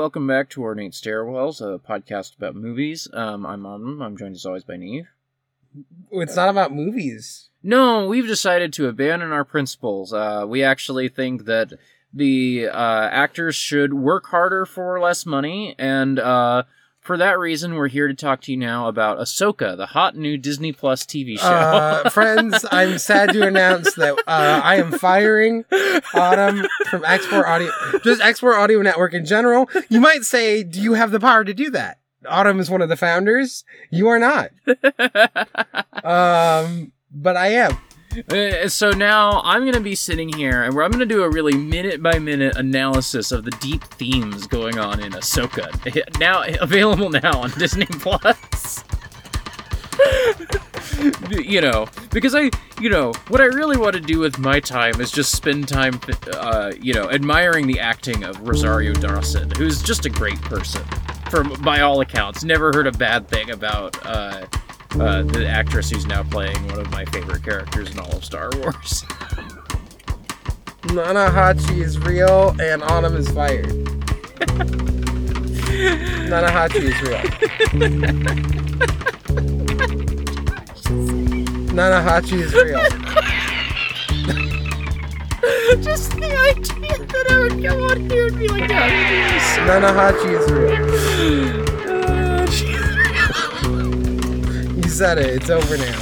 Welcome back to Ornate Stairwells, a podcast about movies. Um, I'm Armin. I'm joined as always by Niamh. It's not about movies. No, we've decided to abandon our principles. Uh, we actually think that the uh, actors should work harder for less money, and uh, for that reason, we're here to talk to you now about Ahsoka, the hot new Disney Plus TV show. Uh, friends, I'm sad to announce that uh, I am firing Autumn from Export Audio, just Export Audio Network in general. You might say, do you have the power to do that? Autumn is one of the founders. You are not. Um, but I am. Uh, so now I'm going to be sitting here and I'm going to do a really minute by minute analysis of the deep themes going on in Ahsoka. Now available now on Disney Plus. you know, because I, you know, what I really want to do with my time is just spend time, uh, you know, admiring the acting of Rosario Dawson, who's just a great person, from by all accounts. Never heard a bad thing about uh, uh, the actress who's now playing one of my favorite characters in all of Star Wars. Nana Hachi is real and Autumn is fired. Nana Hachi is real. Nana Hachi is real. just the idea that I would come on here and be like, yeah, Nana Hachi is real. You said it. It's over now.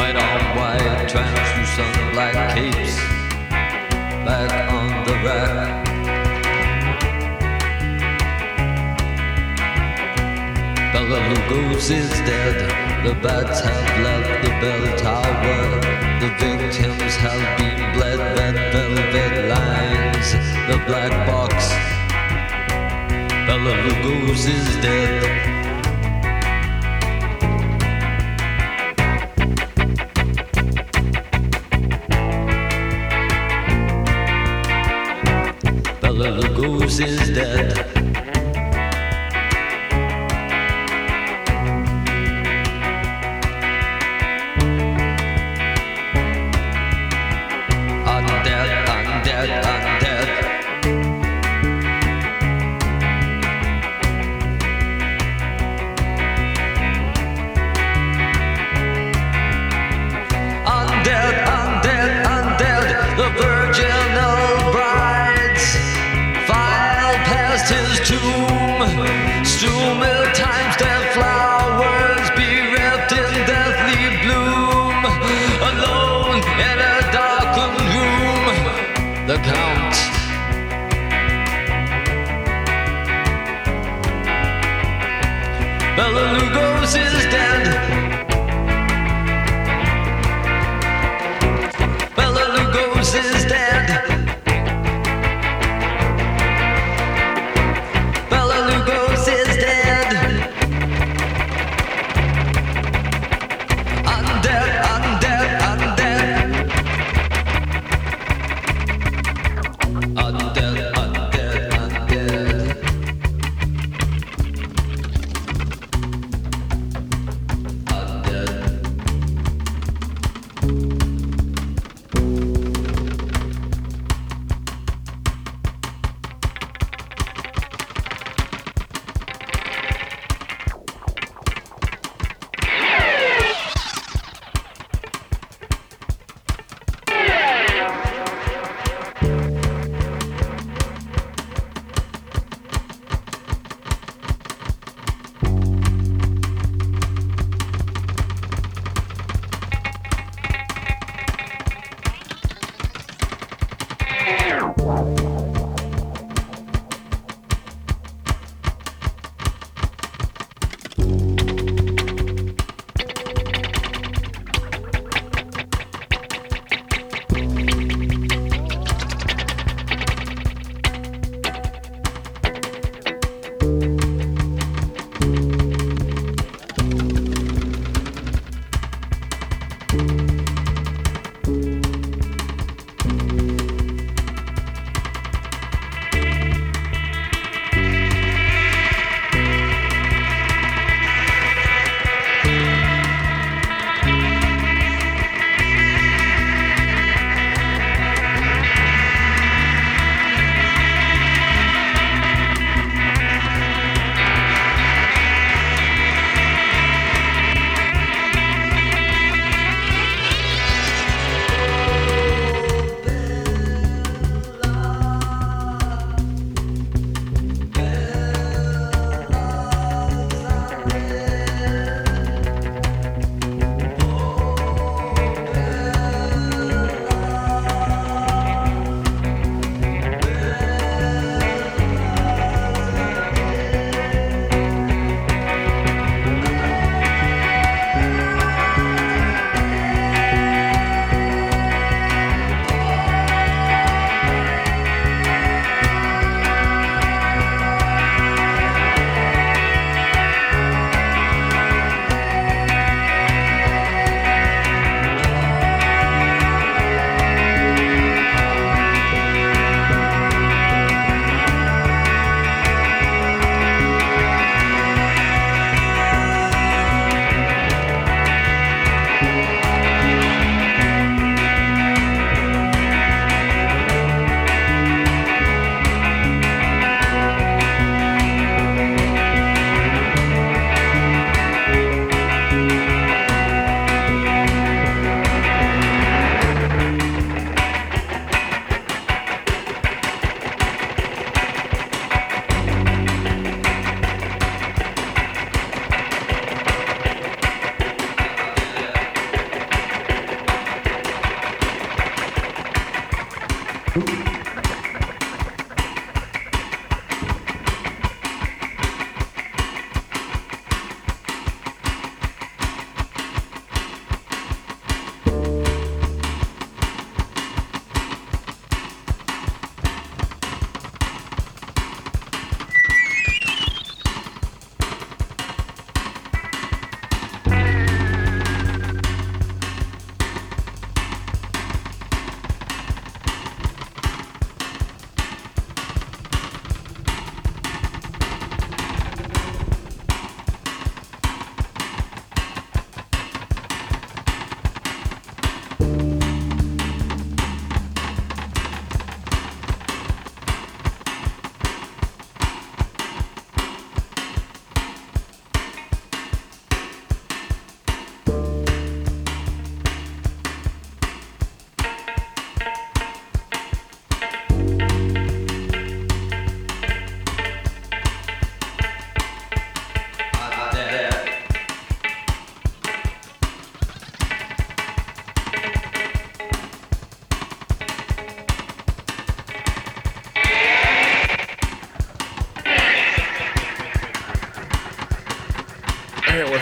White on white, translucent black capes back on the rack. Bella Lugos is dead. The bats have left the bell tower. The victims have been bled. Red velvet lines. The black box. Bella Lugos is dead. Is dead.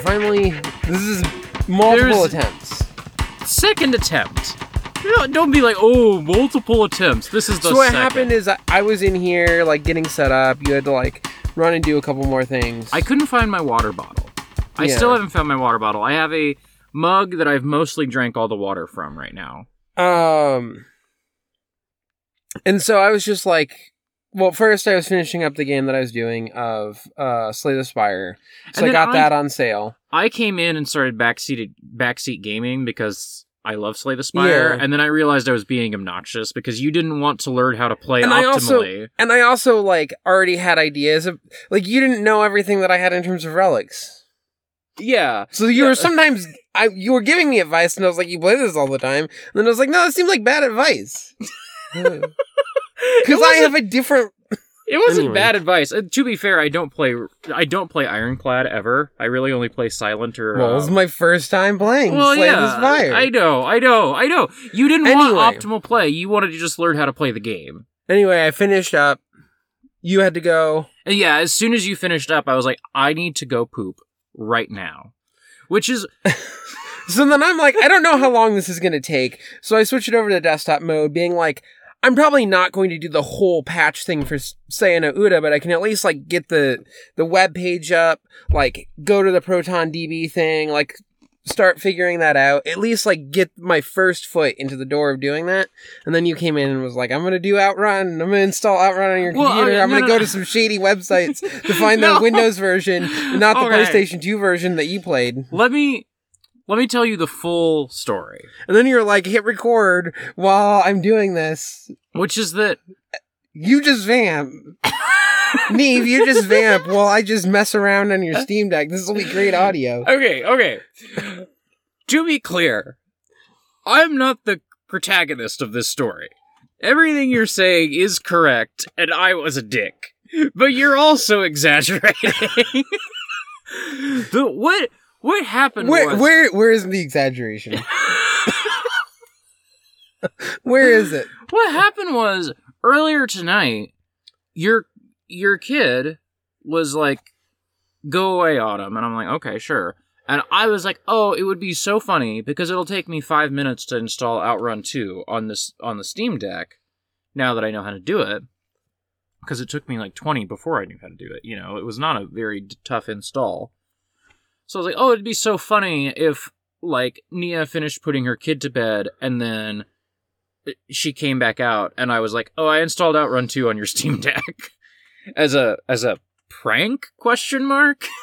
Finally. This is multiple There's- attempts. Second attempt. You know, Don't be like, oh, multiple attempts. This is the So what second. happened is I, I was in here like getting set up. You had to like run and do a couple more things. I couldn't find my water bottle. I Yeah. still haven't found my water bottle. I have a mug that I've mostly drank all the water from right now. Um, and so I was just like, well, first I was finishing up the game that I was doing of uh Slay the Spire, so I got I- that on sale. I came in and started backseat backseat gaming because I love Slay the Spire, Yeah. and then I realized I was being obnoxious because you didn't want to learn how to play And I also- optimally. And I also like already had ideas of like you didn't know everything that I had in terms of relics. yeah, So you were sometimes I you were giving me advice, and I was like, "You play this all the time," and then I was like, "No, that seems like bad advice." Because I have a different. It wasn't Anyway. bad advice. Uh, to be fair, I don't play. I don't play Ironclad ever. I really only play Silent or. Well, it was my first time playing well, Slay yeah, the Spire. I know, I know, I know. You didn't Anyway. want optimal play. You wanted to just learn how to play the game. Anyway, I finished up. You had to go. And yeah, as soon as you finished up, I was like, I need to go poop right now. Which is So then I'm like, I don't know how long this is going to take. So I switched it over to desktop mode, being like, I'm probably not going to do the whole patch thing for Sayana Uda, but I can at least like get the the web page up, like go to the Proton DB thing, like start figuring that out. At least like get my first foot into the door of doing that. And then you came in and was like, I'm going to do Outrun. I'm going to install Outrun on your Well, computer. okay, I'm no, going to no, go no. to some shady websites to find the Windows version, not the. PlayStation 2 version that you played. let me let me tell you the full story. And then you're like, hit record while I'm doing this. Which is that You just vamp. Niamh, you just vamp while I just mess around on your uh, Steam Deck. This will be great audio. Okay, okay. to be clear, I'm not the protagonist of this story. Everything you're saying is correct, and I was a dick. But you're also exaggerating. the, what what happened Where, was where, where is the exaggeration? where is it? what happened was earlier tonight your your kid was like go away autumn. And i'm like okay sure. And i was like oh it would be so funny because it'll take me five minutes to install outrun 2 on this on the steam deck now that i know how to do it. Because it took me like 20 before i knew how to do it you know? It was not a very tough install so i was like oh it'd be so funny if like nia finished putting her kid to bed and then she came back out and I was like, "Oh, I installed Outrun 2 on your Steam Deck." as a as a prank question mark.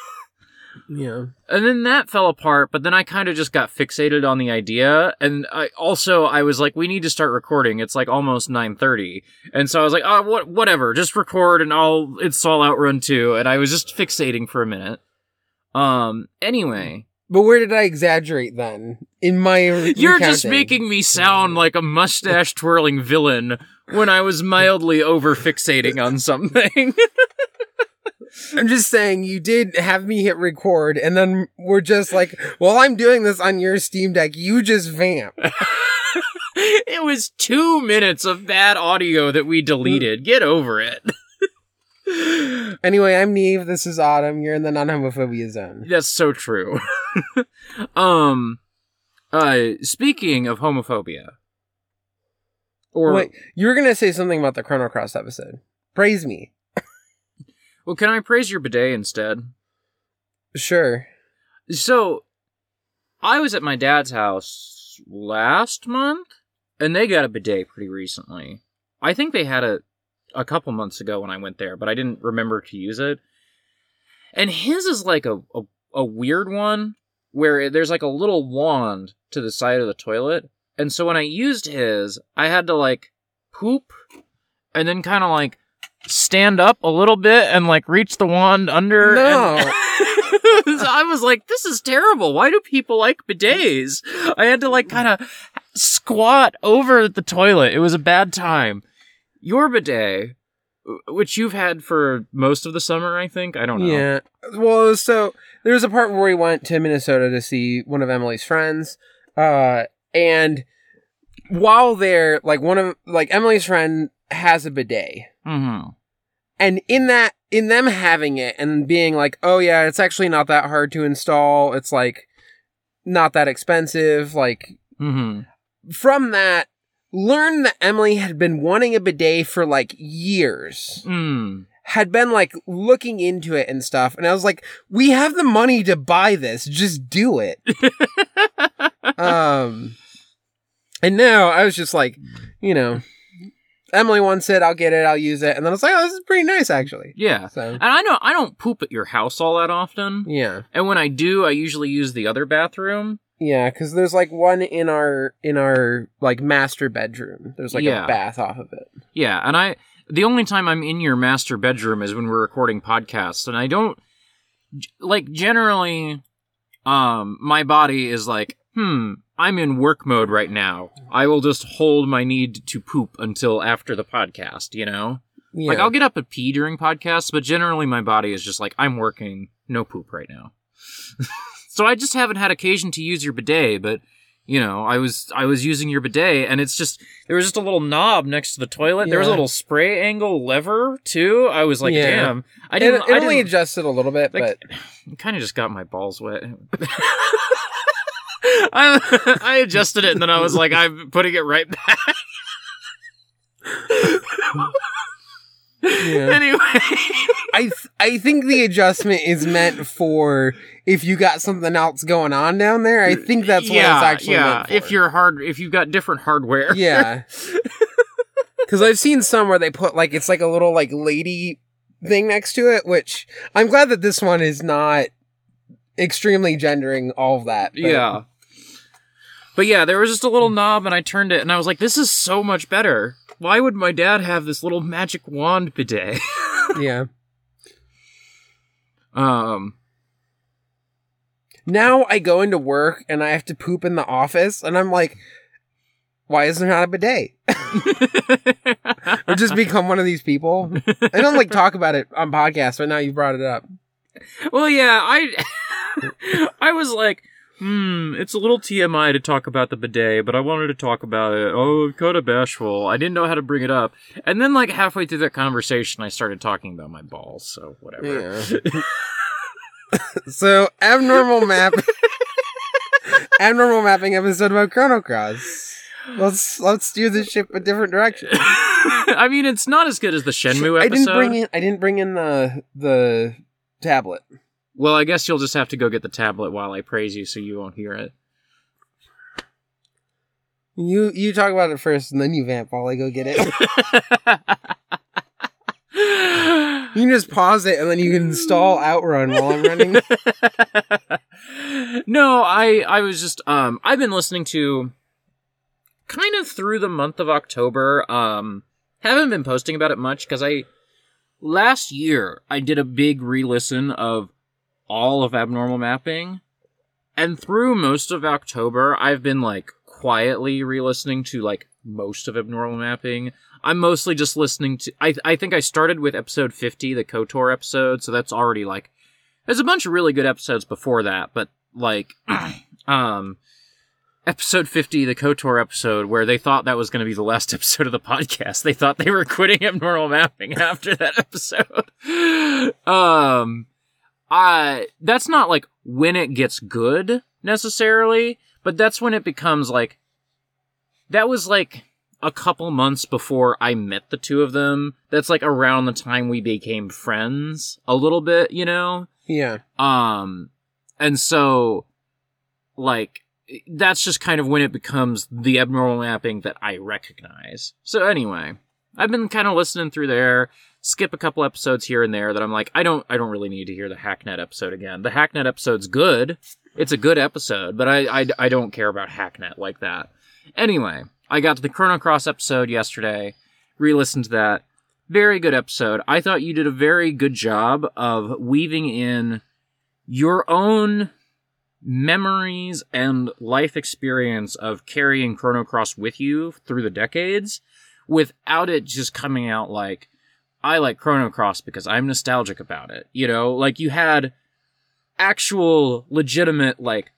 Yeah. And then that fell apart, but then I kind of just got fixated on the idea and I also I was like, "We need to start recording. It's like almost 9:30." And so I was like, "Oh, what whatever, just record and I'll install Outrun 2." And I was just fixating for a minute. Um anyway, But where did I exaggerate then? In my You're just making me sound like a mustache twirling villain when I was mildly over fixating on something. I'm just saying you did have me hit record, and then we're just like, while I'm doing this on your Steam Deck, you just vamp. it was two minutes of bad audio that we deleted. Get over it. Anyway, I'm Niamh. This is Autumn. You're in the non-homophobia zone. That's so true. um, uh, speaking of homophobia, or Wait, you were gonna say something about the Chrono Cross episode. Praise me. well, can I praise your bidet instead? Sure. So, I was at my dad's house last month, and they got a bidet pretty recently. I think they had it a couple months ago when I went there, but I didn't remember to use it. And his is like a, a, a weird one where there's like a little wand to the side of the toilet. And so when I used his, I had to like poop and then kind of like stand up a little bit and like reach the wand under. No. and- So I was like, this is terrible. Why do people like bidets? I had to like kind of squat over the toilet. It was a bad time. Your bidet, which you've had for most of the summer, I think. I don't know. Yeah. Well, so there was a part where we went to Minnesota to see one of Emily's friends, uh, and while there, like one of like Emily's friend has a bidet, Mm-hmm. and in that in them having it and being like, "Oh yeah, it's actually not that hard to install. It's like not that expensive." Like hmm from that learned that Emily had been wanting a bidet for like years. Mm. Had been like looking into it and stuff. And I was like, we have the money to buy this. Just do it. um, and now I was just like, you know, Emily wants it. I'll get it. I'll use it. And then I was like, oh, this is pretty nice actually. Yeah. So, And I know I don't poop at your house all that often. yeah. And when I do, I usually use the other bathroom. Yeah, because there's like one in our in our like master bedroom. There's like Yeah. a bath off of it. Yeah, and I the only time I'm in your master bedroom is when we're recording podcasts, and I don't like generally. Um, my body is like, hmm, I'm in work mode right now. I will just hold my need to poop until after the podcast. You know, Yeah. like I'll get up and pee during podcasts, but generally my body is just like, I'm working, no poop right now. so I just haven't had occasion to use your bidet, but you know, I was I was using your bidet and it's just there was just a little knob next to the toilet. There was a little spray angle lever too. I was like, Yeah. damn. I didn't it I only didn't adjusted a little bit, like, but it kind of just got my balls wet. I, I adjusted it and then I was like, I'm putting it right back. Yeah. anyway. I th- I think the adjustment is meant for if you got something else going on down there. I think that's what it's actually yeah. meant for. If you're hard, if you've got different hardware, yeah, because I've seen some where they put like it's like a little like lady thing next to it, which I'm glad that this one is not extremely gendering all of that. but- yeah. But yeah, there was just a little knob, and I turned it, and I was like, "This is so much better. Why would my dad have this little magic wand bidet?" yeah. um, Now I go into work and I have to poop in the office, and I'm like, why is there not a bidet? or just become one of these people. I don't like talk about it on podcasts, but now you brought it up. well, yeah, I, I was like, hmm, it's a little TMI to talk about the bidet, but I wanted to talk about it. Oh, kind of bashful. I didn't know how to bring it up, and then like halfway through that conversation, I started talking about my balls. So whatever. Yeah. so abnormal map, abnormal mapping episode about Chrono Cross. Let's let's steer this ship a different direction. I mean, it's not as good as the Shenmue episode. I didn't bring in I didn't bring in the the tablet. Well, I guess you'll just have to go get the tablet while I praise you, so you won't hear it. You you talk about it first, and then you vamp while I go get it. You can just pause it, and then you can install Outrun while I'm running. no, I I was just um I've been listening to kind of through the month of October. Um haven't been posting about it much cuz I last year I did a big re-listen of all of abnormal mapping. And through most of October I've been like quietly re-listening to like most of abnormal mapping. I'm mostly just listening to I I think I started with episode 50, the KOTOR episode, so that's already like there's a bunch of really good episodes before that, but like um episode 50 the kotor episode where they thought that was going to be the last episode of the podcast. They thought they were quitting abnormal mapping after that episode. Um i that's not like when it gets good necessarily but that's when it becomes like that was like a couple months before i met the two of them. That's like around the time we became friends a little bit you know? Yeah, um, and so, like, that's just kind of when it becomes the abnormal mapping that I recognize. So anyway, I've been kind of listening through there, skip a couple episodes here and there that I'm like, I don't, I don't really need to hear the Hacknet episode again. The Hacknet episode's good. It's a good episode, but I, I, I don't care about Hacknet like that. Anyway, I got to the Chrono Cross episode yesterday, re-listened to that very good episode. I thought you did a very good job of weaving in your own memories and life experience of carrying Chrono Cross with you through the decades without it just coming out like, I like Chrono Cross because I'm nostalgic about it. You know, like you had actual legitimate, like,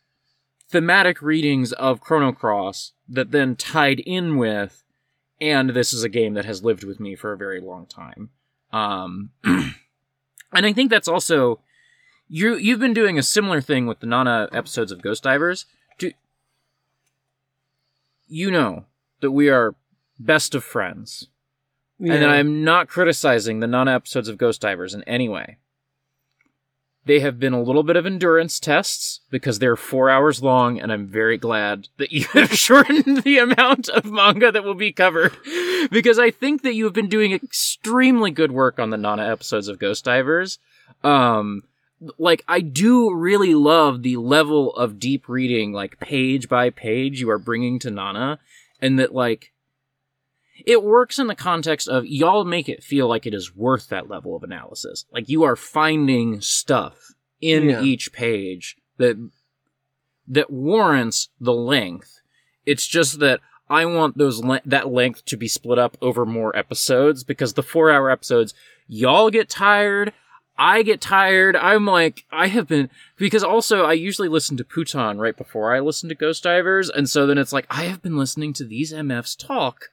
thematic readings of Chrono Cross that then tied in with and this is a game that has lived with me for a very long time. Um, and I think that's also you. You've been doing a similar thing with the Nana episodes of Ghost Divers. Do you know that we are best of friends, and that I'm not criticizing the Nana episodes of Ghost Divers in any way. They have been a little bit of endurance tests because they're four hours long, and I'm very glad that you have shortened the amount of manga that will be covered. Because I think that you have been doing extremely good work on the Nana episodes of Ghost Divers. Um, like, I do really love the level of deep reading, like, page by page you are bringing to Nana, and that, like, it works in the context of y'all make it feel like it is worth that level of analysis. Like you are finding stuff in Yeah. each page that that warrants the length. It's just that I want those le- that length to be split up over more episodes because the 4-hour episodes y'all get tired, I get tired. I'm like I have been because also I usually listen to Pootan right before I listen to Ghost Divers and so then it's like I have been listening to these MFs talk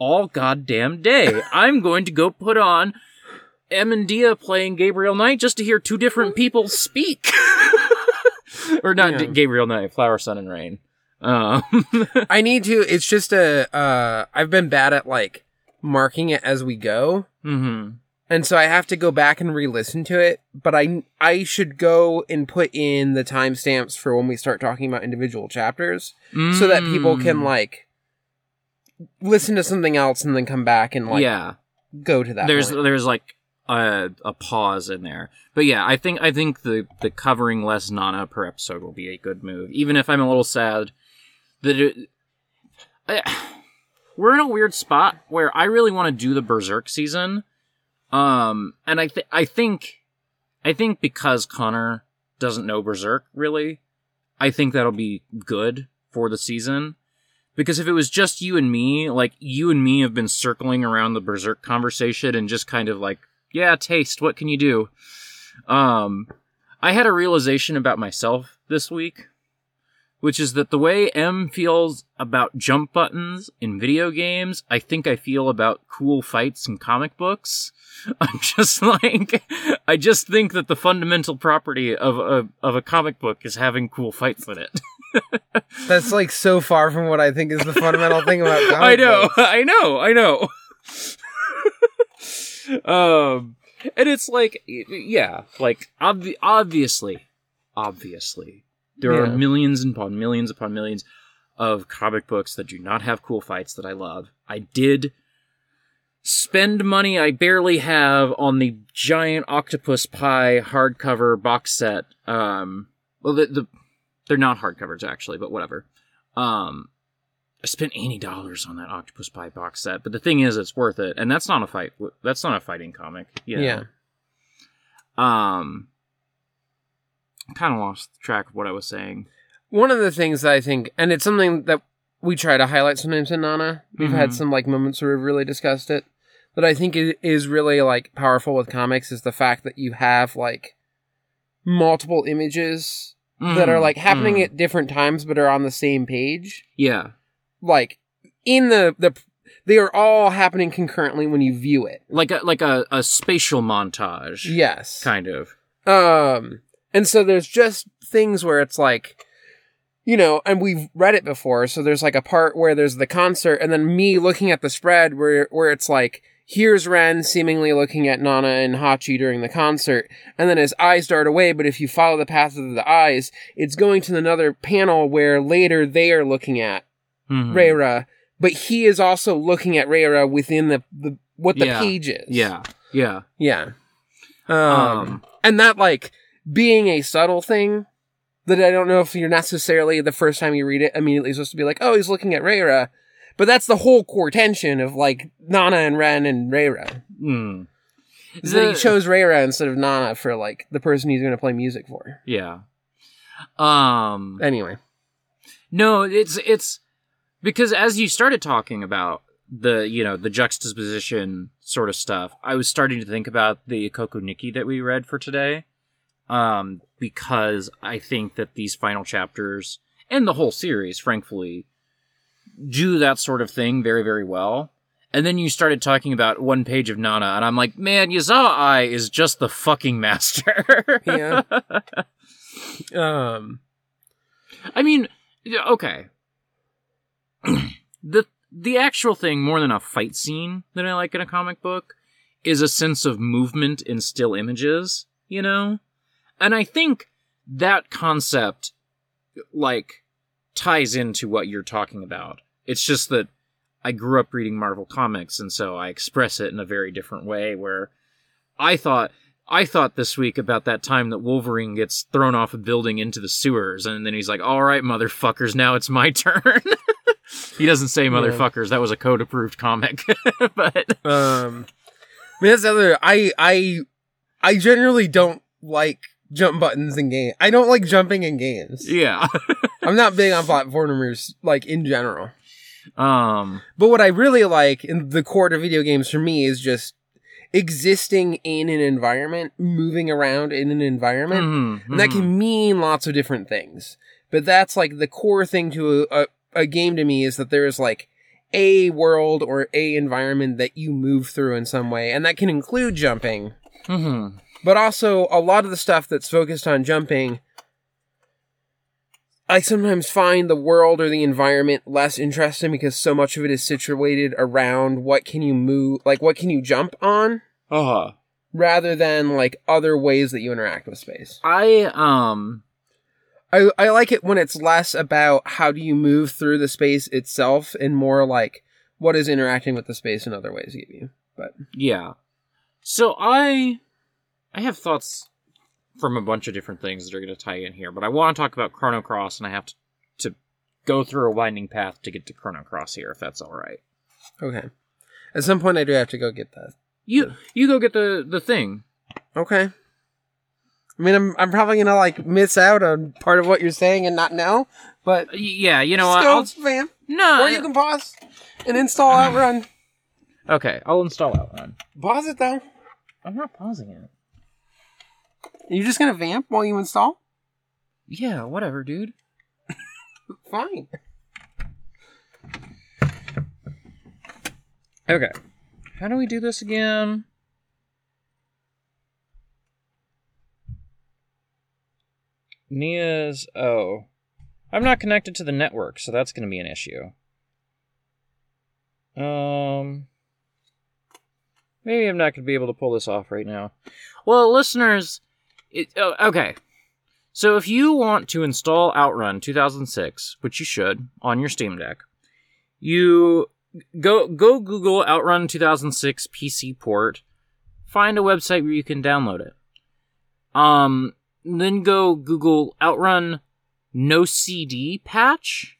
all goddamn day. I'm going to go put on Em and Dia playing Gabriel Knight just to hear two different people speak. or not Yeah. Gabriel Knight, Flower, Sun, and Rain. Um, I need to. It's just a. Uh, I've been bad at like marking it as we go, mhm. and so I have to go back and re-listen to it. But I I should go and put in the timestamps for when we start talking about individual chapters, so that people can Mm. like listen to something else and then come back and like yeah. go to that. there's point. there's like a, a pause in there. But yeah, I think I think the the covering less Nana per episode will be a good move. Even if I'm a little sad that it, I, we're in a weird spot where I really want to do the Berserk season. Um and I th- I think I think because Connor doesn't know Berserk really, I think that'll be good for the season. Because if it was just you and me, like you and me have been circling around the Berserk conversation and just kind of like, yeah, taste, what can you do? Um, I had a realization about myself this week, which is that the way M feels about jump buttons in video games, I think I feel about cool fights in comic books. I'm just like, I just think that the fundamental property of a, of a comic book is having cool fights in it. That's like so far from what I think is the fundamental thing about. Comic I know, books. I know, I know. um, and it's like, yeah, like obvi- obviously, obviously, there are millions upon millions upon millions of comic books that do not have cool fights that I love. I did spend money I barely have on the giant octopus pie hardcover box set. Um, well, the, the they're not hardcovers actually, but whatever. Um, I spent eighty dollars on that Octopus Pie box set, but the thing is, it's worth it, and that's not a fight. That's not a fighting comic. You know? Yeah. Um, kind of lost track of what I was saying. One of the things that I think, and it's something that we try to highlight sometimes in Nana. We've had Mhm. some like moments where we've really discussed it. but I think it is really like powerful with comics is the fact that you have like multiple images that are Mm, like happening mm. at different times but are on the same page. yeah, Like in the the they are all happening concurrently when you view it. like a like a, a spatial montage. Yes. kind of. Um, and so there's just things where it's like, you know, and we've read it before. So there's like a part where there's the concert, and then me looking at the spread where where it's like, here's Ren seemingly looking at Nana and Hachi during the concert, and then his eyes dart away. But if you follow the path of the eyes, it's going to another panel where later they are looking at Mhm. Reira, but he is also looking at Reira within the, the what the Yeah. page is. Yeah, yeah. Yeah. Um, Um, and that like being a subtle thing that I don't know if you're necessarily the first time you read it immediately supposed to be like, oh, he's looking at Reira. But that's the whole core tension of like Nana and Ren and Reira. mm. Is that he The- chose Reira instead of Nana for like the person he's going to play music for. Yeah. Um. Anyway, No, it's it's because as you started talking about the you know the juxtaposition sort of stuff, I was starting to think about the Ikoku Nikki that we read for today. Um, because I think that these final chapters and the whole series, frankly, do that sort of thing very very well. And then you started talking about one page of Nana, and I'm like, man, Yazawa Ai is just the fucking master. Yeah. um. I mean, okay. the the actual thing, more than a fight scene that I like in a comic book, is a sense of movement in still images, you know? And I think that concept, like, ties into what you're talking about. It's just that I grew up reading Marvel comics, and so I express it in a very different way, where I thought. I thought this week about that time that Wolverine gets thrown off a building into the sewers, and then he's like, "All right, motherfuckers, now it's my turn." he doesn't say motherfuckers. That was a code-approved comic, but Um. I mean, that's the other. I I I generally don't like jump buttons in games. I don't like jumping in games. yeah. I'm not big on platformers, like in general. Um. But what I really like in the core to video games for me is just existing in an environment, moving around in an environment. mhm, And that can mean lots of different things. But that's like the core thing to a, a, a game to me is that there is like a world or a environment that you move through in some way. And that can include jumping. Mhm. But also a lot of the stuff that's focused on jumping. I sometimes find the world or the environment less interesting because so much of it is situated around what can you move, like what can you jump on, Uh-huh. rather than like other ways that you interact with space. I um. I, I like it when it's less about how do you move through the space itself and more like what is interacting with the space in other ways give you. But Yeah. So I I have thoughts from a bunch of different things that are going to tie in here, but I want to talk about Chrono Cross and I have to to go through a winding path to get to Chrono Cross here if that's all right. okay. At some point I do have to go get that. You you go get the the thing. Okay. I mean I'm I'm probably gonna like miss out on part of what you're saying and not know, but Yeah, you know what? still I'll, fam. no. Or you can pause and install Outrun. Okay, I'll install Outrun. Pause it though. I'm not pausing it. Are you just gonna vamp while you install? Yeah, whatever, dude. Fine. Okay. How do we do this again? Nia's. Oh. I'm not connected to the network, so that's going to be an issue. Um. Maybe I'm not going to be able to pull this off right now. Well, listeners. It, oh, okay. So if you want to install Outrun 2006, which you should, on your Steam Deck, you go go Google Outrun 2006 PC port. Find a website where you can download it. Um, then go Google Outrun No CD patch.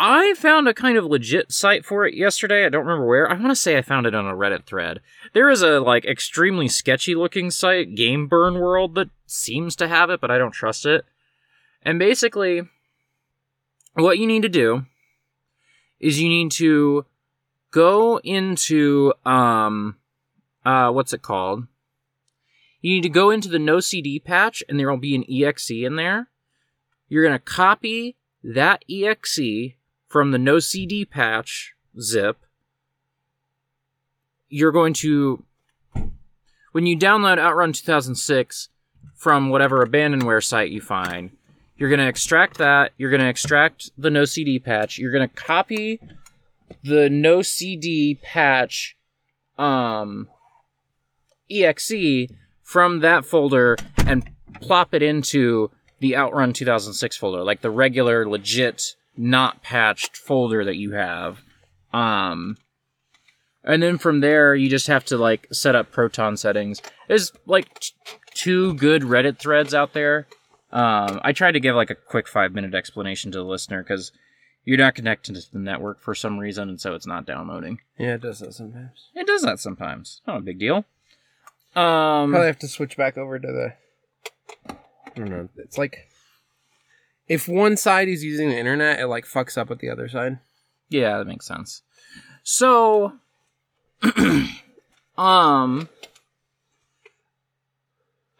I found a kind of legit site for it yesterday. I don't remember where. I want to say I found it on a Reddit thread. There is a like extremely sketchy looking site, Game Burn World, that seems to have it, but I don't trust it. And basically, what you need to do is you need to go into um uh what's it called? You need to go into the no CD patch and there will be an exe in there. You're going to copy that exe from the no CD patch zip. You're going to when you download Outrun 2006 from whatever abandonware site you find, you're going to extract that, you're going to extract the no CD patch, you're going to copy the no CD patch um exe from that folder and plop it into the Outrun 2006 folder, like the regular legit not patched folder that you have. Um and then from there you just have to like set up proton settings. There's like t- two good Reddit threads out there. Um I tried to give like a quick 5 minute explanation to the listener cuz you're not connected to the network for some reason, and so it's not downloading. Yeah, it does that sometimes. It does that sometimes. Not a big deal. Um, Probably have to switch back over to the. I don't know. It's like if one side is using the internet, it like fucks up with the other side. yeah, that makes sense. So, um,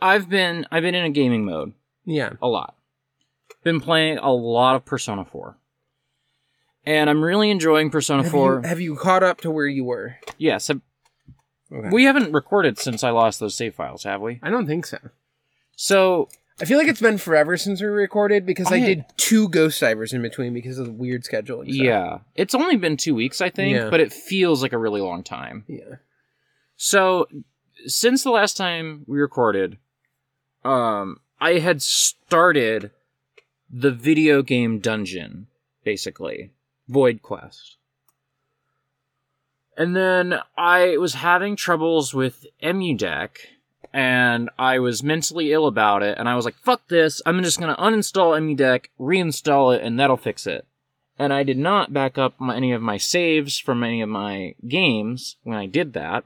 I've been I've been in a gaming mode Yeah. a lot. Been playing a lot of Persona 4. and I'm really enjoying Persona Have 4. you, have you caught up to where you were? yes, have- Okay. we haven't recorded since I lost those save files, have we? I don't think so. So I feel like it's been forever since we recorded because I, I- did two Ghost Divers in between because of the weird scheduling. stuff. yeah, it's only been two weeks, I think, Yeah. but it feels like a really long time. Yeah. So, since the last time we recorded, um, I had started the video game dungeon, basically, Void Quest. And then I was having troubles with EmuDeck, and I was mentally ill about it, and I was like, fuck this, I'm just gonna uninstall EmuDeck, reinstall it, and that'll fix it. And I did not back up my, any of my saves from any of my games when I did that.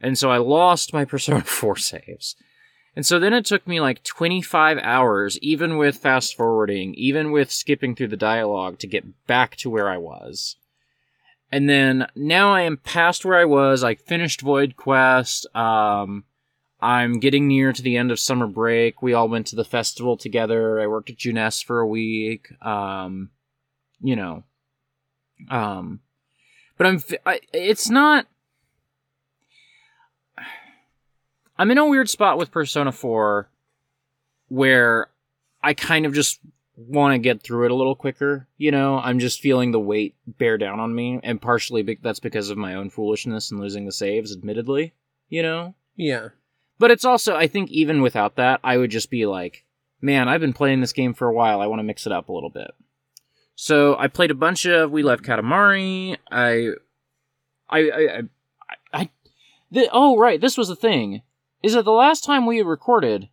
And so I lost my Persona 4 saves. And so then it took me like 25 hours, even with fast forwarding, even with skipping through the dialogue, to get back to where I was. And then now I am past where I was. I finished Void Quest. Um, I'm getting near to the end of summer break. We all went to the festival together. I worked at Junes for a week. Um, you know, um, but I'm. I, it's not. I'm in a weird spot with Persona 4 where I kind of just want to get through it a little quicker. You know, I'm just feeling the weight bear down on me, and partially be- that's because of my own foolishness and losing the saves, admittedly. You know? Yeah. But it's also, I think, even without that, I would just be like, man, I've been playing this game for a while. I want to mix it up a little bit. So I played a bunch of We Love Katamari. I, I, I, I, I the, oh right, this was the thing. Is that the last time we had recorded,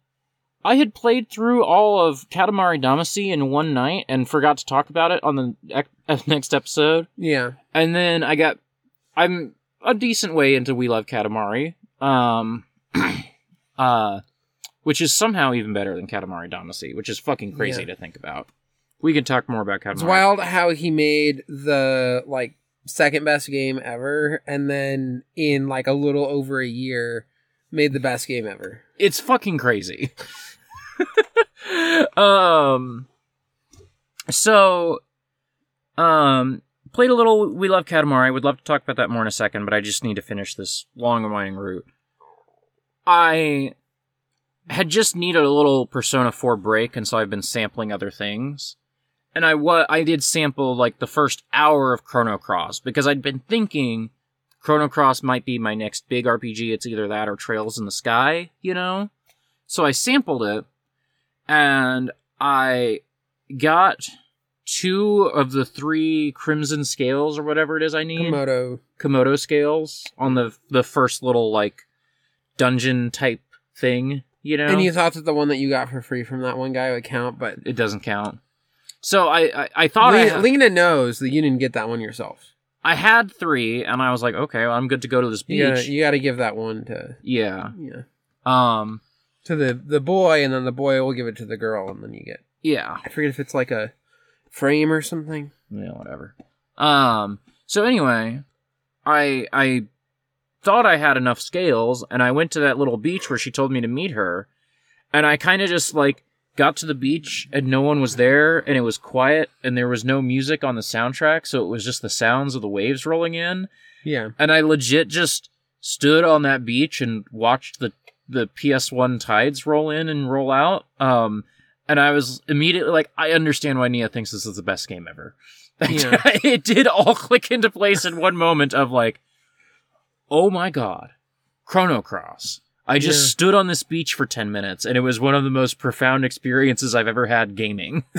I had played through all of Katamari Damacy in one night and forgot to talk about it on the ec- next episode. Yeah. And then I got I'm a decent way into We Love Katamari. Um uh which is somehow even better than Katamari Damacy, which is fucking crazy Yeah. to think about. We can talk more about Katamari. It's wild how he made the like second best game ever and then in like a little over a year made the best game ever. It's fucking crazy. um so um played a little We Love Katamari. Would love to talk about that more in a second, but I just need to finish this long and winding route. I had just needed a little Persona 4 break, and so I've been sampling other things. And I wa- I did sample like the first hour of Chrono Cross because I'd been thinking Chrono Cross might be my next big RPG. It's either that or Trails in the Sky, you know? So I sampled it and I got two of the three crimson scales or whatever it is I need. Komodo. Komodo scales on the the first little like dungeon type thing, you know. And you thought that the one that you got for free from that one guy would count, but it doesn't count. So I I, I thought I Le- had, Leena knows that you didn't get that one yourself. I had three, and I was like, okay, well, I'm good to go to this beach. You gotta, you gotta give that one to yeah. yeah Um. to the the boy, and then the boy will give it to the girl, and then you get Yeah. I forget if it's like a frame or something. Yeah. Whatever. Um. So anyway, I I thought I had enough scales, and I went to that little beach where she told me to meet her, and I kind of just like got to the beach and no one was there and it was quiet and there was no music on the soundtrack so it was just the sounds of the waves rolling in Yeah, and I legit just stood on that beach and watched the the PS1 tides roll in and roll out. Um, and I was immediately like, I understand why Nia thinks this is the best game ever. Yeah. it did all click into place in one moment of like, oh my god, Chrono Cross. I just Yeah. stood on this beach for 10 minutes and it was one of the most profound experiences I've ever had gaming.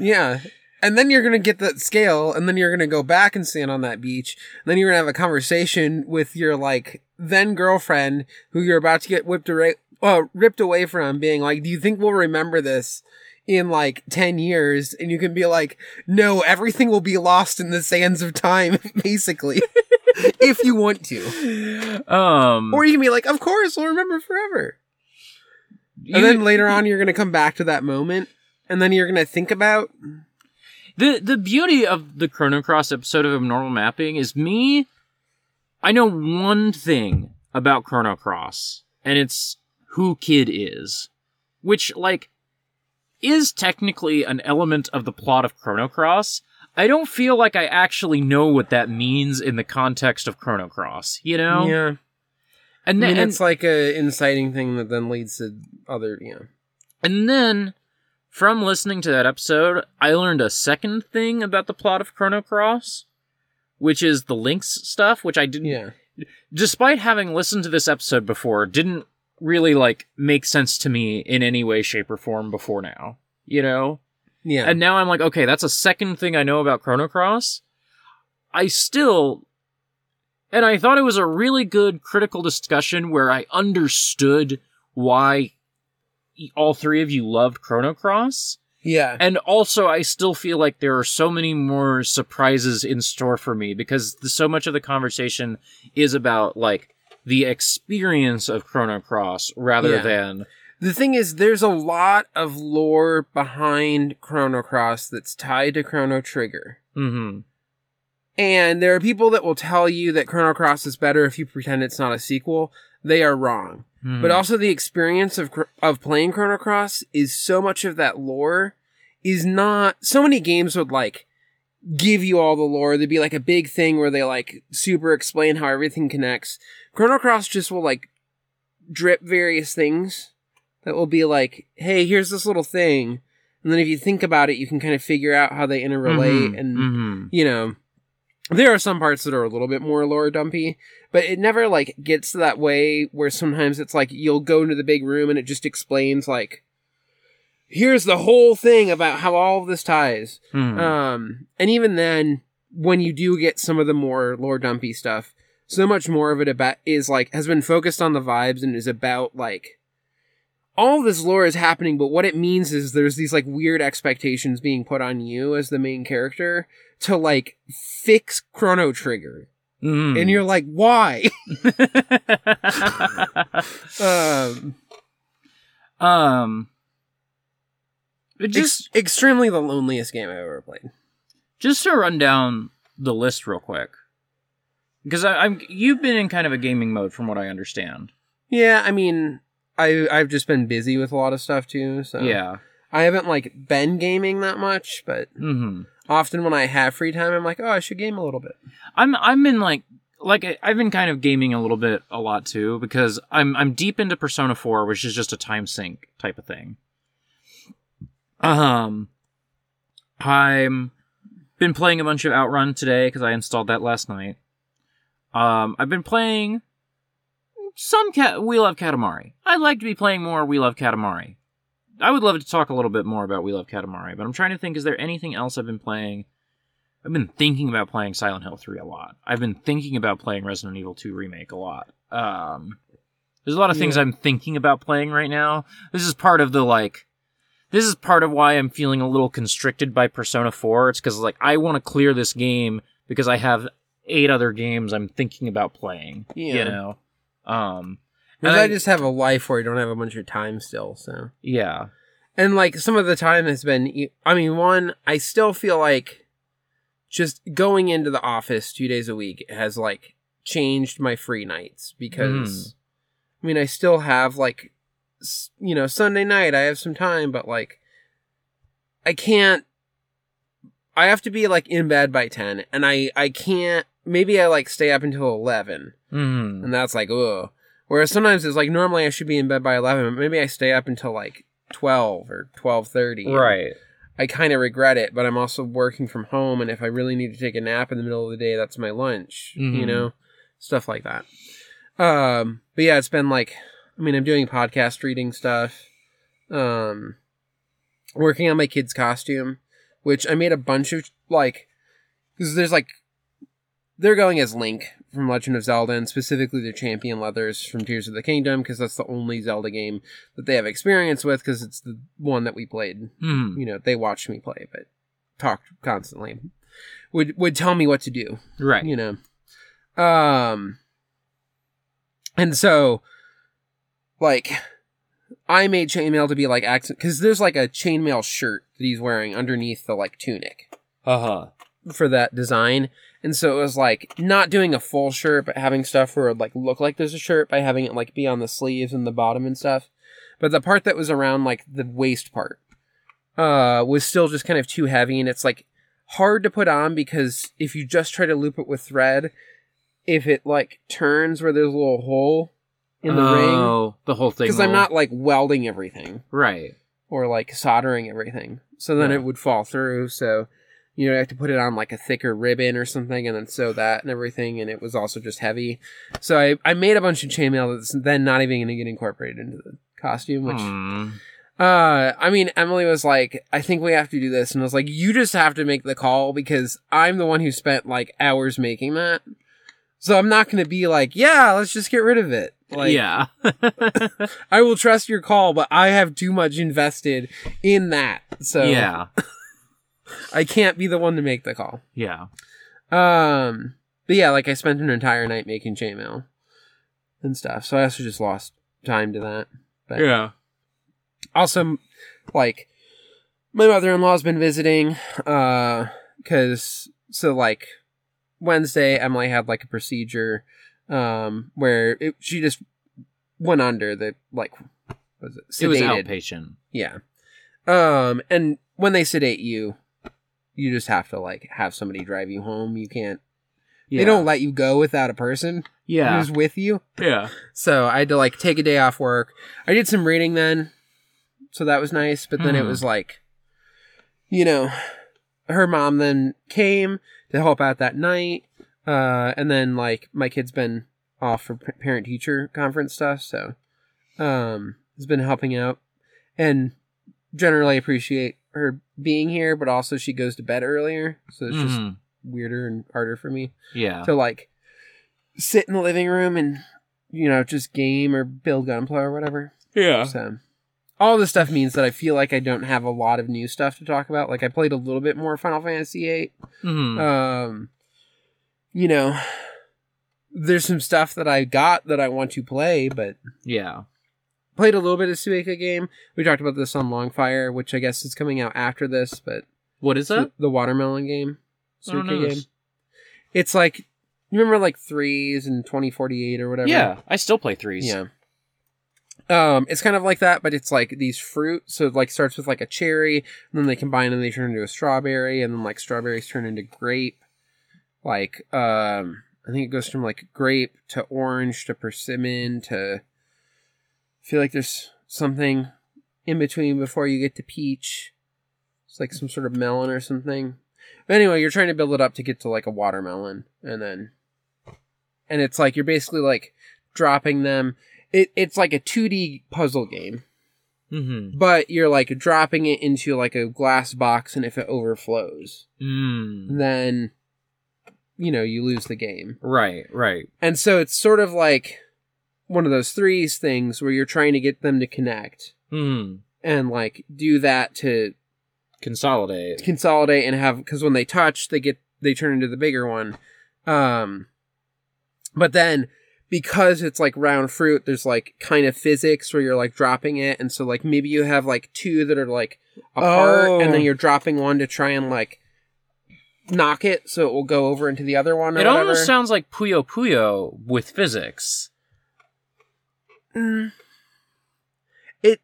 yeah. And then you're gonna get that scale, and then you're gonna go back and stand on that beach. And then you're gonna have a conversation with your like then girlfriend, who you're about to get whipped away, uh, ripped away from, being like, "Do you think we'll remember this in like ten years?" And you can be like, "No, everything will be lost in the sands of time, basically, if you want to." Um, Or you can be like, "Of course, we'll remember forever." you- and then later on, you're gonna come back to that moment, and then you're gonna think about The the beauty of the Chrono Cross episode of Abnormal Mapping is me. I know one thing about Chrono Cross, and it's who Kid is, which like is technically an element of the plot of Chrono Cross. I don't feel like I actually know what that means in the context of Chrono Cross, you know? Yeah. And I then mean, it's like a inciting thing that then leads to other, you know. and then from listening to that episode, I learned a second thing about the plot of Chrono Cross, which is the links stuff, which I didn't Yeah. despite having listened to this episode before, didn't really like make sense to me in any way, shape, or form before now. You know? Yeah. And now I'm like, okay, that's a second thing I know about Chrono Cross. I still and I thought it was a really good critical discussion where I understood why all three of you loved Chrono Cross. yeah. And also, I still feel like there are so many more surprises in store for me because the, so much of the conversation is about like the experience of Chrono Cross rather Yeah. than The thing is, there's a lot of lore behind Chrono Cross that's tied to Chrono Trigger. hmm And there are people that will tell you that Chrono Cross is better if you pretend it's not a sequel. They are wrong. Hmm. But also the experience of of playing Chrono Cross is so much of that lore is not so many games would like give you all the lore. There'd be like a big thing where they like super explain how everything connects. Chrono Cross just will like drip various things that will be like, hey, here's this little thing. And then if you think about it, you can kind of figure out how they interrelate Mhm, and mhm. you know, there are some parts that are a little bit more lore dumpy, but it never like gets to that way where sometimes it's like you'll go into the big room and it just explains like, here's the whole thing about how all of this ties. Hmm. Um, and even then, when you do get some of the more lore dumpy stuff, so much more of it about is like has been focused on the vibes and is about like all this lore is happening, but what it means is there's these like weird expectations being put on you as the main character to like fix Chrono Trigger. Mhm. And you're like, why? um, um, it ex- just extremely the loneliest game I've ever played. just to run down the list real quick, because I'm you've been in kind of a gaming mode from what I understand. Yeah, I mean, I I've just been busy with a lot of stuff too, so Yeah. I haven't like been gaming that much, but hmm often when I have free time, I'm like, oh, I should game a little bit. I'm I'm in like like I've been kind of gaming a little bit a lot too because I'm I'm deep into Persona 4, which is just a time sink type of thing. Um, I'm been playing a bunch of Outrun today because I installed that last night. Um, I've been playing some cat. We love Katamari. I'd like to be playing more We Love Katamari. I would love to talk a little bit more about We Love Katamari, but I'm trying to think: is there anything else I've been playing? I've been thinking about playing Silent Hill 3 a lot. I've been thinking about playing Resident Evil 2 Remake a lot. Um, there's a lot of things Yeah. I'm thinking about playing right now. This is part of the like. This is part of why I'm feeling a little constricted by Persona 4. It's because like I want to clear this game because I have eight other games I'm thinking about playing. You Yeah. know. Um. Because and I just have a life where I don't have a bunch of time still, so. yeah. And like some of the time has been, I mean, one, I still feel like just going into the office two days a week has like changed my free nights because, I mean, I still have like, you know, Sunday night I have some time, but like, I can't. I have to be like in bed by ten, and I I can't. Maybe I like stay up until eleven, Mm. and that's like ugh. Whereas sometimes it's like normally I should be in bed by eleven, but maybe I stay up until like twelve or twelve thirty. Right. I kind of regret it, but I'm also working from home, and if I really need to take a nap in the middle of the day, that's my lunch. You Mhm. know, stuff like that. Um, but yeah, it's been like, I mean, I'm doing podcast reading stuff. Um, working on my kid's costume, which I made a bunch of like, because there's like, they're going as Link from Legend of Zelda, and specifically the Champion Leathers from Tears of the Kingdom, because that's the only Zelda game that they have experience with, because it's the one that we played Mm. you know they watched me play but talked constantly would would tell me what to do Right. you know um and so like i made chainmail to be like accent because there's like a chainmail shirt that he's wearing underneath the like tunic Uh huh. For that design and so it was like not doing a full shirt but having stuff where it would like look like there's a shirt by having it like be on the sleeves and the bottom and stuff but the part that was around like the waist part uh, was still just kind of too heavy, and it's like hard to put on because if you just try to loop it with thread, if it like turns where there's a little hole in the ring, oh, the whole thing. because I'm not like welding everything right. or like soldering everything, so then Yeah. it would fall through. So you know, I have to put it on like a thicker ribbon or something, and then sew that and everything, and it was also just heavy. So I I made a bunch of chainmail that's then not even going to get incorporated into the costume, which. Hmm. Uh, I mean, Emily was like, I think we have to do this. And I was like, you just have to make the call because I'm the one who spent like hours making that. So I'm not going to be like, yeah, let's just get rid of it. Like, yeah. I will trust your call, but I have too much invested in that. So yeah. I can't be the one to make the call. Yeah. Um, but yeah, like I spent an entire night making chainmail and stuff. So I also just lost time to that. But Yeah. also like my mother-in-law's been visiting uh because so like wednesday emily had like a procedure um where it, she just went under the like was it It was sedated. outpatient. yeah um and when they sedate you you just have to like have somebody drive you home you can't Yeah. they don't let you go without a person Yeah. who's with you Yeah. so I had to like take a day off work. I did some reading then, so that was nice. But then it Mhm. was like, you know, her mom then came to help out that night, uh, and then like my kid's been off for parent teacher conference stuff, so um, has been helping out, and generally appreciate her being here. But also she goes to bed earlier, so it's just Mhm. weirder and harder for me Yeah. to like sit in the living room and you know just game or build gunpla or whatever. Yeah. So all this stuff means that I feel like I don't have a lot of new stuff to talk about. Like I played a little bit more Final Fantasy VIII. Mhm. Um, you know, there's some stuff that I got that I want to play, but yeah. Played a little bit of Suika game. We talked about this on Longfire, which I guess is coming out after this, but What is that? the, the watermelon game, I don't know Suika game. It's like you remember like threes and twenty forty eight or whatever. Yeah. I still play threes. Yeah. Um, it's kind of like that, but it's like these fruit. So it like starts with like a cherry, and then they combine and they turn into a strawberry, and then like strawberries turn into grape. Like, um, I think it goes from like grape to orange to persimmon to. I feel like there's something in between before you get to peach. It's like some sort of melon or something. But anyway, you're trying to build it up to get to like a watermelon, and then, and it's like you're basically like dropping them. It it's like a 2D puzzle game, Mm-hmm. but you're like dropping it into like a glass box, and if it overflows, Mm. then you know you lose the game. Right. Right. And so it's sort of like one of those threes things where you're trying to get them to connect Mm. and like do that to Consolidate. consolidate and have because when they touch they get they turn into the bigger one um but then because it's like round fruit there's like kind of physics where you're like dropping it and so like maybe you have like two that are like apart Oh. and then you're dropping one to try and like knock it so it will go over into the other one or It whatever. almost sounds like Puyo Puyo with physics. Mm. It.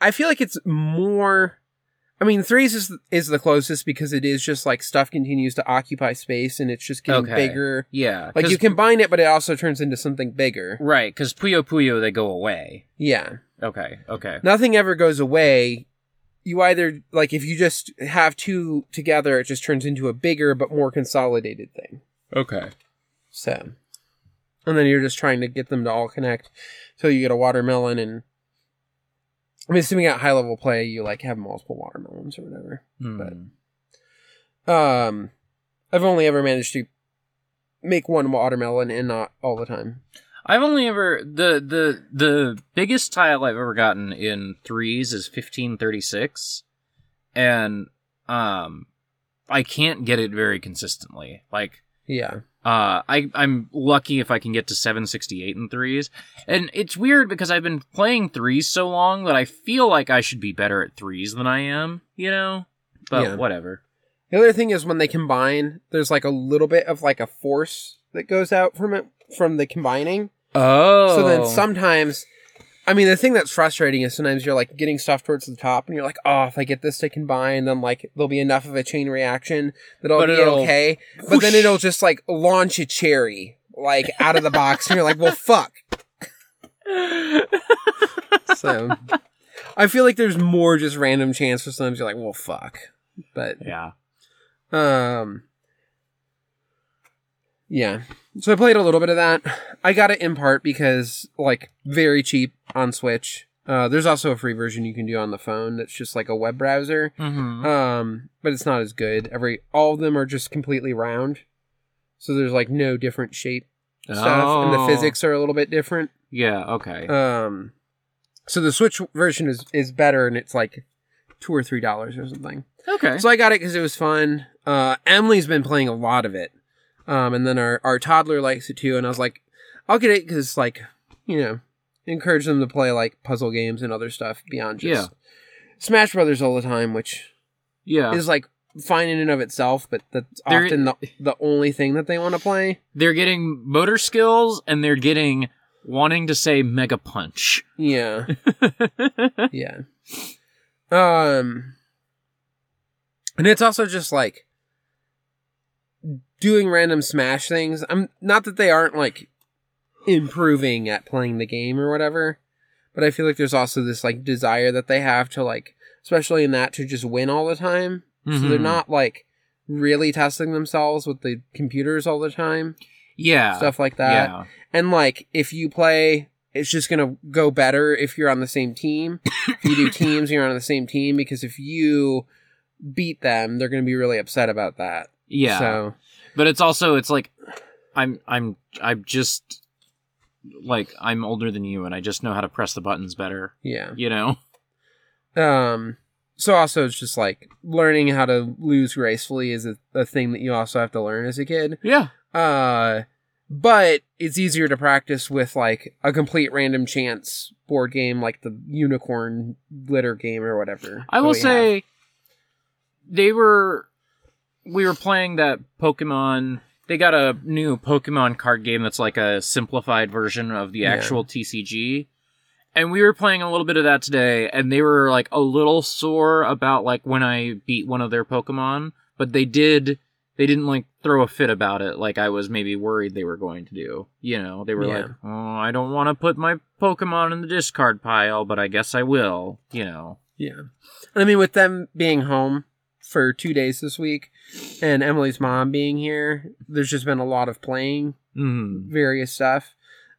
I feel like it's more. I mean, threes is is the closest because it is just like stuff continues to occupy space and it's just getting Okay. bigger. Yeah. like you combine it, but it also turns into something bigger. Right, because Puyo Puyo they go away. Yeah, Okay. Okay. nothing ever goes away. You either like if you just have two together, it just turns into a bigger but more consolidated thing. Okay. So, and then you're just trying to get them to all connect till you get a watermelon. And I'm assuming at high level play, you like have multiple watermelons or whatever. But Um, I've only ever managed to make one watermelon and not all the time. I've only ever the the the biggest tile I've ever gotten in threes is fifteen thirty six, and um, I can't get it very consistently. Like Yeah. Uh, I I'm lucky if I can get to 768 in threes, and it's weird because I've been playing threes so long that I feel like I should be better at threes than I am, you know. But Yeah. whatever. The other thing is when they combine, there's like a little bit of like a force that goes out from it from the combining. Oh, So then sometimes I mean, the thing that's frustrating is sometimes you're like getting stuff towards the top, and you're like, "Oh, if I get this to combine, then like there'll be enough of a chain reaction that I'll But be okay." But then it'll just like launch a cherry like out of the box, and you're like, "Well, fuck." So, I feel like there's more just random chance for sometimes you're like, "Well, fuck," but yeah. um, yeah. So I played a little bit of that. I got it in part because like very cheap on Switch. Uh, there's also a free version you can do on the phone that's just like a web browser. Mm-hmm. Um, but it's not as good. Every all of them are just completely round. So there's like no different shape stuff and the Oh. physics are a little bit different. Yeah. Okay. Um so the Switch version is is better and it's like 2 or 3 dollars or something. okay. So I got it cuz it was fun. Uh Emily's been playing a lot of it. Um and then our our toddler likes it too and I was like I'll get it cuz like, you know, encourage them to play like puzzle games and other stuff beyond just Smash Brothers all the time, which yeah. is like fine in and of itself, but that's There- often the, the only thing that they want to play. they're getting motor skills and they're getting wanting to say mega punch. Yeah, yeah. Um, and it's also just like doing random Smash things. I'm not that they aren't like improving at playing the game or whatever, but I feel like there's also this like desire that they have to like, especially in that, to just win all the time. So they're Mhm. not like really testing themselves with the computers all the time, yeah. stuff like that. Yeah. And like if you play, it's just gonna go better if you're on the same team. if you do teams, you're on the same team because if you beat them, they're gonna be really upset about that. Yeah. So But it's also it's like I'm I'm I'm just like I'm older than you and I just know how to press the buttons better. yeah. You know? Um. So also it's just like learning how to lose gracefully is a, a thing that you also have to learn as a kid. Yeah. Uh, but it's easier to practice with like a complete random chance board game like the unicorn glitter game or whatever. I will we have. say they were we were playing that Pokemon they got a new Pokemon card game that's like a simplified version of the Yeah. actual TCG. And we were playing a little bit of that today, and they were like a little sore about like when I beat one of their Pokemon, but they did they didn't like throw a fit about it like I was maybe worried they were going to do. You know, they were Yeah. like, "Oh, I don't want to put my Pokemon in the discard pile, but I guess I will." You know. Yeah. And I mean, with them being home for two days this week and Emily's mom being here, there's just been a lot of playing Mm. various stuff.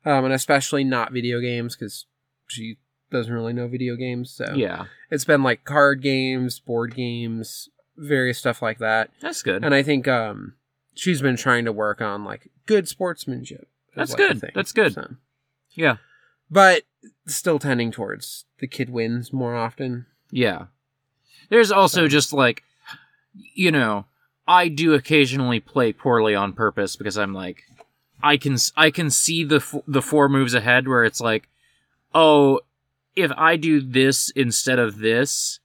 Um, and especially not video games because she doesn't really know video games. So Yeah, it's been like card games, board games, various stuff like that. that's good. And I think um, she's been trying to work on like good sportsmanship. That's like, good. That's good. So- yeah, But still tending towards the kid wins more often. yeah. There's also So- just like, you know, I do occasionally play poorly on purpose because I'm like, I can I can see the f- the four moves ahead where it's like, oh, if I do this instead of this,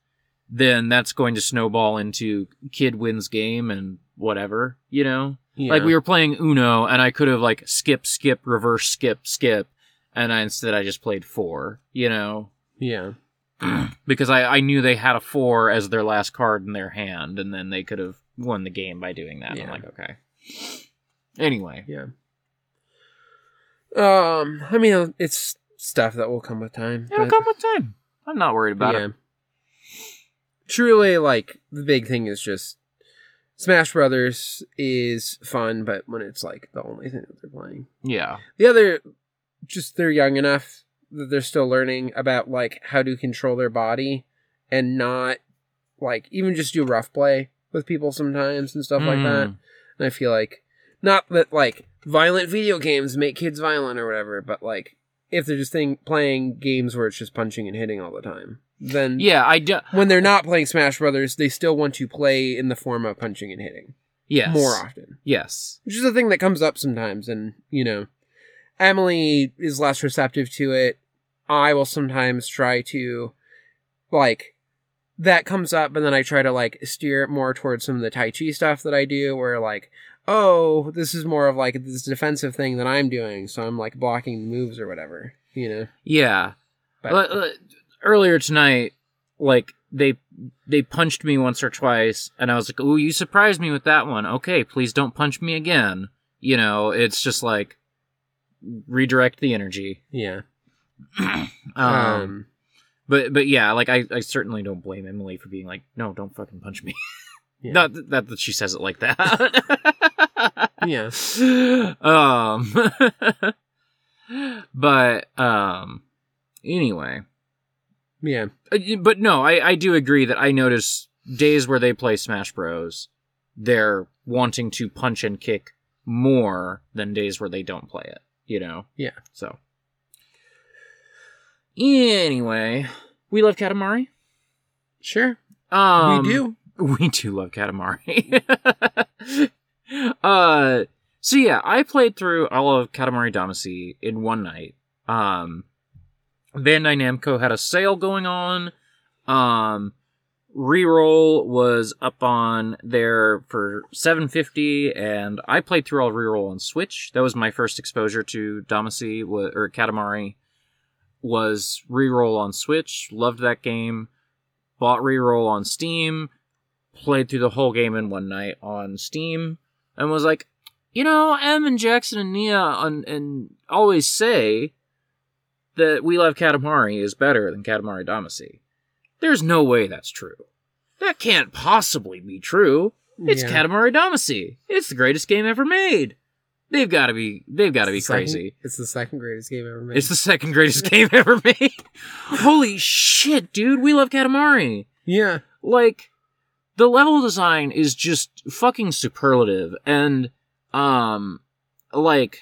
then that's going to snowball into kid wins game and whatever, you know. Yeah. Like we were playing Uno, and I could have like skip, skip, reverse, skip, skip, and I, instead I just played four. You know, Yeah. because I, I knew they had a four as their last card in their hand, and then they could have won the game by doing that. Yeah. I'm like, okay. Anyway, Yeah. Um, I mean, it's stuff that will come with time. it'll but- come with time. I'm not worried about yeah. it. Truly, like the big thing is just Smash Brothers is fun, but when it's like the only thing that they're playing. Yeah, The other, just they're young enough that they're still learning about like how to control their body and not like even just do rough play with people sometimes and stuff like that. Mm. And I feel like not that like violent video games make kids violent or whatever, but like if they're just thing, playing games where it's just punching and hitting all the time, then Yeah, I do. when they're not playing Smash Brothers, they still want to play in the form of punching and hitting Yes, more often, Yes. which is a thing that comes up sometimes. And you know, Emily is less receptive to it. I will sometimes try to like that comes up, and then I try to like steer it more towards some of the Tai Chi stuff that I do, where like, oh, this is more of like this defensive thing that I'm doing, so I'm like blocking moves or whatever, you know. Yeah. But Uh, earlier tonight, like they they punched me once or twice, and I was like, "Ooh, you surprised me with that one." Okay, please don't punch me again. You know, it's just like redirect the energy. yeah. Um, Um, but but yeah, like I, I certainly don't blame Emily for being like, "No, don't fucking punch me." Yeah. Not th- that that she says it like that. yeah. um but um anyway Yeah. Uh, but no I, I do agree that i notice days where they play smash bros they're wanting to punch and kick more than days where they don't play it you know Yeah. so anyway we love katamari Sure. um, we do. we do love Katamari. uh, so yeah, I played through all of Katamari Damacy in one night. Um, Bandai Namco had a sale going on. Um, Reroll was up on there for 750 and I played through all Reroll on Switch. That was my first exposure to Damacy or Katamari was Reroll on Switch. Loved that game. Bought Reroll on Steam played through the whole game in one night on Steam and was like, you know, Em and Jackson and Nia on, and always say that We Love Katamari is better than Katamari Damacy. There's no way that's true. That can't possibly be true. It's Yeah. Katamari Damacy. It's the greatest game ever made. They've got to be. They've got to be second- crazy. It's the second greatest game ever made. It's the second greatest game ever made. Holy shit, dude! We love Katamari yeah. like the level design is just fucking superlative and um like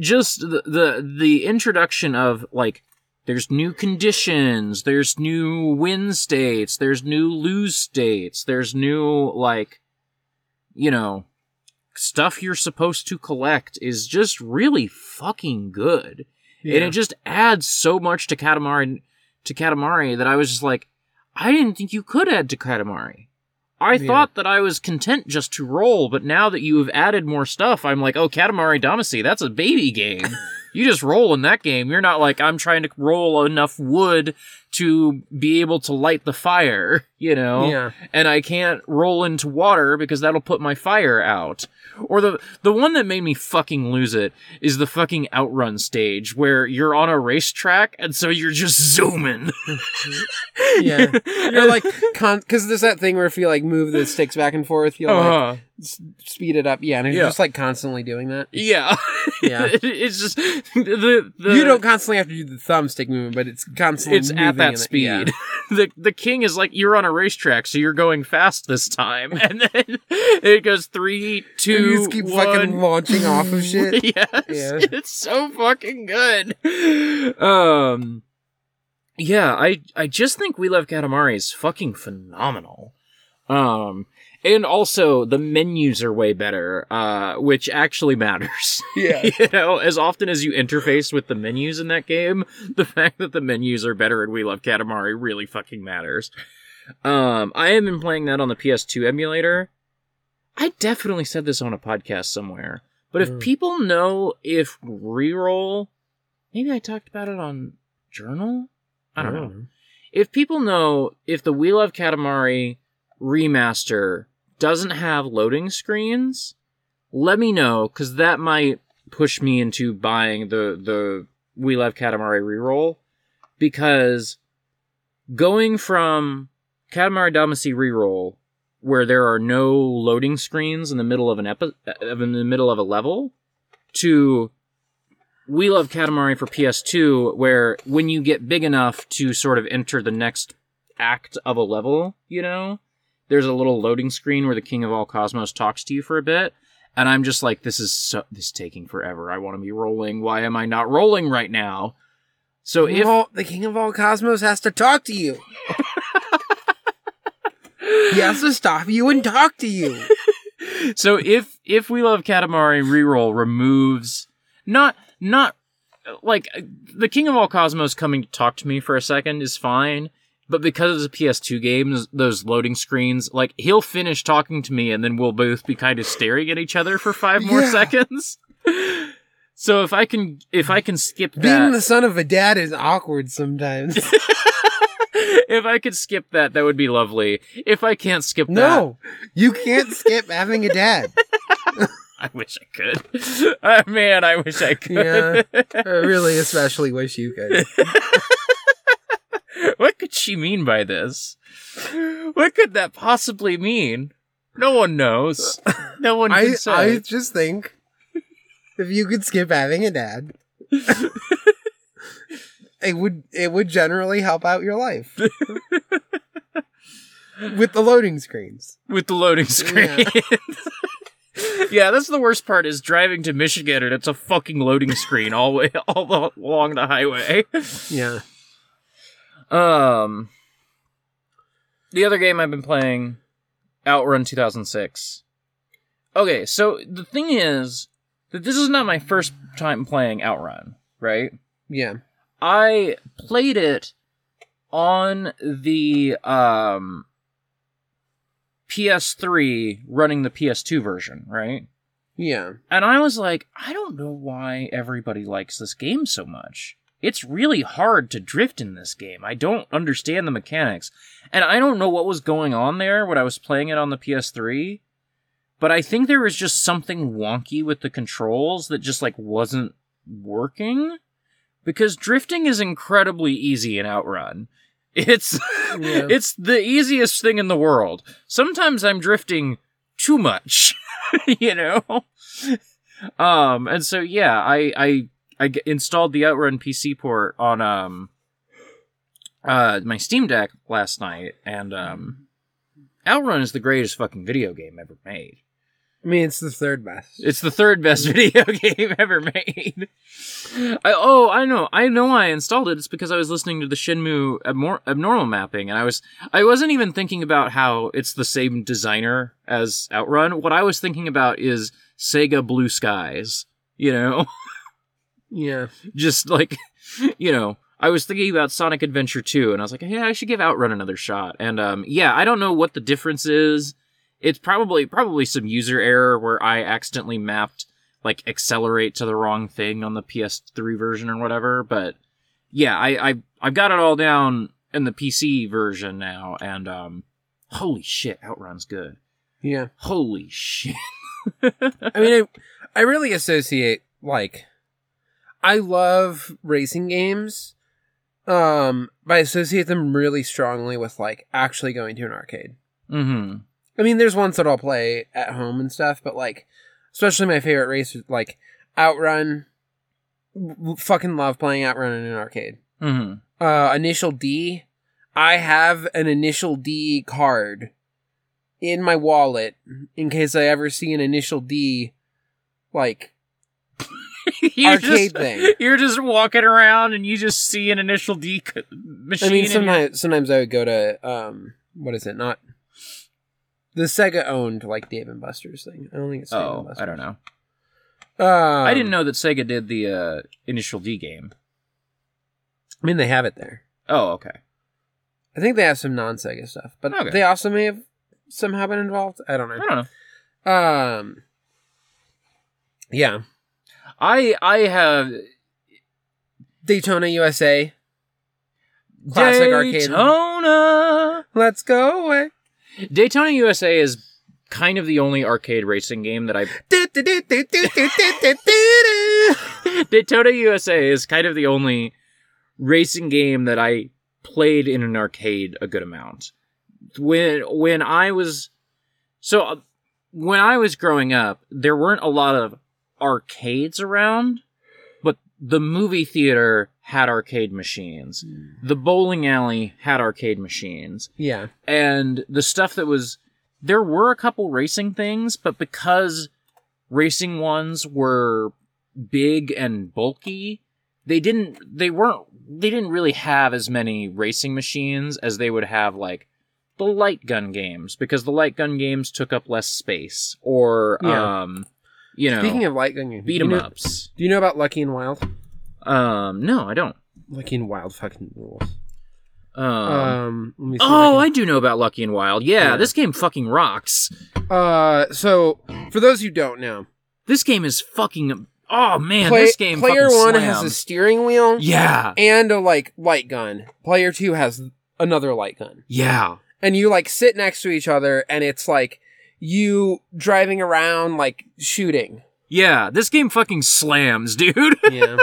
just the the, the introduction of like there's new conditions there's new win states there's new lose states there's new like you know stuff you're supposed to collect is just really fucking good Yeah. and it just adds so much to Katamari to Katamari that I was just like, I didn't think you could add to Katamari. I Yeah. thought that I was content just to roll, but now that you have added more stuff, I'm like, oh, Katamari Damacy, that's a baby game. you just roll in that game. You're not like, I'm trying to roll enough wood to be able to light the fire, you know? Yeah. and I can't roll into water because that'll put my fire out. Or the the one that made me fucking lose it is the fucking outrun stage where you're on a racetrack and so you're just zooming. Yeah. You're like, con- cause there's that thing where if you like move the sticks back and forth, you'll like uh-huh. s- speed it up. Yeah. And you're Yeah. just like constantly doing that. Yeah. Yeah. it's just the, the you don't constantly have to do the thumbstick movement, but it's constantly it's at that speed. yeah. the the king is like you're on a racetrack, so you're going fast this time, and then it goes three, two, And you just keep fucking one. launching off of shit. yes, Yeah. it's so fucking good. Um, yeah, I I just think We Love Katamari is fucking phenomenal. Um, and also the menus are way better, uh, which actually matters. Yeah. you know, as often as you interface with the menus in that game, the fact that the menus are better and We Love Katamari really fucking matters. Um, I have been playing that on the PS2 emulator. I definitely said this on a podcast somewhere, but if Mm. people know if reroll, maybe I talked about it on Journal. I don't know. If people know if the We Love Katamari remaster doesn't have loading screens, let me know because that might push me into buying the the We Love Katamari reroll because going from Katamari Damacy reroll where there are no loading screens in the middle of an epi- uh, in the middle of a level to we love Katamari for PS2, where when you get big enough to sort of enter the next act of a level, you know, there's a little loading screen where the King of All Cosmos talks to you for a bit, and I'm just like, this is so this is taking forever. I want to be rolling. Why am I not rolling right now? So if the king of all cosmos has to talk to you. he has to stop you and talk to you. so if if we love Katamari reroll removes not not like the King of All Cosmos coming to talk to me for a second is fine, but because it's a PS2 game, those- loading screens, like he'll finish talking to me and then we'll both be kind of staring at each other for five more Yeah. seconds. So if I can if I can skip that Being the son of a dad is awkward sometimes. if I could skip that, that would be lovely. If I can't skip that no, you can't skip having a dad. I wish I could. Uh, man, I wish I could. Yeah. I really especially wish you could. what could she mean by this? What could that possibly mean? No one knows. No one can I, say. I just think if you could skip having a dad, it would it would generally help out your life. With the loading screens. with the loading screen. Yeah. that's the worst part is driving to Michigan and it's a fucking loading screen all way all the- along the highway. Yeah. Um the other game I've been playing Outrun 2006. Okay, so the thing is that this is not my first time playing Outrun, right? Yeah. I played it on the um PS3 running the PS2 version, right? Yeah. And I was like, I don't know why everybody likes this game so much. It's really hard to drift in this game. I don't understand the mechanics. And I don't know what was going on there when I was playing it on the PS3. But I think there was just something wonky with the controls that just like wasn't working. Because drifting is incredibly easy in Outrun. It's Yeah. it's the easiest thing in the world. Sometimes I'm drifting too much, you know. Um, and so yeah, I I I g- installed the Outrun PC port on um uh my Steam Deck last night, and um Outrun is the greatest fucking video game ever made. I mean, it's the third best. It's the third best video game ever made. I, oh, I know. I know I installed it. It's because I was listening to the abnor- abnormal mapping, and I was I wasn't even thinking about how it's the same designer as Outrun. What I was thinking about is Sega Blue Skies. You know, yeah. just like you know. I was thinking about Sonic Adventure 2 and I was like, "Yeah, I should give Outrun another shot." And um yeah, I don't know what the difference is. It's probably probably some user error where I accidentally mapped like accelerate to the wrong thing on the PS3 version or whatever, but yeah, I I I've got it all down in the PC version now and um holy shit, Outrun's good. Yeah. Holy shit. I mean, I, I really associate like I love racing games, um, but I associate them really strongly with like actually going to an arcade. Mhm. I mean, there's ones that I'll play at home and stuff, but like, especially my favorite race, like Outrun. w- Fucking love playing Outrun in an arcade. Mhm. Uh, Initial D. I have an Initial D card in my wallet in case I ever see an Initial D, like Arcade just- thing. You're just walking around and you just see an initial D c- machine. I mean, and you're- sometimes sometimes I would go to um, what is it? Not the Sega owned like Dave and Buster's thing. I don't think it's. Dave and Oh, Buster's. I don't know. Um, I didn't know that Sega did the uh, initial D game. I mean, they have it there. Oh, okay. I think they have some non Sega stuff, but Okay. they also may have somehow been involved. I don't know. I don't know. Um, yeah, I I have Daytona USA. Classic arcade. Daytona. Let's go away. Daytona USA is kind of the only arcade racing game that I. Daytona USA is kind of the only racing game that I played in an arcade a good amount. When when I was so uh, when I was growing up, there weren't a lot of arcades around, but the movie theater had arcade machines. The bowling alley had arcade machines yeah, and the stuff that was there were a couple racing things but because racing ones were big and bulky they didn't they weren't they didn't really have as many racing machines as they would have like the light gun games because the light gun games took up less space or Yeah. um you know Speaking of light gun, beat 'em you know- ups Do you know about Lucky and Wild? um no i don't Lucky and Wild fucking rules. um, Um, let me see if oh I i do know about lucky and wild yeah, Yeah. this game fucking rocks uh, so for those who don't know, This game is fucking Oh man, Play- this game player fucking one has a slams. steering wheel yeah, and a like light gun. Player two has another light gun. yeah, and you like sit next to each other and it's like you driving around like shooting. yeah. This game fucking slams, dude. Yeah.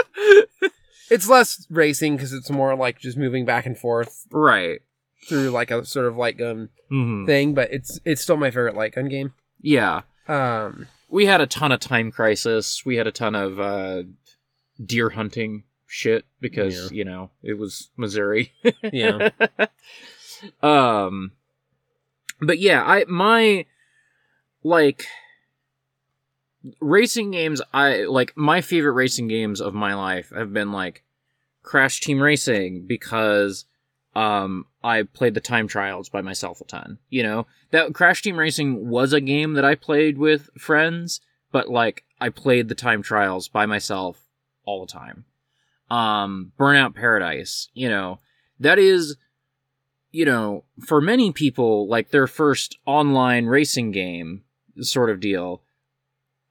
it's less racing because it's more like just moving back and forth right. through like a sort of light gun hmm thing, but it's it's still my favorite light gun game. Yeah. Um we had a ton of time crisis. We had a ton of uh, deer hunting shit because Yeah. you know it was Missouri. yeah. um, but yeah, I my like racing games. I like my favorite racing games of my life have been like Crash Team Racing because um I played the time trials by myself a ton. You know that Crash Team Racing was a game that I played with friends, but like I played the time trials by myself all the time. Um, Burnout Paradise, you know, that is, you know, for many people, like their first online racing game sort of deal.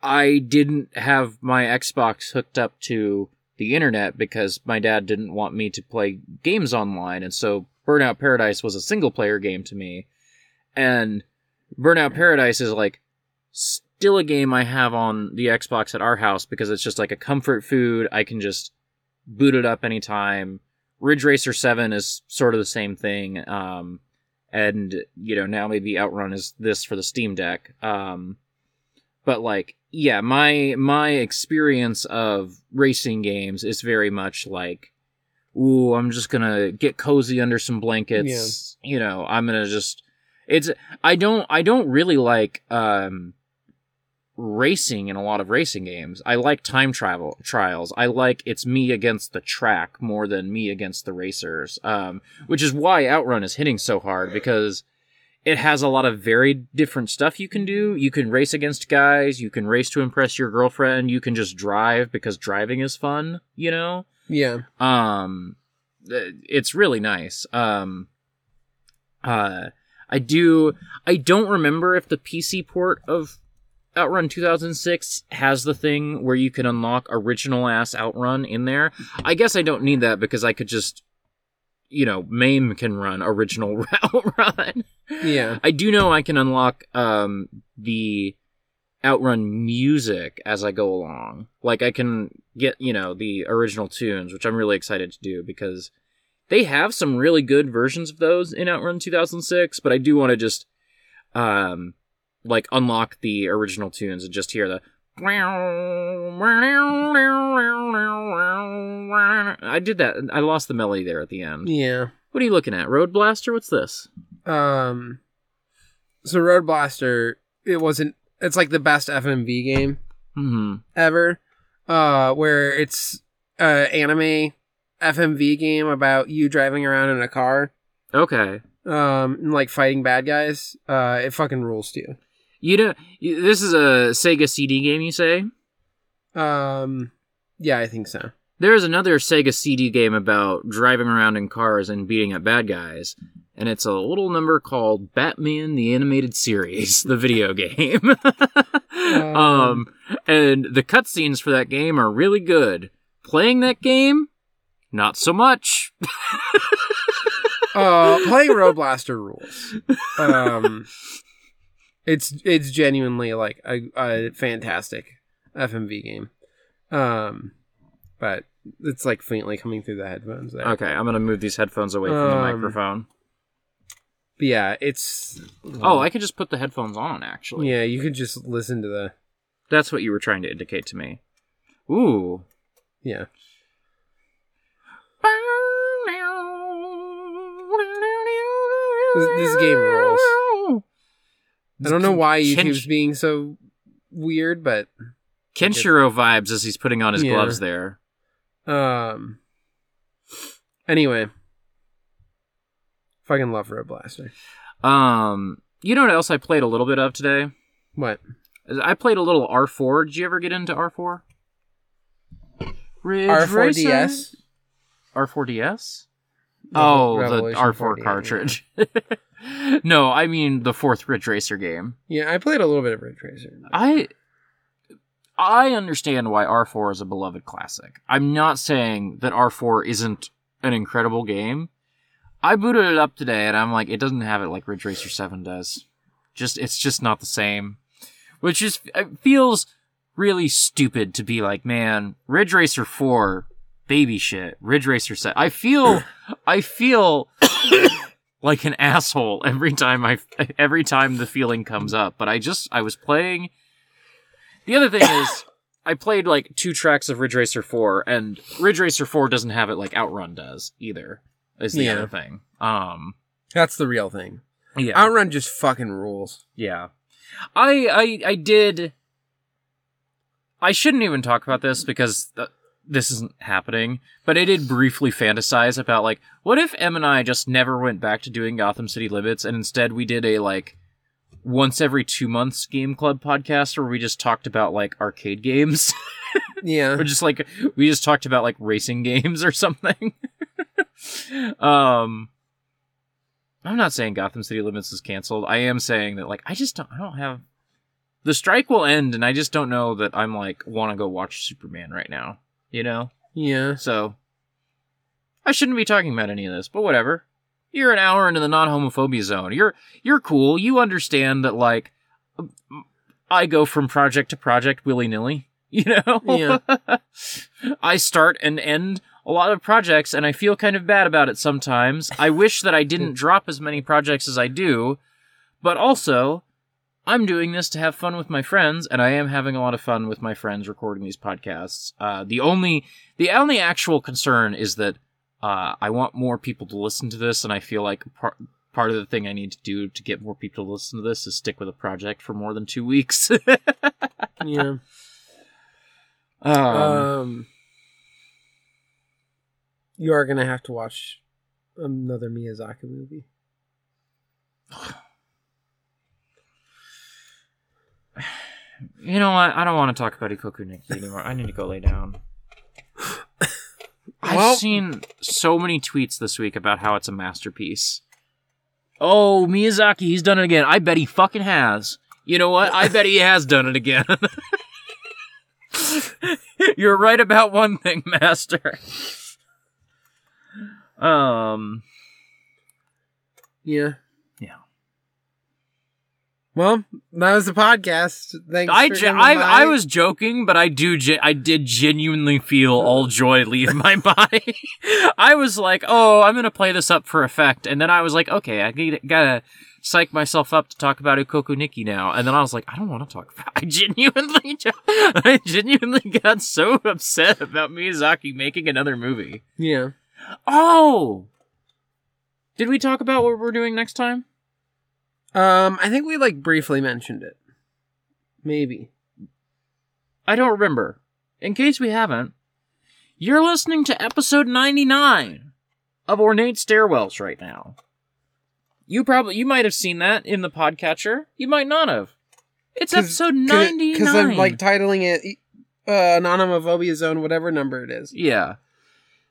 I didn't have my Xbox hooked up to the internet because my dad didn't want me to play games online, and so Burnout Paradise was a single player game to me. And Burnout Paradise is like still a game I have on the Xbox at our house because it's just like a comfort food. I can just boot it up anytime. Ridge Racer 7 is sort of the same thing. Um, and, you know, now maybe Outrun is this for the Steam Deck. Um, but like, yeah, my, my experience of racing games is very much like, ooh, I'm just gonna get cozy under some blankets. You know, I'm gonna just, it's, I don't, I don't really like, um, racing in a lot of racing games. I like time travel trials. I like it's me against the track more than me against the racers. Um, which is why Outrun is hitting so hard because it has a lot of very different stuff you can do. You can race against guys, you can race to impress your girlfriend, you can just drive because driving is fun, you know? Yeah. Um, it's really nice. Um, uh, I do. I don't remember if the PC port of Outrun 2006 has the thing where you can unlock original ass Outrun in there. I guess I don't need that because I could just, you know, MAME can run original Outrun. Yeah. I do know I can unlock um the outrun music as I go along. Like I can get, you know, the original tunes, which I'm really excited to do because they have some really good versions of those in Outrun 2006, but I do want to just um like unlock the original tunes and just hear the I did that. I lost the melody there at the end. Yeah. What are you looking at? Road Blaster? What's this? Um so Road Blaster it wasn't it's like the best FMV game Hmm. ever. Uh where it's a anime FMV game about you driving around in a car Okay. um and like fighting bad guys. Uh it fucking rules to you. Know, this is a Sega CD game, you say? Um yeah, I think so. There's another Sega CD game about driving around in cars and beating up bad guys, and it's a little number called Batman the Animated Series, the video game. um, and the cutscenes for that game are really good. Playing that game, not so much. Uh playing Road Blaster rules. Um it's it's genuinely like a, a fantastic FMV game. Um but it's like faintly coming through the headphones there. Okay, I'm gonna move these headphones away from the Um, microphone. But yeah, it's Oh, I could just put the headphones on, actually. yeah, you could just listen to the That's what you were trying to indicate to me. Ooh. yeah. This, this game rules. I don't know why Ken- YouTube's being so weird, but Kenshiro vibes as he's putting on his Yeah. gloves there. um anyway. Fucking love Road Blaster. Um, you know what else I played a little bit of today? What? I played a little R4. Did you ever get into R4? Ridge R4DS? R4DS? Oh, the Revolution R4 48, cartridge. no, I mean the fourth Ridge Racer game. Yeah. yeah, I played a little bit of Ridge Racer. I I understand why R4 is a beloved classic. I'm not saying that R4 isn't an incredible game. I booted it up today and I'm like, it doesn't have it like Ridge Racer 7 does. Just, it's just not the same. Which is, it feels really stupid to be like, man, Ridge Racer 4, baby shit. Ridge Racer set. I feel, I feel like an asshole every time I, every time the feeling comes up. But I just, I was playing. The other thing is, I played like two tracks of Ridge Racer 4, and Ridge Racer 4 doesn't have it like Outrun does either. Is the Yeah. other thing. Um, That's the real thing. yeah, Outrun just fucking rules. yeah. I, I, I did. I shouldn't even talk about this because th- this isn't happening. But I did briefly fantasize about like, what if Em and I just never went back to doing Gotham City Limits, and instead we did a like once every two months game club podcast where we just talked about like arcade games. Yeah. or just like we just talked about like racing games or something. um I'm not saying Gotham City Limits is canceled. I am saying that like I just don't I don't have the strike will end and I just don't know that I'm like want to go watch Superman right now, you know? Yeah. So I shouldn't be talking about any of this, but whatever. You're an hour into the non-homophobia zone. You're you're cool. You understand that like I go from project to project willy-nilly, you know? Yeah. I start and end a lot of projects and I feel kind of bad about it sometimes. I wish that I didn't drop as many projects as I do, but also I'm doing this to have fun with my friends, and I am having a lot of fun with my friends recording these podcasts. Uh, the only the only actual concern is that uh, I want more people to listen to this, and I feel like part part of the thing I need to do to get more people to listen to this is stick with a project for more than two weeks. Yeah. um, Um, you are gonna have to watch another Miyazaki movie. You know what? I don't want to talk about Ikoku Nikki anymore. I need to go lay down. I've Well- seen so many tweets this week about how it's a masterpiece. Oh, Miyazaki, he's done it again. I bet he fucking has. You know what? I bet he has done it again. You're right about one thing, Master. Um, Yeah. Well, that was the podcast. Thanks. I, for ge- I, by. I was joking, but I do ge- I did genuinely feel all joy leave my body. I was like, "Oh, I'm gonna play this up for effect," and then I was like, "Okay, I need- gotta psych myself up to talk about Ikoku Nikki now." And then I was like, "I don't want to talk about." I genuinely, I genuinely got so upset about Miyazaki making another movie. Yeah. Oh, did we talk about what we're doing next time? Um, I think we like briefly mentioned it. Maybe. I don't remember. In case we haven't, you're listening to episode 99 of Ornate Stairwells right now. You probably you might have seen that in the podcatcher. You might not have. It's episode 99. Because I'm like titling it uh, Anonymophobia Zone, whatever number it is. yeah.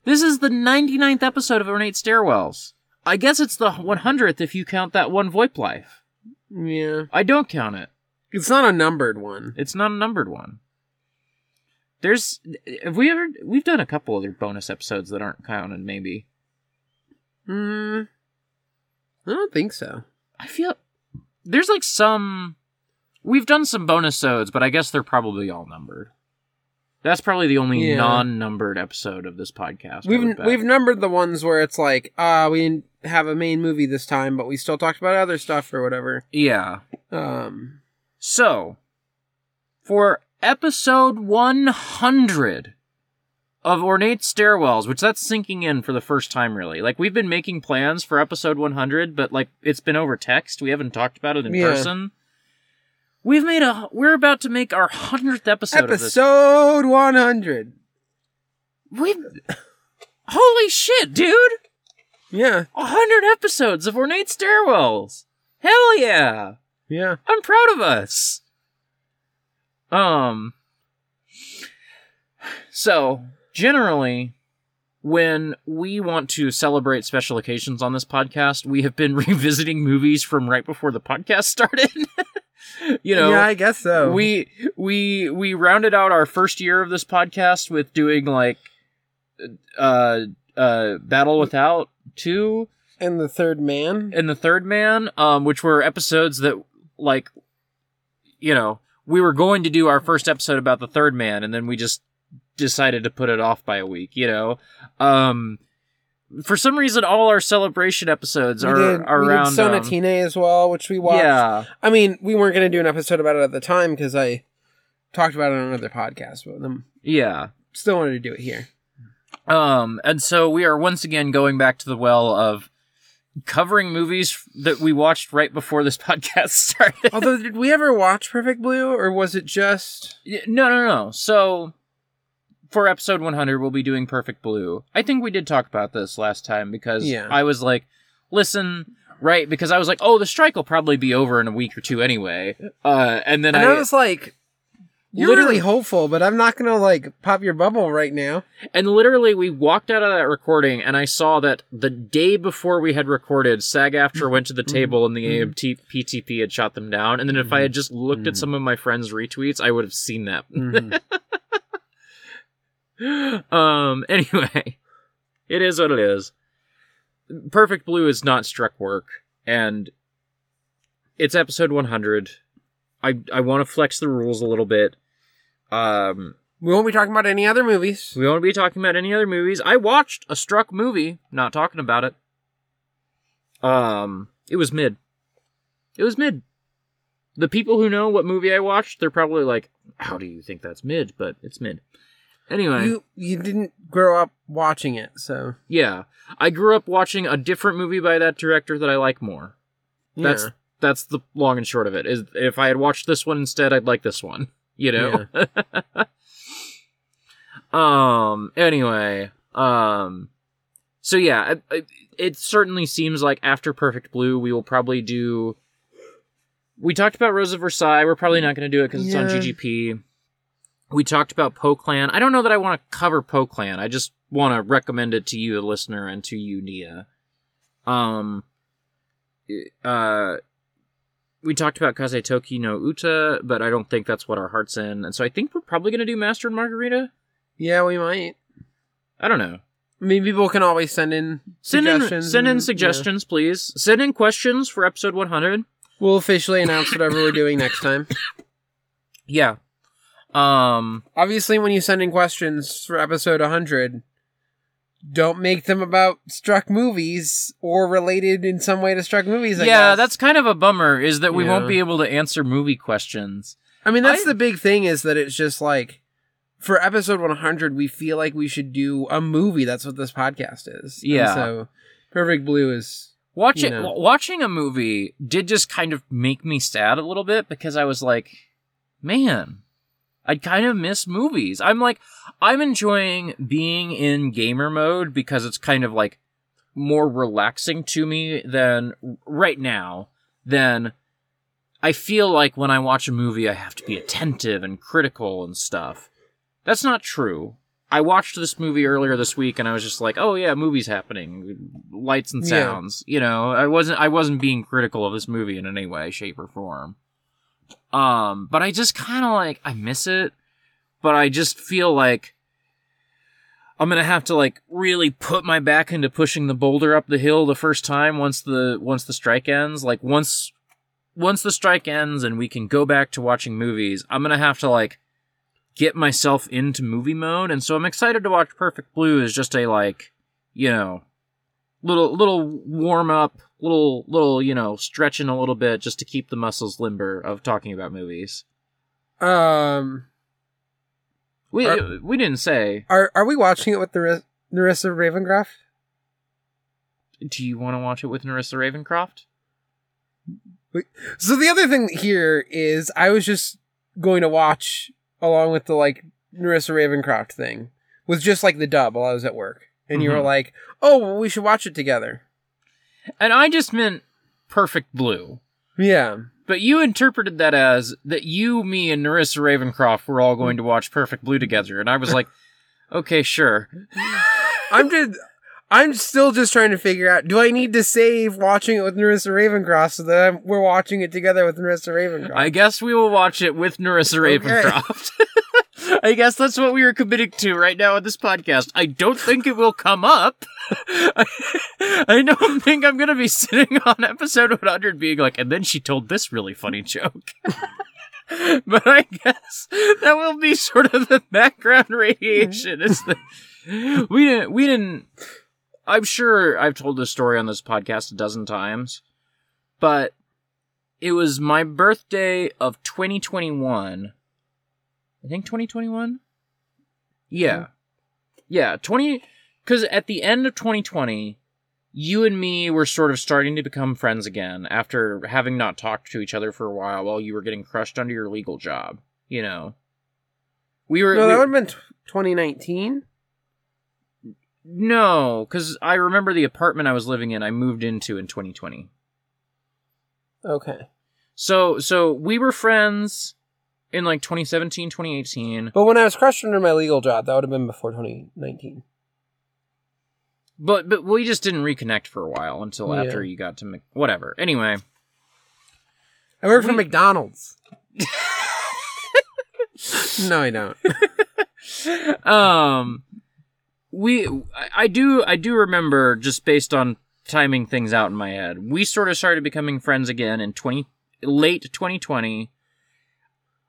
This is the 99th episode of Ornate Stairwells. I guess it's the 100th if you count that one VoIP life. Yeah. I don't count it. It's not a numbered one. It's not a numbered one. There's have we ever we've done a couple other bonus episodes that aren't counted maybe. Hmm. I don't think so. I feel there's like some we've done some bonus sodes, but I guess they're probably all numbered. That's probably the only Yeah. non-numbered episode of this podcast. We've we've numbered the ones where it's like, uh, we didn't have a main movie this time, but we still talked about other stuff or whatever. yeah. Um. So for episode 100 of Ornate Stairwells, which that's sinking in for the first time really. Like we've been making plans for episode 100, but like it's been over text. We haven't talked about it in Yeah. person. We've made a we're about to make our 100th episode. Episode one hundred. We Holy shit, dude! Yeah. A hundred episodes of Ornate Stairwells. Hell yeah! Yeah. I'm proud of us. Um. So generally, when we want to celebrate special occasions on this podcast, we have been revisiting movies from right before the podcast started. you know, yeah, I guess so. we we we rounded out our first year of this podcast with doing like uh uh battle without two and the third man. and the third man um which were episodes that like you know we were going to do our first episode about the third man and then we just decided to put it off by a week you know um for some reason all our celebration episodes We are, did, are we around did um, Sonatine as well, which we watched. yeah I mean, we weren't going to do an episode about it at the time because I talked about it on another podcast, but yeah still wanted to do it here. Um, and so we are once again going back to the well of covering movies that we watched right before this podcast started. Although, did we ever watch Perfect Blue, or was it just? No, no, no. So for episode 100, we'll be doing Perfect Blue. I think we did talk about this last time because Yeah. I was like, listen, right? Because I was like, oh, the strike will probably be over in a week or two anyway. Uh, and then And I, I was like, "You're Literally- really hopeful, but I'm not going to like pop your bubble right now." And literally, we walked out of that recording, and I saw that the day before we had recorded, SAG-AFTRA went to the mm-hmm. table, and the mm-hmm. AMT PTP had shot them down. And then if I had mm-hmm. just looked at some of my friends' retweets, I would have seen that. Um. Anyway, it is what it is. Perfect Blue is not struck work, and it's episode 100. I I want to flex the rules a little bit. Um. we won't be talking about any other movies. We won't be talking about any other movies. I watched a struck movie, not talking about it. Um, it was mid. It was mid. The people who know what movie I watched, they're probably like, "How do you think that's mid?" But it's mid. Anyway, You you didn't grow up watching it, so yeah, I grew up watching a different movie by that director that I like more. That's yeah. that's the long and short of it. Is if I had watched this one instead, I'd like this one. You know. um. Anyway. Um. So yeah, it, it, it certainly seems like after Perfect Blue, we will probably do. We talked about Rose of Versailles. We're probably not going to do it because it's on GGP. We talked about Poe Clan. I don't know that I want to cover Poe Clan. I just want to recommend it to you, the listener, and to you, Nia. Um. Uh we talked about Kaze to Ki no Uta, but I don't think that's what our heart's in. And so I think we're probably going to do Master and Margarita. yeah, we might. I don't know. I mean, people can always send in Send in, suggestions. send in and- suggestions, please. Send in questions for episode 100. We'll officially announce whatever we're doing next time. Yeah. Um, Obviously, when you send in questions for episode 100, don't make them about struck movies or related in some way to struck movies. I yeah, guess. that's kind of a bummer is that we Yeah. won't be able to answer movie questions. I mean, that's I- the big thing is that it's just like for episode 100, we feel like we should do a movie. That's what this podcast is. And Yeah. so Perfect Blue is. Watching You know. watching a movie did just kind of make me sad a little bit because I was like, man, I kind of miss movies. I'm like, I'm enjoying being in gamer mode because it's kind of like more relaxing to me than right now than I feel like when I watch a movie I have to be attentive and critical and stuff. That's not true. I watched this movie earlier this week and I was just like, "Oh yeah, movie's happening. Lights and Yeah. sounds." You know, I wasn't I wasn't being critical of this movie in any way, shape or form. Um, but I just kind of like I miss it, but I just feel like I'm gonna have to like really put my back into pushing the boulder up the hill the first time once the once the strike ends. Like once once the strike ends and we can go back to watching movies, I'm gonna have to like get myself into movie mode. And so I'm excited to watch Perfect Blue as just a like, you know, little little warm up, little little you know stretching a little bit just to keep the muscles limber of talking about movies. Um, We Are- we didn't say. are are we watching it with the Ris- Nerissa Ravencroft? Do you want to watch it with Nerissa Ravencroft? So the other thing here is I was just going to watch along with the like Nerissa Ravencroft thing was just like the dub while I was at work, and you were Mhm. like, "Oh, well, we should watch it together." And I just meant Perfect Blue. Yeah, But you interpreted that as that you, me, and Nerissa Ravencroft were all going to watch Perfect Blue together, and I was like, okay, sure. I'm just. I'm still just trying to figure out: do I need to save watching it with Nerissa Ravencroft so that I'm, we're watching it together with Nerissa Ravencroft? I guess we will watch it with Nerissa Ravencroft. I guess that's what we are committing to right now on this podcast. I don't think it will come up. I, I don't think I'm going to be sitting on episode 100 being like, and then she told this really funny joke. but I guess that will be sort of the background radiation. Is the, we didn't, we didn't, I'm sure I've told this story on this podcast a dozen times, but it was my birthday of 2021. I think 2021. Yeah, yeah, 20. Because at the end of 2020, you and me were sort of starting to become friends again after having not talked to each other for a while while you were getting crushed under your legal job. You know, we were. no, we- that would have been t- 2019. no, because I remember the apartment I was living in. I moved into in 2020. Okay, So so we were friends in like 2017, 2018. but when I was crushed under my legal job, that would have been before 2019. But but we just didn't reconnect for a while until Yeah. after you got to Mc- whatever. Anyway, I work for We- McDonald's. no, I don't. um we I, I do I do remember just based on timing things out in my head. We sort of started becoming friends again in 20 late 2020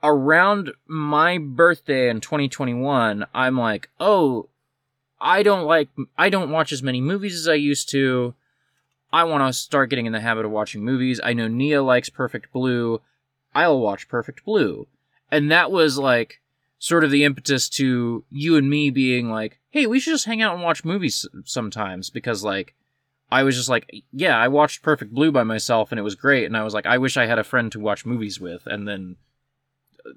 around my birthday in 2021. I'm like, "Oh, I don't like I don't watch as many movies as I used to. I want to start getting in the habit of watching movies. I know Nia likes Perfect Blue. I'll watch Perfect Blue." And that was like sort of the impetus to you and me being like, "Hey, we should just hang out and watch movies sometimes." Because like, I was just like, "Yeah, I watched Perfect Blue by myself and it was great," and I was like, "I wish I had a friend to watch movies with." And then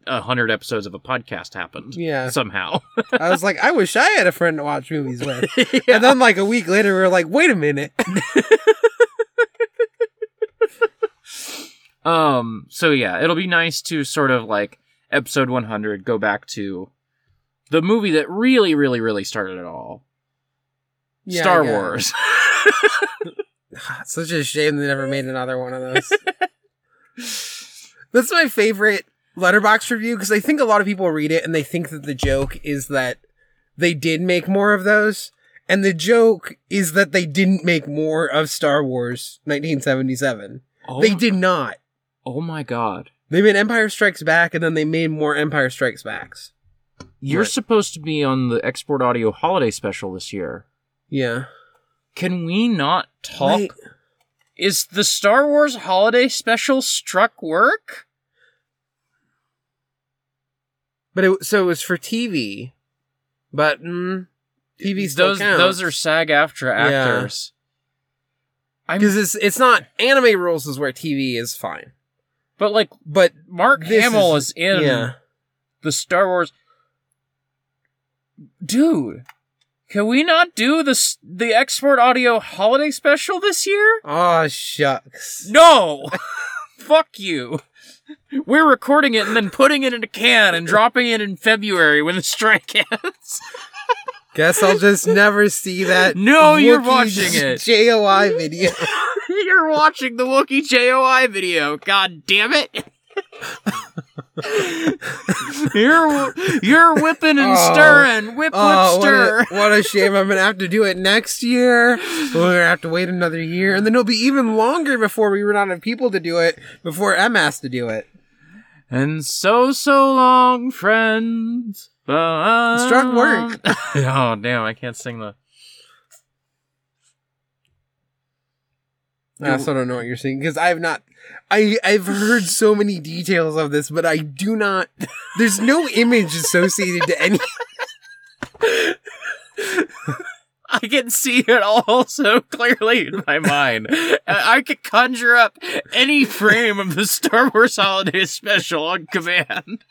a hundred episodes of a podcast happened Yeah. somehow. I was like, I wish I had a friend to watch movies with. And then, like, a week later, we were like, wait a minute. Um, so yeah, it'll be nice to sort of like episode 100 go back to the movie that really, really, really started it all. Yeah, Star yeah. Wars. Such a shame they never made another one of those. That's my favorite Letterboxd review because I think a lot of people read it and they think that the joke is that they did make more of those. And the joke is that they didn't make more of Star Wars 1977. oh, They did not. Oh my god. They made Empire Strikes Back and then they made more Empire Strikes Backs. You're Right. supposed to be on the Export Audio holiday special this year. Yeah. Can we not talk? Wait. Is the Star Wars holiday special struck work? But it, so it was for TV. But mm, TV still those counts. those are SAG-AFTRA actors. Because it's it's not anime rules is where TV is fine. but like But Mark this Hamill is, in yeah. the Star Wars. Dude, can we not do the s- the Export Audio holiday special this year? Oh shucks. No, fuck you. We're recording it and then putting it in a can and dropping it in February when the strike ends. Guess I'll just never see that. No, you're watching it. JOI video. You're watching the Wookiee JOI video. God damn it. You're you're whipping and Oh. stirring, whip whip Oh, what stir. a, what a shame! I'm gonna have to do it next year. We're gonna have to wait another year, and then it'll be even longer before we run out of people to do it. Before M has to do it. And so so long, friends. But Struck work. oh damn! I can't sing the. I also don't know what you're saying because I've not. I I've heard so many details of this, but I do not. There's no image associated to any. I can see it all so clearly in my mind. I could conjure up any frame of the Star Wars Holiday Special on command.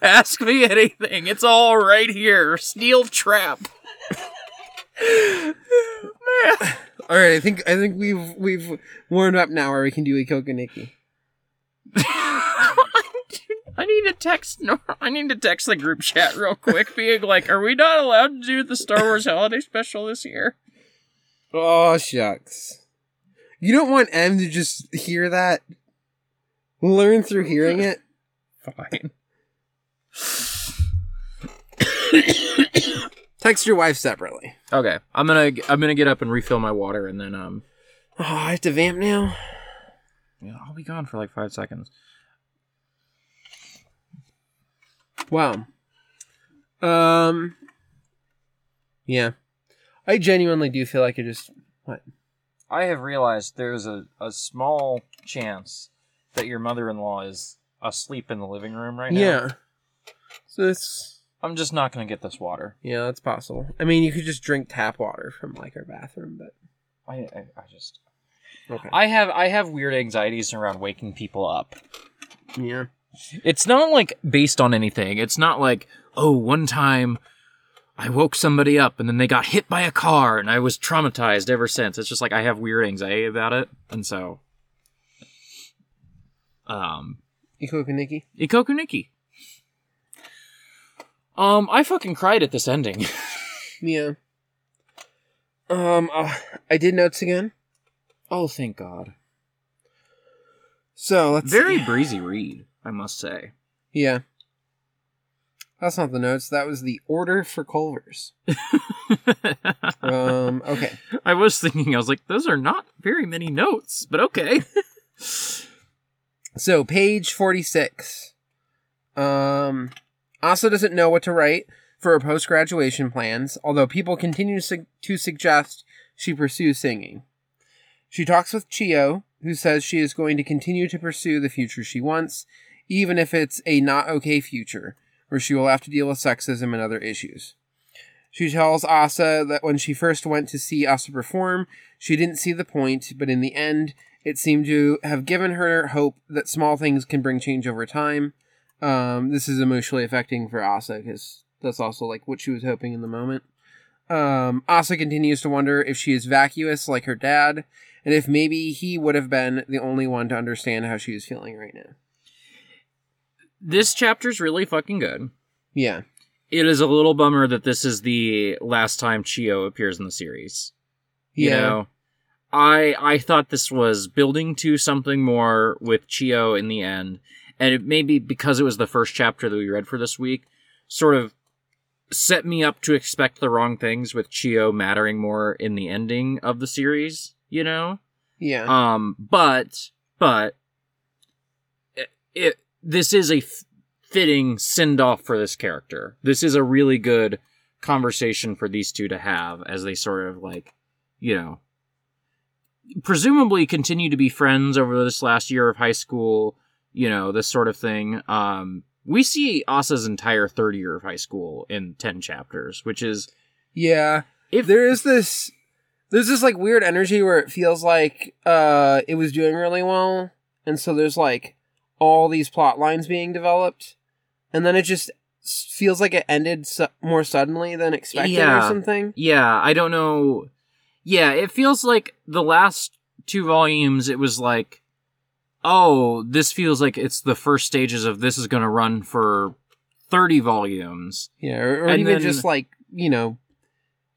Ask me anything. It's all right here. Steel trap. All right, I think I think we've we've warmed up now, where we can do a Kokoniki. I need to text. I need to text the group chat real quick, being like, "Are we not allowed to do the Star Wars Holiday Special this year?" Oh shucks. You don't want M to just hear that? Learn through hearing it? Fine. Text your wife separately. Okay, I'm gonna I'm gonna get up and refill my water, and then um, Oh, I have to vamp now. yeah, I'll be gone for like five seconds. Wow. Um Yeah. I genuinely do feel like I just what? I have realized there's a, a small chance that your mother-in-law is asleep in the living room right now. Yeah. So it's I'm just not gonna get this water. yeah, that's possible. I mean, you could just drink tap water from like our bathroom, but I I, I just okay. I have I have weird anxieties around waking people up. yeah. It's not like based on anything. It's not like, oh, one time I woke somebody up and then they got hit by a car and I was traumatized ever since. It's just like I have weird anxiety about it. And so um Ikoku Nikki. Ikokuniki. Um, I fucking cried at this ending. Yeah. Um uh, I did notes again. oh, thank God. So let's Very see. breezy read, I must say. Yeah. That's not the notes. That was the order for Culvers. Um, okay. I was thinking, I was like, those are not very many notes, but okay. So page 46. Um, Asa doesn't know what to write for her post graduation plans, although people continue to, su- to suggest she pursue singing. She talks with Chio, who says she is going to continue to pursue the future she wants, even if it's a not okay future, where she will have to deal with sexism and other issues. She tells Asa that when she first went to see Asa perform, she didn't see the point, but in the end, it seemed to have given her hope that small things can bring change over time. Um, this is emotionally affecting for Asa because that's also like what she was hoping in the moment. Um, Asa continues to wonder if she is vacuous like her dad, and if maybe he would have been the only one to understand how she is feeling right now. this chapter's really fucking good. Yeah. It is a little bummer that this is the last time Chio appears in the series. You Yeah. know, I I thought this was building to something more with Chio in the end, and it maybe because it was the first chapter that we read for this week, sort of set me up to expect the wrong things with Chio mattering more in the ending of the series. You know, Yeah. um, but but it, it this is a f- fitting send off for this character. This is a really good conversation for these two to have as they sort of like, you know, presumably continue to be friends over this last year of high school. You know, this sort of thing. Um, we see Asa's entire third year of high school in ten chapters, which is yeah. if there is this there's this like weird energy where it feels like uh it was doing really well and so there's like all these plot lines being developed and then it just feels like it ended su- more suddenly than expected Yeah. or something Yeah, I don't know. Yeah, it feels like the last two volumes, it was like, oh, this feels like it's the first stages of this is going to run for 30 volumes. yeah or, or even then- just like you know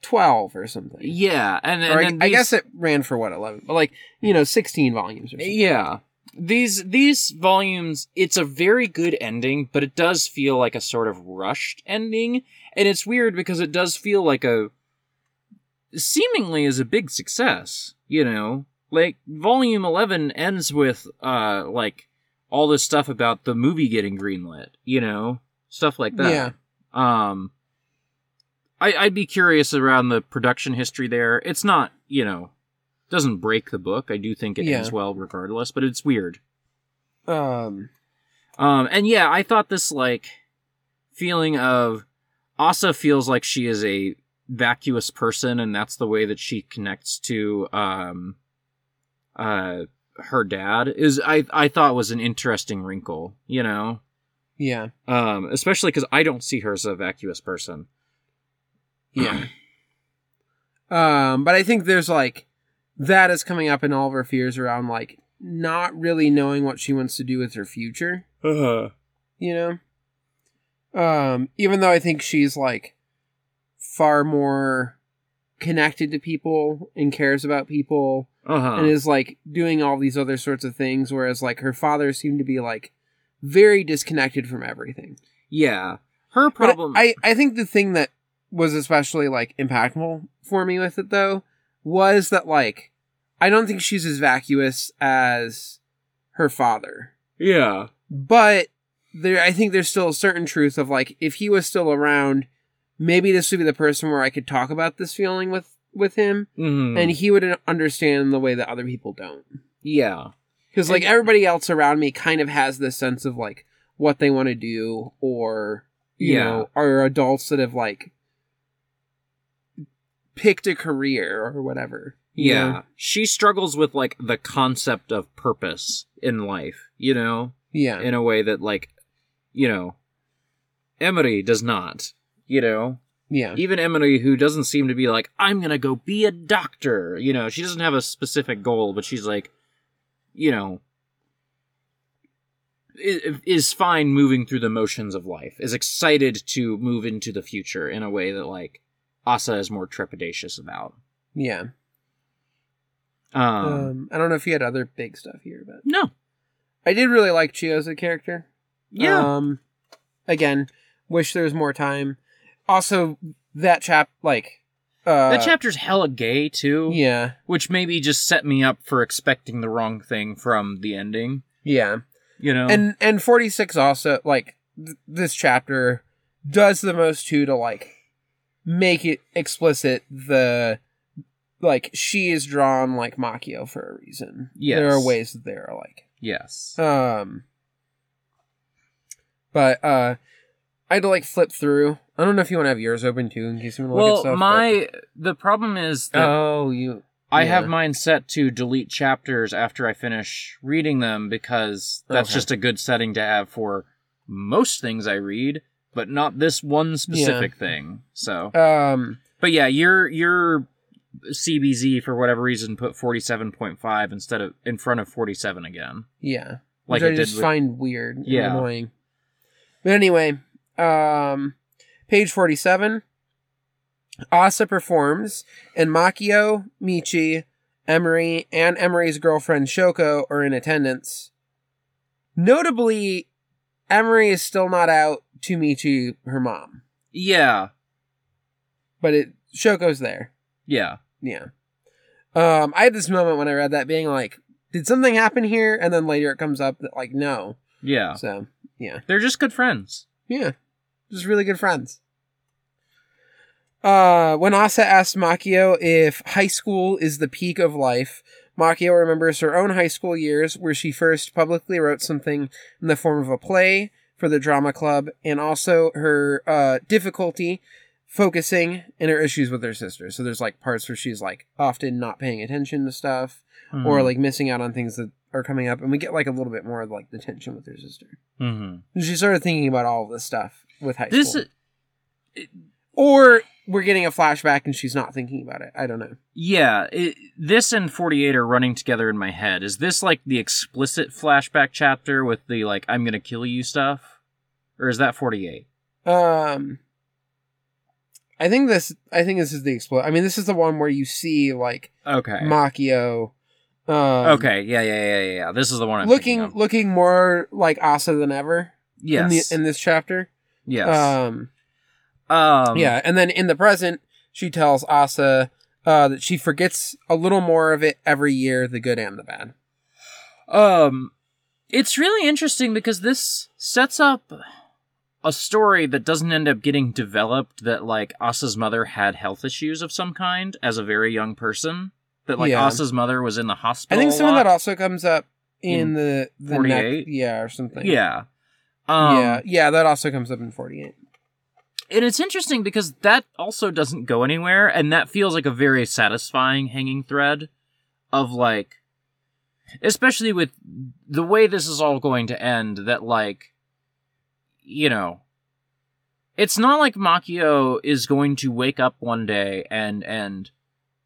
12 or something Yeah, and, and or I, then I guess it ran for what 11 but like you know 16 volumes or something. Yeah. These these volumes, it's a very good ending, but it does feel like a sort of rushed ending, and it's weird because it does feel like a seemingly is a big success, you know? Like volume 11 ends with uh like all this stuff about the movie getting greenlit, you know? Stuff like that. yeah Um, I, I'd be curious around the production history there. It's not, you know, doesn't break the book. I do think it Yeah. ends well regardless, but it's weird. um Um, and yeah, I thought this like feeling of Asa feels like she is a vacuous person, and that's the way that she connects to um, uh, her dad. Is I I thought was an interesting wrinkle, you know, yeah um, especially because I don't see her as a vacuous person. Yeah. um, but I think there's like that is coming up in all of her fears around like not really knowing what she wants to do with her future. Uh-huh. you know? Um, even though I think she's like far more connected to people and cares about people Uh-huh. and is like doing all these other sorts of things, whereas like her father seemed to be like very disconnected from everything. yeah. Her But problem I, I think the thing that was especially like impactful for me with it though was that like I don't think she's as vacuous as her father. Yeah. But there I think there's still a certain truth of like if he was still around, maybe this would be the person where I could talk about this feeling with with him Mhm. and he would understand the way that other people don't. yeah. Because like everybody else around me kind of has this sense of like what they want to do, or you Yeah. know, are adults that have like picked a career or whatever. Yeah. know? She struggles with like the concept of purpose in life, you know, yeah, in a way that like, you know, Emery does not, you know. Yeah, Even Emily, who doesn't seem to be like I'm going to go be a doctor, you know, she doesn't have a specific goal, but she's like you know is fine moving through the motions of life. Is excited to move into the future in a way that like Asa is more trepidatious about. yeah. Um, Um, I don't know if you had other big stuff here, but no. I did really like Chio as a character. Yeah. Um, again, wish there was more time. Also, that chap like uh, that chapter's hella gay too. Yeah, which maybe just set me up for expecting the wrong thing from the ending. yeah. You know, and and 46 also like th- this chapter does the most too to like make it explicit the like she is drawn like Makio for a reason. There are ways that they are like. yes, Um but uh I had to like flip through. I don't know if you want to have yours open too in case you want to look at well, stuff. my the problem is that Oh, you I yeah. have mine set to delete chapters after I finish reading them because that's Okay. just a good setting to have for most things I read, but not this one specific thing. So, um but yeah, your your CBZ for whatever reason put forty seven point five instead of in front of forty seven again. Yeah. Like which it I did just with- find weird and Yeah. annoying. But anyway, um page 47 Asa performs and Makio, Michi, Emery, and Emery's girlfriend Shoko are in attendance. Notably, Emery is still not out to Michi, her mom. Yeah, But it Shoko's there. yeah. Yeah. Um, I had this moment when I read that being like, did something happen here? And then later it comes up that like no. Yeah. So yeah. They're just good friends. Yeah. Just really good friends. Uh, when Asa asks Makio if high school is the peak of life, Makio remembers her own high school years where she first publicly wrote something in the form of a play for the drama club and also her uh, difficulty focusing and her issues with her sister. So there's like parts where she's like often not paying attention to stuff or Mhm. like missing out on things that are coming up and we get like a little bit more of like the tension with her sister. Mhm. Started thinking about all of this stuff with high this school. Or we're getting a flashback and she's not thinking about it. I don't know. Yeah, it, this and 48 are running together in my head. Is this like the explicit flashback chapter with the like I'm going to kill you stuff? Or is that 48? Um I think this I think this is the explode. I mean this is the one where you see like Okay. Makio um okay, yeah, yeah, yeah, yeah, yeah. This is the one I'm looking looking more like Asa than ever Yes. in the in this chapter. Yes. Um um yeah, and then in the present she tells Asa uh, that she forgets a little more of it every year, the good and the bad. Um, it's really interesting because this sets up a story that doesn't end up getting developed. That like Asa's mother had health issues of some kind as a very young person. That like Yeah. Asa's mother was in the hospital. I think some of that also comes up in, In the the 48? next, yeah, or something. Yeah. Um, yeah, yeah, that also comes up in forty eight. And it's interesting because that also doesn't go anywhere, and that feels like a very satisfying hanging thread of like, especially with the way this is all going to end, that like, you know, it's not like Makio is going to wake up one day and and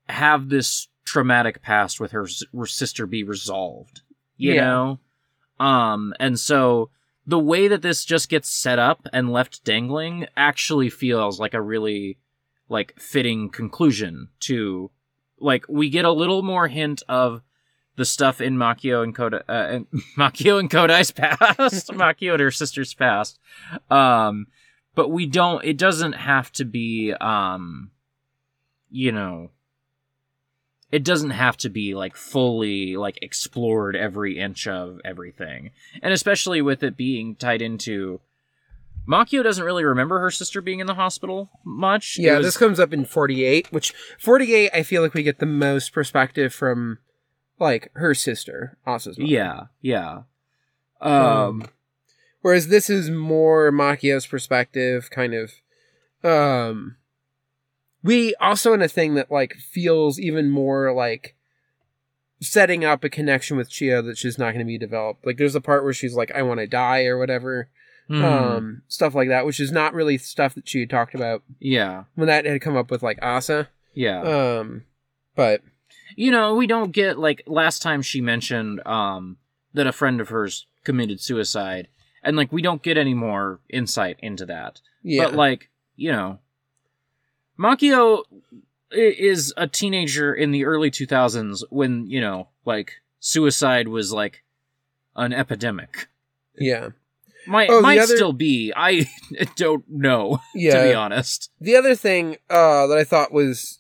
have this traumatic past with her, her sister be resolved, you Yeah. know, um, and so the way that this just gets set up and left dangling actually feels like a really like fitting conclusion to like we get a little more hint of the stuff in Makio and Koda uh, and Makio and Kodai's past, Makio and her sister's past. Um but we don't it doesn't have to be um you know it doesn't have to be like fully like explored every inch of everything and especially with it being tied into makio doesn't really remember her sister being in the hospital much Yeah, was- this comes up in 48, which 48 I feel like we get the most perspective from like her sister, Asa's mom. yeah yeah um, Um, whereas this is more Makio's perspective, kind of. Um, we also in a thing that like feels even more like setting up a connection with Chia that she's not going to be developed. Like there's a part where she's like, "I want to die" or whatever, mhm, um, stuff like that, which is not really stuff that she had talked about yeah. when that had come up with like Asa. yeah. Um, but you know we don't get like last time she mentioned um that a friend of hers committed suicide and like we don't get any more insight into that. Yeah, But like, you know, Makio is a teenager in the early 2000s when, you know, like suicide was like an epidemic. yeah, Might Oh, might other- still be. I don't know, yeah. to be honest. The other thing uh, that I thought was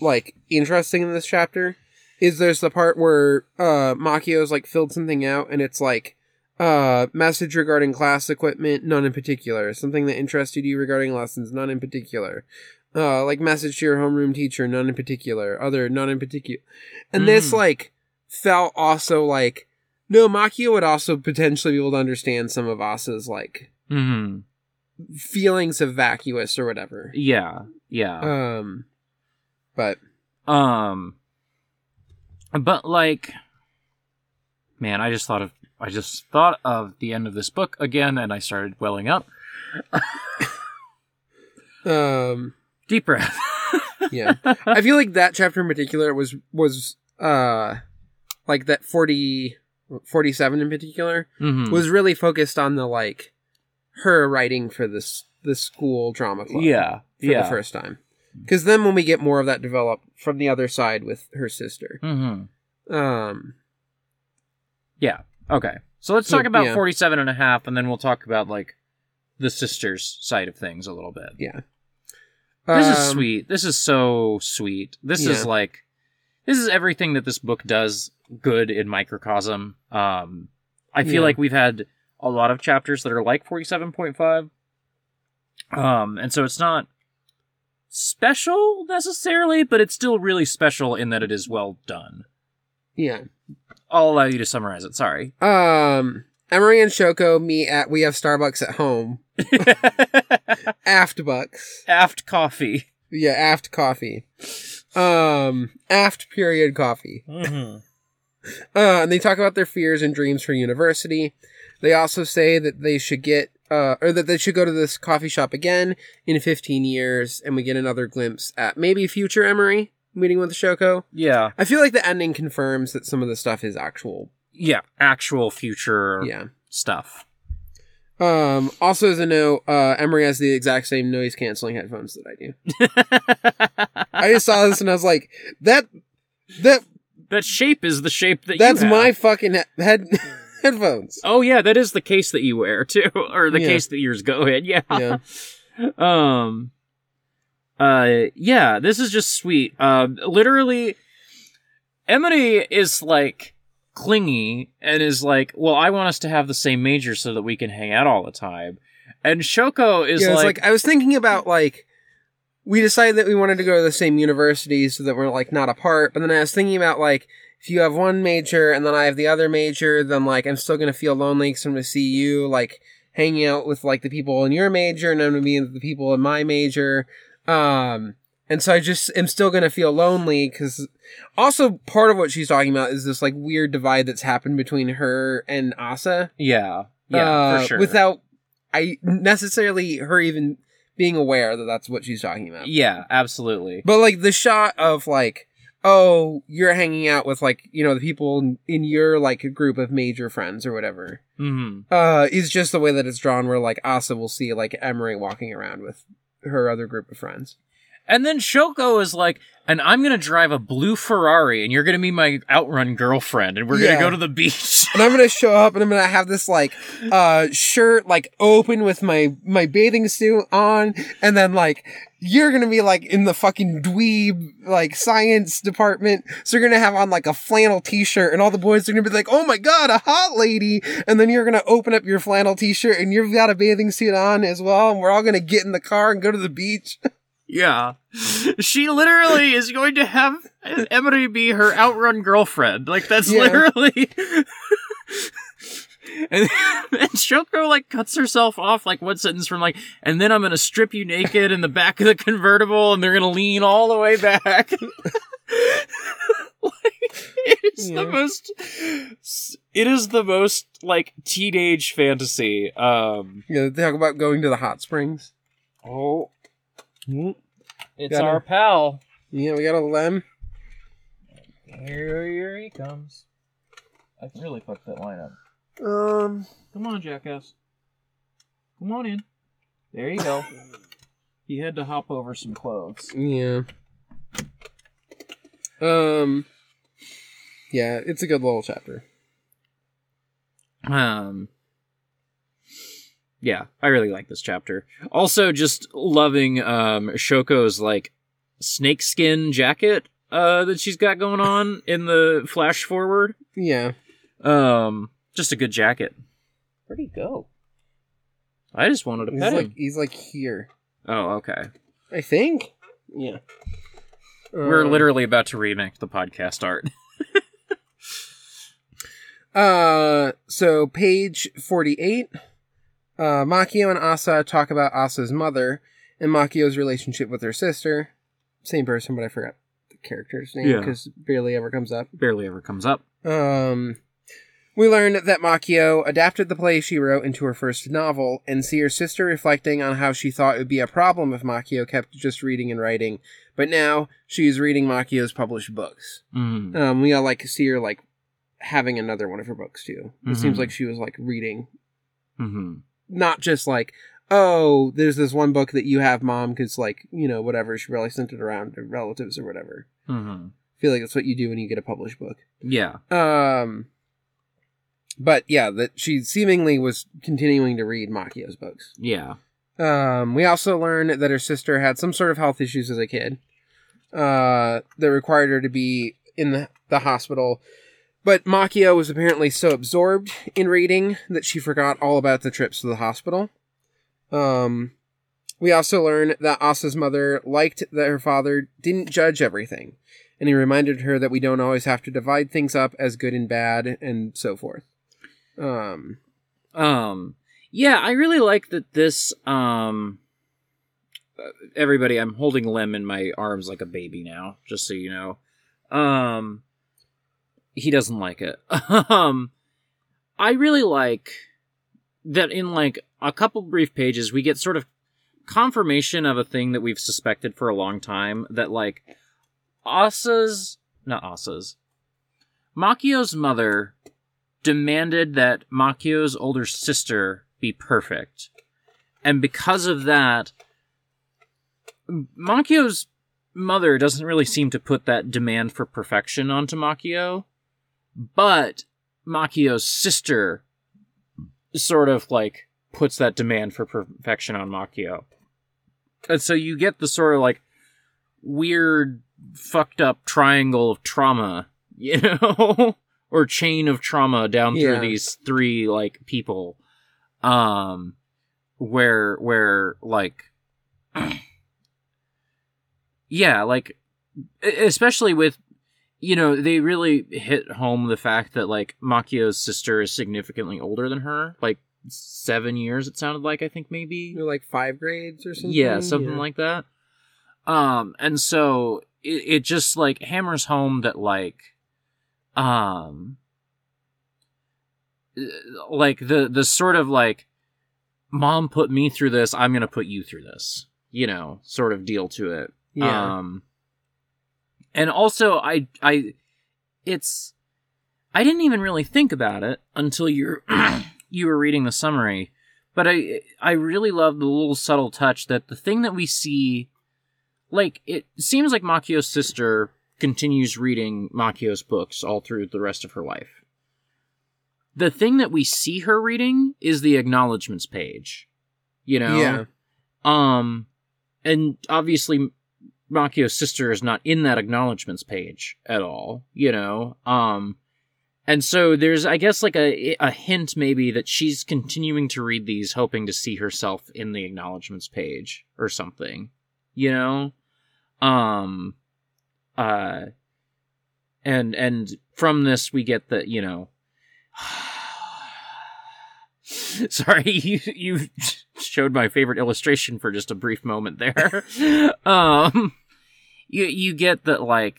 like interesting in this chapter is there's the part where uh, Makio's like filled something out and it's like uh, message regarding class equipment, none in particular. Something that interested you regarding lessons, none in particular. Uh, like message to your homeroom teacher, none in particular. Other, none in particular. And this Mhm. like felt also like no, Makio would also potentially be able to understand some of Asa's like mm-hmm. feelings of vacuous or whatever. Yeah, yeah. Um, but Um, but like, man, I just thought of I just thought of the end of this book again, and I started welling up. um, Deep breath. yeah, I feel like that chapter in particular was was uh like that 40, 47 in particular Mhm. was really focused on the like her writing for this the school drama club. yeah, for yeah. the first time. Because then when we get more of that develop from the other side with her sister, Mm-hmm. um, Yeah. Okay. So let's talk about yeah. 47 and a half, and then we'll talk about, like, the sisters' side of things a little bit. yeah, This is Um, sweet. This is so sweet. This is like, this is everything that this book does good in microcosm. Um, I feel Yeah. like we've had a lot of chapters that are like 47.5. Um, and so it's not special necessarily, but it's still really special in that it is well done. Yeah. I'll allow you to summarize it. Sorry. Um, Emery and Shoko meet at We Have Starbucks at Home. Aft Bucks. Aft coffee. Yeah, Aft Coffee. Um, Aft period coffee. Mm-hmm. Uh, and they talk about their fears and dreams for university. They also say that they should get, uh, or that they should go to this coffee shop again in 15 years, and we get another glimpse at maybe future Emery meeting with Shoko. Yeah. I feel like the ending confirms that some of the stuff is actual. Yeah. Actual future Yeah. stuff. Um, also as a note, uh, Emery has the exact same noise canceling headphones that I do. I just saw this and I was like, that, that, that shape is the shape that that's my fucking he- head, headphones. Oh yeah, that is the case that you wear too, or the Yeah. case that yours go in. Yeah. Yeah. um. Uh. Yeah. This is just sweet. Um. literally, Emery is like clingy and is like, "Well, I want us to have the same major so that we can hang out all the time." And Shoko is yeah, like, like, I was thinking about like, we decided that we wanted to go to the same university so that we're like not apart, but then I was thinking about like, if you have one major and then I have the other major, then like I'm still gonna feel lonely because I'm gonna see you like hanging out with like the people in your major and I'm gonna be with the people in my major. Um, and so I just am still gonna feel lonely because also part of what she's talking about is this like weird divide that's happened between her and Asa. "Yeah, yeah, uh, for sure." Without I necessarily her even being aware that that's what she's talking about. yeah, absolutely. But like the shot of like oh, you're hanging out with like, you know, the people in- in your like group of major friends or whatever. hmm Uh, is just the way that it's drawn where like Asa will see like Emery walking around with her other group of friends. And then Shoko is like, and I'm gonna drive a blue Ferrari, and you're gonna be my outrun girlfriend, and we're Yeah. gonna go to the beach. And I'm gonna show up and I'm gonna have this like uh shirt like open with my my bathing suit on, and then like you're gonna be like in the fucking dweeb like science department, so you're gonna have on like a flannel t-shirt, and all the boys are gonna be like, "Oh my god, a hot lady!" And then you're gonna open up your flannel t-shirt and you've got a bathing suit on as well, and we're all gonna get in the car and go to the beach. yeah, she literally is going to have Emery be her outrun girlfriend. Like that's Yeah. literally. And, and Shoko like cuts herself off like one sentence from like, and then I'm gonna strip you naked in the back of the convertible, and they're gonna lean all the way back. like, it is the most. It is the most like teenage fantasy. Um. You know, talk about going to the hot springs. Oh, it's our pal. Yeah, we got a lem. Here, here he comes. I can really fuck that line up. Um, Come on, jackass. Come on in. There you go. he had to hop over some clothes. Yeah. Um. Yeah, it's a good little chapter. Um. Yeah, I really like this chapter. Also, just loving um Shoko's like snakeskin jacket uh that she's got going on in the flash forward. Yeah. Um, just a good jacket. Where'd he go? I just wanted to He's pet like him. he's like here. Oh, okay. I think. Yeah. We're Um, literally about to remake the podcast art. Uh so page 48 uh Makio and Asa talk about Asa's mother and Makio's relationship with her sister. Same person, but I forgot the character's name Yeah. because barely ever comes up. Barely ever comes up. Um, we learned that Makio adapted the play she wrote into her first novel, and see her sister reflecting on how she thought it would be a problem if Makio kept just reading and writing, but now she's reading Makio's published books. Mm. Um, we all like see her like having another one of her books too. It seems Mhm. like she was like reading, hmm not just like. Oh, there's this one book that you have, mom, because like you know whatever. She really sent it around to relatives or whatever. hmm I feel like that's what you do when you get a published book. Yeah. Um, but yeah, that she seemingly was continuing to read Makio's books. Yeah. Um, we also learned that her sister had some sort of health issues as a kid, uh, that required her to be in the, the hospital. But Makio was apparently so absorbed in reading that she forgot all about the trips to the hospital. Um, we also learned that Asa's mother liked that her father didn't judge everything, and he reminded her that we don't always have to divide things up as good and bad and so forth. Um, Um. Yeah, I really like that this. Um. Everybody, I'm holding Lem in my arms like a baby now, just so you know. Um. He doesn't like it. um. I really like that in like a couple brief pages we get sort of confirmation of a thing that we've suspected for a long time that like Asa's not Asa's Makio's mother demanded that Makio's older sister be perfect. And because of that Makio's mother doesn't really seem to put that demand for perfection onto Makio, but Makio's sister sort of like puts that demand for perfection on Makio. And so you get the sort of like weird fucked up triangle of trauma, you know, or chain of trauma down Yeah. through these three like people um where where like yeah, like especially with you know, they really hit home the fact that like Makio's sister is significantly older than her, like 7 years it sounded like I think maybe. you're like five grades or something. Yeah, something like that. Um, and so it, it just like hammers home that like, um, uh, like the the sort of like, mom put me through this, I'm gonna put you through this, you know, sort of deal to it. Yeah. Um, and also I I it's I didn't even really think about it until you you were reading the summary, but I I really love the little subtle touch that the thing that we see like it seems like Makio's sister continues reading Makio's books all through the rest of her life. The thing that we see her reading is the acknowledgments page. You know? Yeah. Um, and obviously, Makio's sister is not in that acknowledgments page at all, you know? Um, and so there's, I guess, like a, a hint maybe that she's continuing to read these, hoping to see herself in the acknowledgments page or something, you know? Um, uh, and, and from this we get the, you know, Sorry, you you showed my favorite illustration for just a brief moment there. um, you you get that like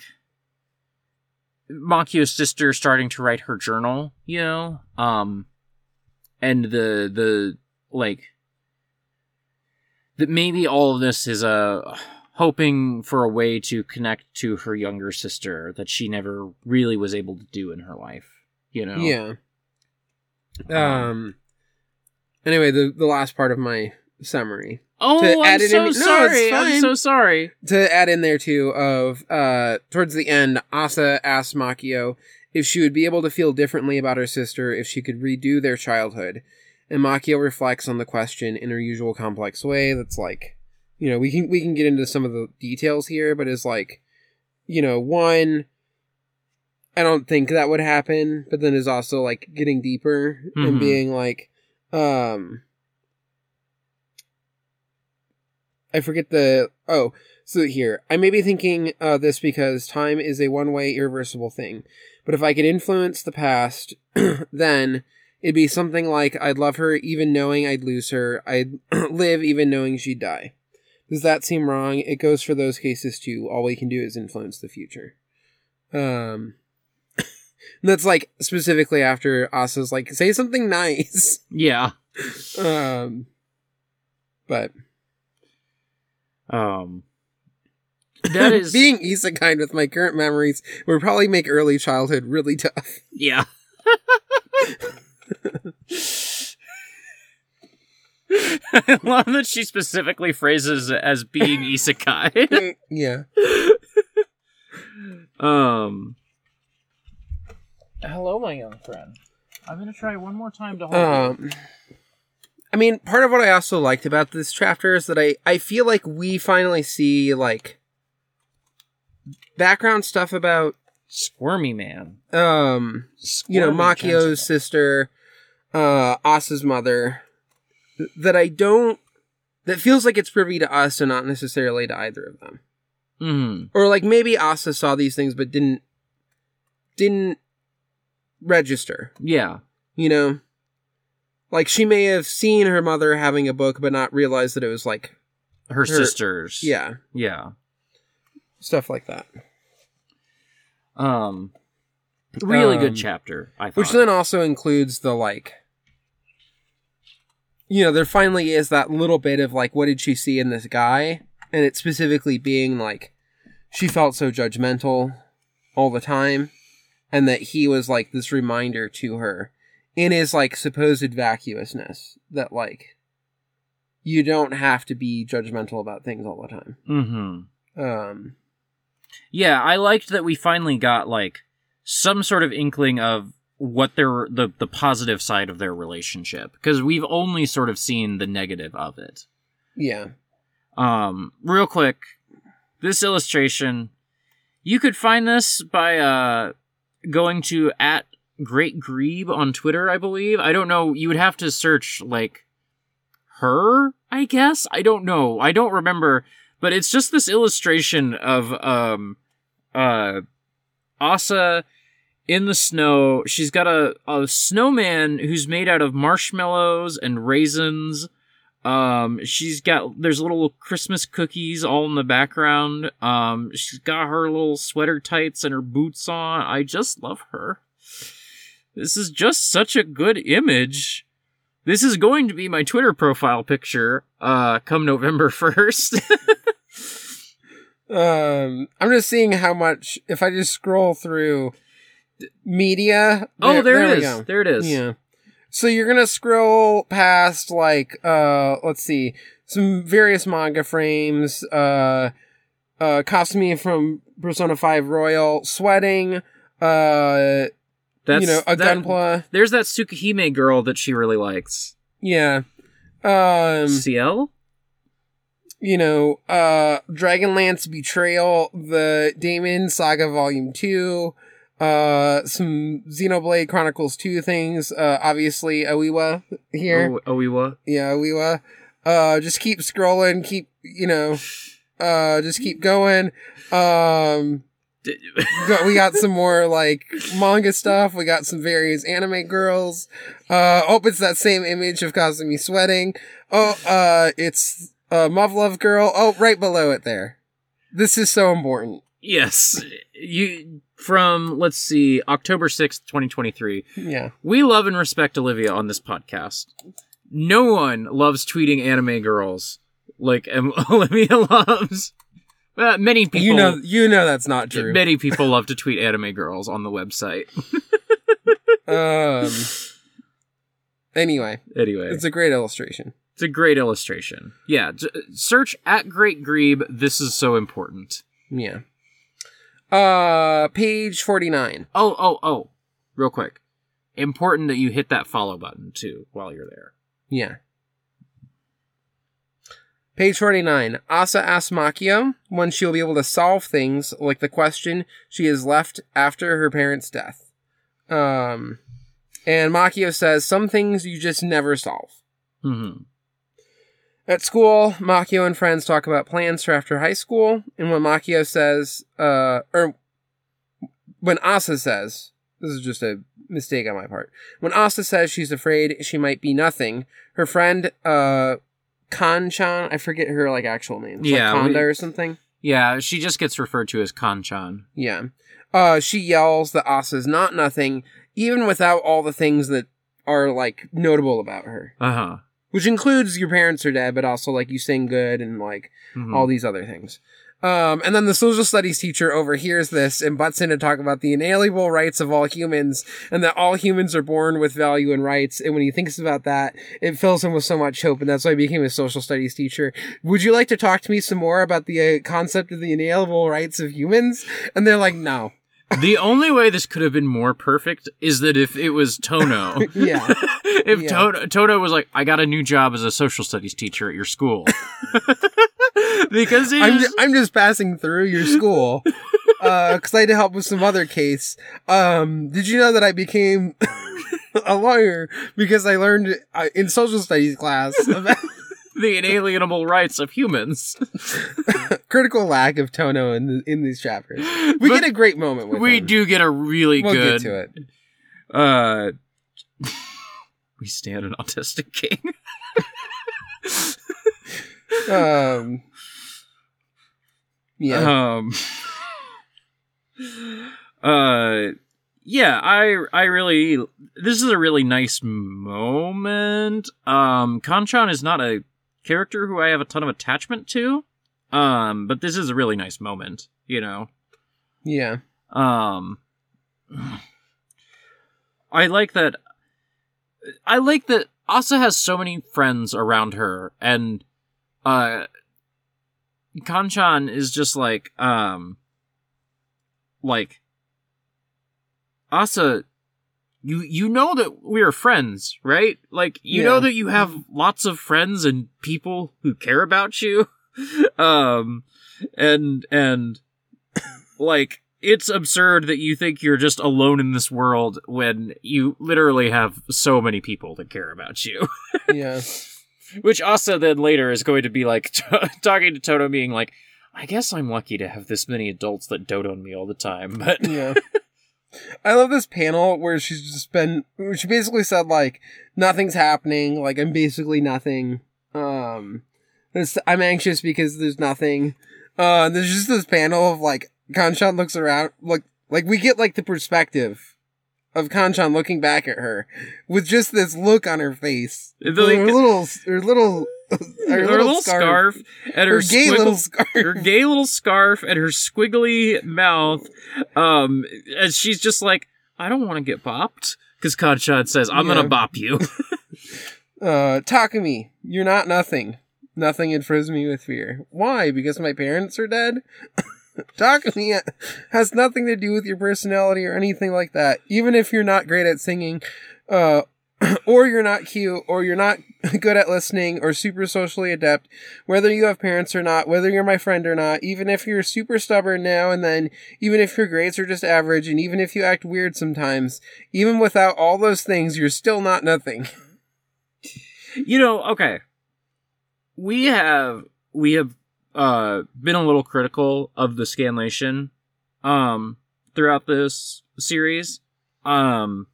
Makio's sister starting to write her journal, you know, um, and the the like that maybe all of this is a hoping for a way to connect to her younger sister that she never really was able to do in her life, you know. Yeah. Um. Anyway, the the last part of my summary Oh, To I'm add so in- no, sorry. I'm so sorry. to add in there too of uh towards the end, Asa asks Makio if she would be able to feel differently about her sister if she could redo their childhood. And Makio reflects on the question in her usual complex way that's like you know, we can we can get into some of the details here, but is like you know, one I don't think that would happen, but then is also like getting deeper and Mhm. being like um I forget the oh so here I may be thinking uh, this because time is a one-way irreversible thing, but if I could influence the past, then it'd be something like I'd love her even knowing I'd lose her. I'd live even knowing she'd die. Does that seem wrong? It goes for those cases too. All we can do is influence the future. Um, and that's like specifically after Asa's like say something nice. Yeah. Um, but Um. That is being isekai with my current memories would probably make early childhood really tough. Yeah. I love that she specifically phrases it as being isekai. yeah. um. Hello, my young friend. I'm gonna try one more time to hold. Um, I mean, part of what I also liked about this chapter is that I I feel like we finally see like background stuff about Squirmy man. um you know Squirmy Makio's gentleman. sister, uh Asa's mother that I don't that feels like it's privy to us and not necessarily to either of them. Mhm. Or like maybe Asa saw these things but didn't didn't register, Yeah. you know? Like she may have seen her mother having a book but not realized that it was like Her, sisters. yeah, Yeah. stuff like that. Um. Really Um, good chapter. I thought. Which then also includes the like you know, there finally is that little bit of like what did she see in this guy? And it specifically being like she felt so judgmental all the time and that he was like this reminder to her in his like supposed vacuousness that like you don't have to be judgmental about things all the time. Mm-hmm. Um Yeah, I liked that we finally got like some sort of inkling of what their the the positive side of their relationship because we've only sort of seen the negative of it. yeah. Um, real quick, this illustration, you could find this by uh going to at Great Grebe on Twitter, I believe. I don't know. You would have to search like her, I guess. I don't know. I don't remember, but it's just this illustration of um uh Asa in the snow. She's got a a snowman who's made out of marshmallows and raisins. Um, she's got there's little Christmas cookies all in the background. Um, she's got her little sweater tights and her boots on. I just love her. This is just such a good image. This is going to be my Twitter profile picture uh come November 1st. Um, I'm just seeing how much if I just scroll through media. Oh, there, we it is. There it is. Yeah. So you're gonna scroll past like uh let's see some various manga frames, uh uh costuming from Persona 5 Royal, sweating, uh That's, you know, a that- gunpla. There's that Tsukihime girl that she really likes. Yeah. Um CL? you know, uh Dragonlance Betrayal, the Damon Saga Volume 2, uh some Xenoblade Chronicles 2 things, uh obviously Oiwa here. Oh, Oiwa. Yeah, Oiwa. Uh just keep scrolling, keep you know, uh just keep going. Um got, we got some more like manga stuff. We got some various anime girls. Uh, oh, it's that same image of Kazumi sweating. Oh, uh, it's uh, Muv girl. Oh, right below it there. This is so important. yes. You from let's see, October sixth, twenty twenty three. Yeah. We love and respect Olivia on this podcast. No one loves tweeting anime girls like Olivia loves. Uh, many people, You know, you know that's not true. many people love to tweet anime girls on the website. Um. Anyway, Anyway, it's a great illustration. It's a great illustration. Yeah, search at Great Grebe. This is so important. Yeah. Uh, page forty-nine. Oh, oh, oh. Real quick. Important that you hit that follow button too while you're there. Yeah. Page 49. Asa asks Makio when she'll be able to solve things like the question she is left after her parents' death. Um, and Makio says, Some things you just never solve. hmm At school, Makio and friends talk about plans for after high school, and when Makio says, uh, or when Asa says, this is just a mistake on my part. When Asa says she's afraid she might be nothing, her friend, uh, Kanchan, I forget her like actual name. It's Yeah, like Konda we- or something. Yeah, she just gets referred to as Kanchan. Yeah. Uh, she yells that Asa's not nothing, even without all the things that are like notable about her, Uh huh. Which includes your parents are dead, but also like you sing good and like Mm-hmm. all these other things. Um, and then the social studies teacher overhears this and butts in to talk about the inalienable rights of all humans and that all humans are born with value and rights. And when he thinks about that, it fills him with so much hope. And that's why he became a social studies teacher. Would you like to talk to me some more about the uh, concept of the inalienable rights of humans? And they're like, no. The only way this could have been more perfect is that if it was Tono. Yeah. if Yeah. Toto, Toto was like, I got a new job as a social studies teacher at your school. because I'm, is- ju- I'm just passing through your school because I had to help with some other case. Um, did you know that I became a lawyer because I learned uh, in social studies class about the inalienable rights of humans. critical lack of Tono in the, in these chapters? We But get a great moment we him. do get a really We'll good. get to it. Uh, we stand an autistic king. Um, yeah, Um. Uh. Yeah, I I really this is a really nice moment. Um, Kanchan is not a character who I have a ton of attachment to. Um, but this is a really nice moment, you know. yeah, Um, I like that. I like that Asa has so many friends around her, and uh, Kanchan is just like um, like Asa. You you know that we're friends, right? Like you know that you have lots of friends and people who care about you. um, and and like it's absurd that you think you're just alone in this world when you literally have so many people that care about you. yeah. Which Asa then later is going to be like talking to Toto, being like, "I guess I'm lucky to have this many adults that dote on me all the time." But Yeah. I love this panel where she's just been she basically said like nothing's happening, like I'm basically nothing. Um this, I'm anxious because there's nothing. Uh there's just this panel of like Kanchan looks around like like we get like the perspective of Kanchan looking back at her with just this look on her face. The- her little her little her, her little scarf, and her, Her gay squiggle- little scarf. her gay little scarf and her squiggly mouth. Um, and she's just like, I don't want to get bopped because Kanchan says, "I'm Yeah. gonna bop you." Uh, Takumi, you're not nothing. Nothing frozen me with fear. Why? Because my parents are dead? Takumi has nothing to do with your personality or anything like that. Even if you're not great at singing, uh, or you're not cute, or you're not good at listening, or super socially adept, whether you have parents or not, whether you're my friend or not, even if you're super stubborn now and then, even if your grades are just average, and even if you act weird sometimes, even without all those things, you're still not nothing. you know, okay. We have we have uh been a little critical of the scanlation um throughout this series. Um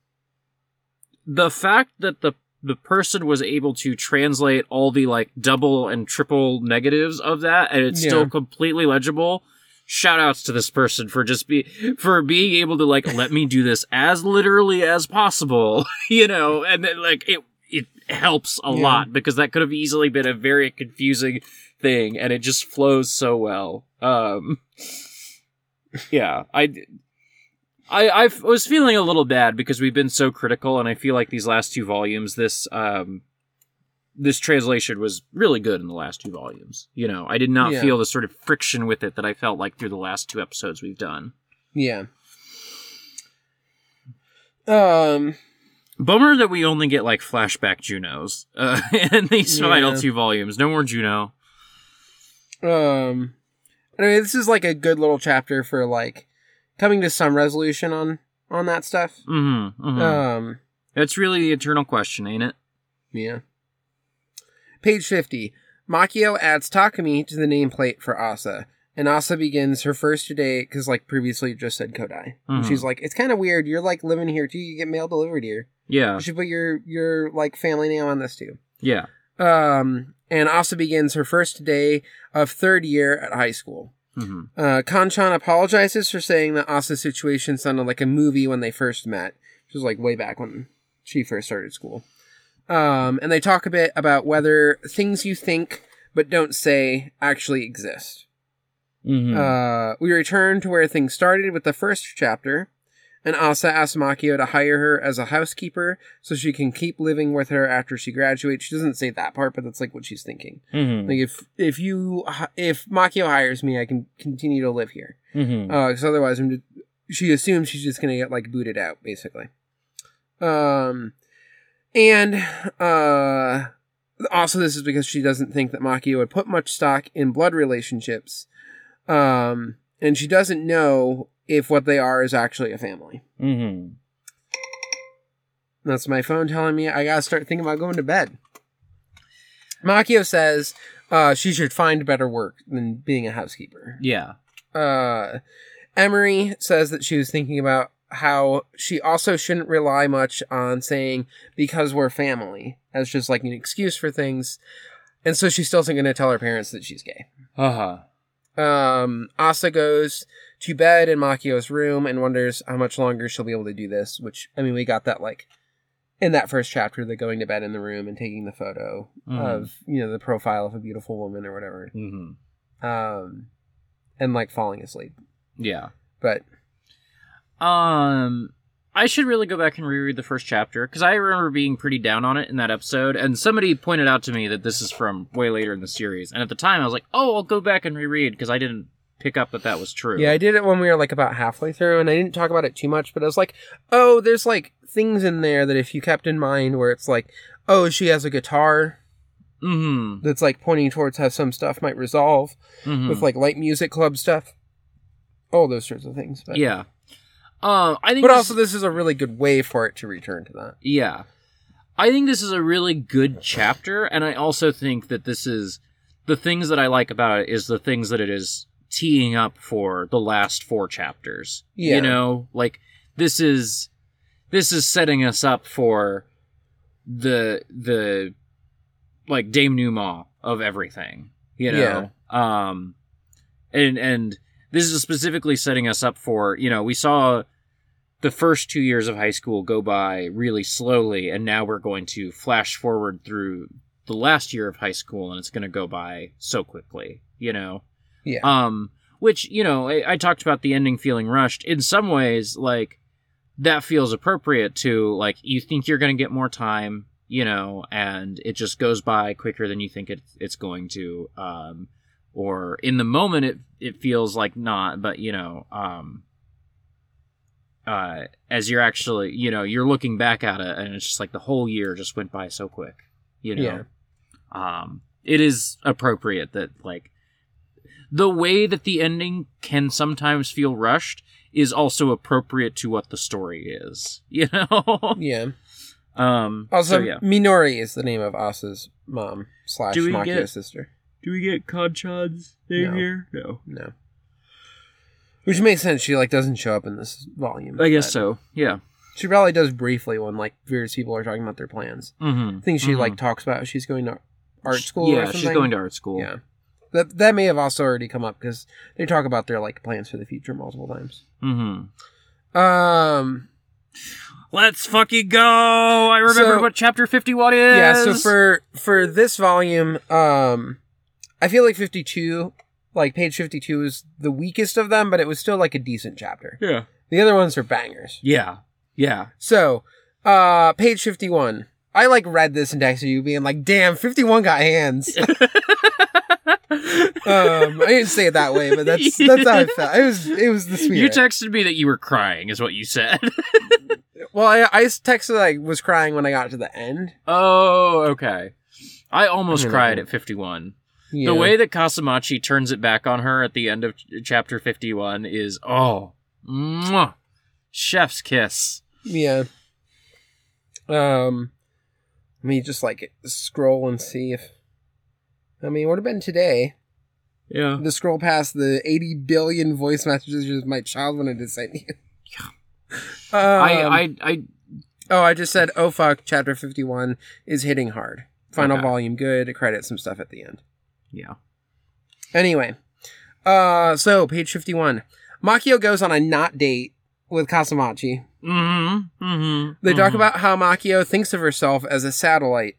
the fact that the the person was able to translate all the like double and triple negatives of that and it's Yeah. still completely legible. Shout outs to this person for just be for being able to like let me do this as literally as possible, you know, and then like it it helps a Yeah. lot because that could have easily been a very confusing thing and it just flows so well. Um yeah, I I I was feeling a little bad because we've been so critical and I feel like these last two volumes this um this translation was really good in the last two volumes. You know, I did not Yeah. feel the sort of friction with it that I felt like through the last two episodes we've done. Yeah. Um. Bummer that we only get like flashback Junos uh, in these final two volumes. No more Juno. Um. Anyway, this is like a good little chapter for like coming to some resolution on on that stuff. Mm-hmm, mm-hmm. Um. It's really the eternal question, ain't it? Yeah. Page fifty. Makio adds Takumi to the nameplate for Asa, and Asa begins her first day because, like previously, it just said Kodai. And Mhm. she's like, "It's kind of weird. You're like living here too. You get mail delivered here. Yeah, You should put your your like family name on this too." yeah. Um, and Asa begins her first day of third year at high school. Mm-hmm. Uh, Kanchan apologizes for saying that Asa's situation sounded like a movie when they first met, which was like way back when she first started school. Um, and they talk a bit about whether things you think but don't say actually exist. Mm-hmm. Uh, we return to where things started with the first chapter, and Asa asks Makio to hire her as a housekeeper so she can keep living with her after she graduates. She doesn't say that part, but that's like what she's thinking. mm-hmm. Like if if you if Makio hires me, I can continue to live here. mm-hmm. Because otherwise, I'm just, she assumes she's just gonna get like booted out, basically. Um, and uh, also this is because she doesn't think that Makio would put much stock in blood relationships. Um, and she doesn't know if what they are is actually a family. mm-hmm. That's my phone telling me I gotta start thinking about going to bed. Makio says uh, she should find better work than being a housekeeper. Yeah. uh, Emery says that she was thinking about how she also shouldn't rely much on saying because we're family as just like an excuse for things. And so she still isn't going to tell her parents that she's gay. Uh huh. Um, Asa goes to bed in Makio's room and wonders how much longer she'll be able to do this, which, I mean, we got that like in that first chapter, the going to bed in the room and taking the photo Mhm. of, you know, the profile of a beautiful woman or whatever. Mm-hmm. Um, and like falling asleep. Yeah. But Um, I should really go back and reread the first chapter because I remember being pretty down on it in that episode, and somebody pointed out to me that this is from way later in the series, and at the time I was like, "Oh, I'll go back and reread" because I didn't pick up that that was true. Yeah, I did it when we were like about halfway through, and I didn't talk about it too much, but I was like, oh, there's like things in there that if you kept in mind where it's like, oh, she has a guitar Mm-hmm. that's like pointing towards how some stuff might resolve mm-hmm. with like light music club stuff, all those sorts of things. But, yeah. Um, I think. but this- also this is a really good way for it to return to that. Yeah. I think this is a really good chapter, and I also think that this is the things that I like about it is the things that it is teeing up for the last four chapters. Yeah. You know, like this is this is setting us up for the the like Dame Numa of everything. You know? Um and and this is specifically setting us up for, you know, we saw the first two years of high school go by really slowly, and now we're going to flash forward through the last year of high school and it's going to go by so quickly, you know. Yeah. Um, which you know, I, I talked about the ending feeling rushed. In some ways, like that feels appropriate to like you think you're going to get more time, you know, and it just goes by quicker than you think it, it's going to. Um, or in the moment, it it feels like not, but you know, um, uh, as you're actually, you know, you're looking back at it, and it's just like the whole year just went by so quick, you know. Um, it is appropriate that like the way that the ending can sometimes feel rushed is also appropriate to what the story is, you know. yeah. um. Also, so, yeah. Minori is the name of Asa's mom slash Makio's sister. Do we get Konchan's name No. here? No. No. Which makes sense. She like doesn't show up in this volume. I guess so. Yeah. She probably does briefly when like various people are talking about their plans. Mm-hmm. I think she like talks about she's going to art school. Yeah, or something. she's going to art school. Yeah. That that may have also already come up because they talk about their like plans for the future multiple times. Mm-hmm. Um. Let's fucking go! I remember So- what chapter fifty-one is. Yeah. So for for this volume, um, I feel like fifty two, like page fifty two, is the weakest of them, but it was still like a decent chapter. yeah, The other ones are bangers. yeah, yeah. So, uh, page 51. I like read this and texted you being like, damn, 51 got hands. um, I didn't say it that way, but that's, that's how I felt. It was, it was the sweet. You texted me that you were crying, is what you said. well, I, I texted I was crying when I got to the end. oh, okay. I almost I mean, cried at fifty-one. Yeah. The way that Kasamachi turns it back on her at the end of ch- chapter fifty-one is oh, mwah, chef's kiss. Yeah. Um, let me just like scroll and see if, I mean, it would have been today. Yeah. to scroll past the 80 billion voice messages my child wanted to send you. Um, I, I, I, oh, I just said, oh fuck, chapter 51 is hitting hard. Final Okay. volume, good. Credit some stuff at the end. Yeah. Anyway, uh, so page 51. Makio goes on a not date with Kasamachi. Mm-hmm. Mm-hmm. They talk about how Makio thinks of herself as a satellite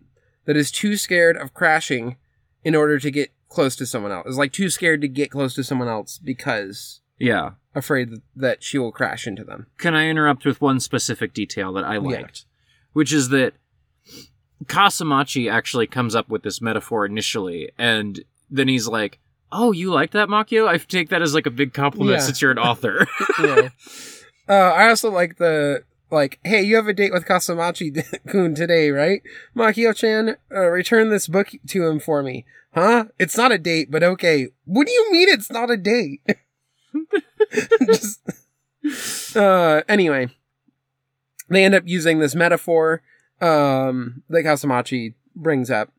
that is too scared of crashing in order to get close to someone else. Is like too scared to get close to someone else because Yeah. afraid that, that she will crash into them. Can I interrupt with one specific detail that I liked, which is that Kasamachi actually comes up with this metaphor initially, and then he's like, "Oh, you like that, Makio? I take that as like a big compliment Yeah. since you're an author." yeah. Uh, I also like the like, hey, you have a date with Kasamachi Kun today, right? Makio-chan, uh, return this book to him for me. Huh? It's not a date, but okay. What do you mean it's not a date? Just, uh, anyway, they end up using this metaphor um, that Kasamachi brings up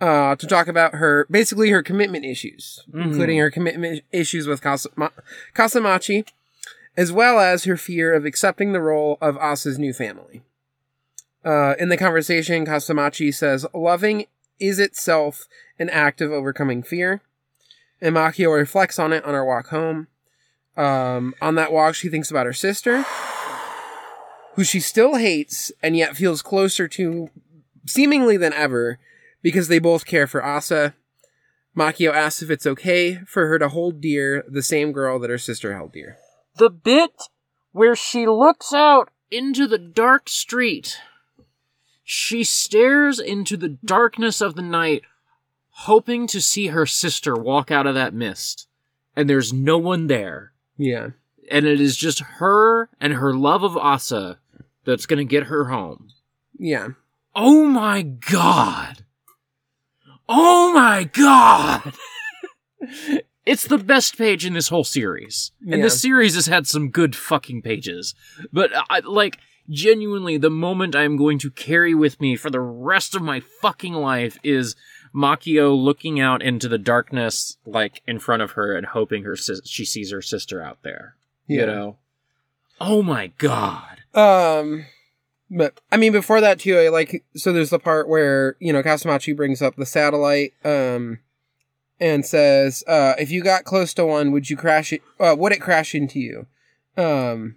uh, to talk about her, basically her commitment issues, Mhm. including her commitment issues with Kasama- Kasamachi, as well as her fear of accepting the role of Asa's new family. Uh, in the conversation, Kasamachi says, Loving is itself an act of overcoming fear. And Makio reflects on it on our walk home. Um, on that walk, she thinks about her sister, who she still hates and yet feels closer to seemingly than ever because they both care for Asa. Makio asks if it's okay for her to hold dear the same girl that her sister held dear. the bit where she looks out into the dark street. She stares into the darkness of the night, hoping to see her sister walk out of that mist. And there's no one there. Yeah. And it is just her and her love of Asa that's gonna get her home. Yeah. Oh my god! Oh my god! it's the best page in this whole series. And Yeah. this series has had some good fucking pages. But, I, like, genuinely, the moment I'm going to carry with me for the rest of my fucking life is Makio looking out into the darkness, like, in front of her and hoping her sis- she sees her sister out there. Yeah. You know? Oh my god. Um, but I mean, before that too, I like so there's the part where you know Kasamachi brings up the satellite, um, and says, uh, "If you got close to one, would you crash it? Uh, would it crash into you?" Um,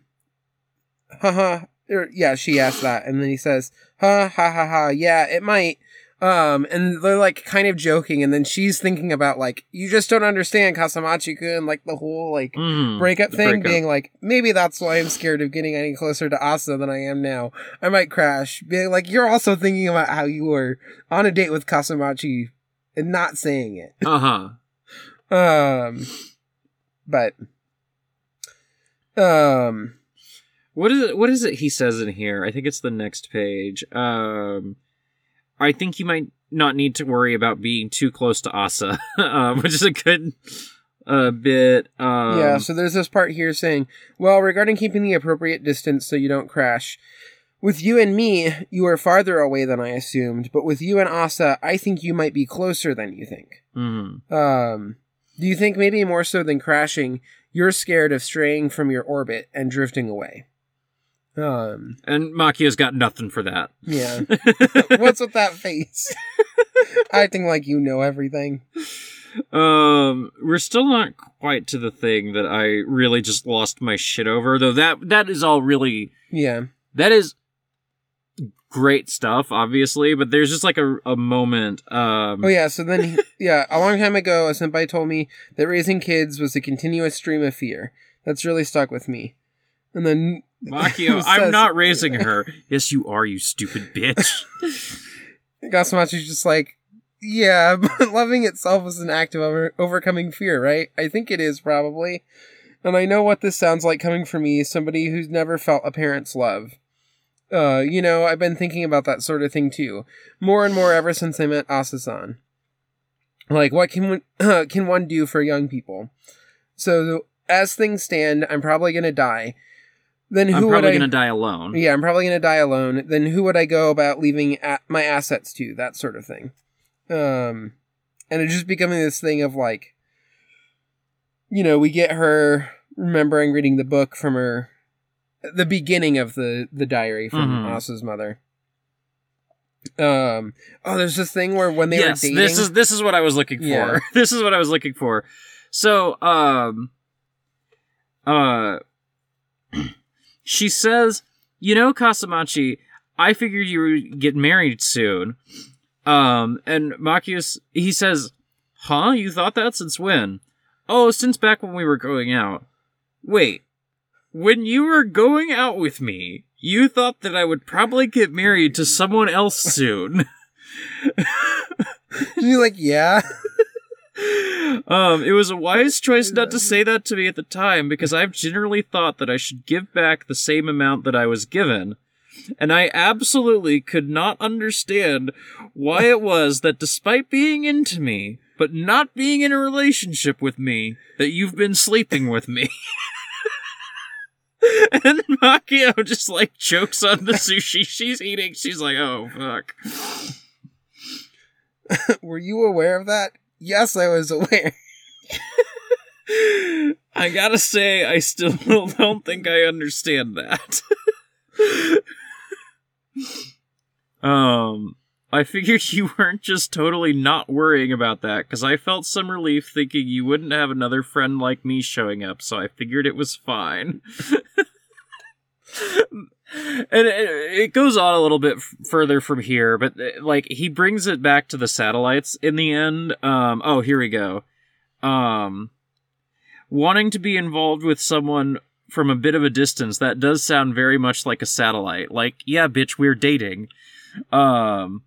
haha. Or, yeah, she asked that, and then he says, "Ha ha ha ha. Yeah, it might. Um, and they're like kind of joking, and then she's thinking about like, you just don't understand Kasamachi-kun, like the whole like Mhm. breakup thing, breakup. being like, maybe that's why I'm scared of getting any closer to Asa than I am now. I might crash. Being like, you're also thinking about how you were on a date with Kasamachi and not saying it. Uh-huh. Um, but, um, What is it? What is it he says in here? I think it's the next page. Um, I think you might not need to worry about being too close to Asa, um, which is a good uh, bit. Um, yeah, so there's this part here saying, well, regarding keeping the appropriate distance so you don't crash, with you and me, you are farther away than I assumed, but with you and Asa, I think you might be closer than you think. mhm. Um, do you think maybe more so than crashing, you're scared of straying from your orbit and drifting away? Um, and Makio's got nothing for that. yeah. What's with that face? Acting like you know everything. Um, we're still not quite to the thing that I really just lost my shit over, though. That that is all really Yeah. that is great stuff, obviously. But there's just like a a moment. Um, Oh yeah, so then he- yeah, a long time ago, a senpai told me that raising kids was a continuous stream of fear. That's really stuck with me. And then Makio, I'm not raising her. yes, you are, you stupid bitch. Kasamachi's just like, yeah, but loving itself is an act of over- overcoming fear, right? I think it is probably. And I know what this sounds like coming from me, somebody who's never felt a parent's love. Uh, you know, I've been thinking about that sort of thing too, more and more ever since I met Asasan. Like, what can one, can one do for young people? So, as things stand, I'm probably gonna die. Then who I'm would probably I? gonna die alone. Yeah, I'm probably gonna die alone. Then who would I go about leaving a- my assets to? That sort of thing. Um, and it just becoming this thing of like, you know, we get her remembering reading the book from her, the beginning of the the diary from. Asa's mother. Um. Oh, there's this thing where when they yes, were dating. this is this is what I was looking for. Yeah. this is what I was looking for. So, um, uh, she says, "You know, Kasamachi, I figured you would get married soon." Um, and Machius, he says, "Huh? You thought that since when?" Oh, since back when we were going out. Wait, when you were going out with me, you thought that I would probably get married to someone else soon. She's like, yeah. um, it was a wise choice not to say that to me at the time because I've generally thought that I should give back the same amount that I was given. And I absolutely could not understand why it was that despite being into me, but not being in a relationship with me, that you've been sleeping with me. and then Makio just like chokes on the sushi she's eating. She's like, oh, fuck. Were you aware of that? Yes, I was aware. I gotta say, I still don't think I understand that. um, I figured you weren't just totally not worrying about that, because I felt some relief thinking you wouldn't have another friend like me showing up, so I figured it was fine. And it, it goes on a little bit f- further from here, but uh, like he brings it back to the satellites in the end. Um, oh, here we go. Um, wanting to be involved with someone from a bit of a distance that does sound very much like a satellite like yeah bitch we're dating um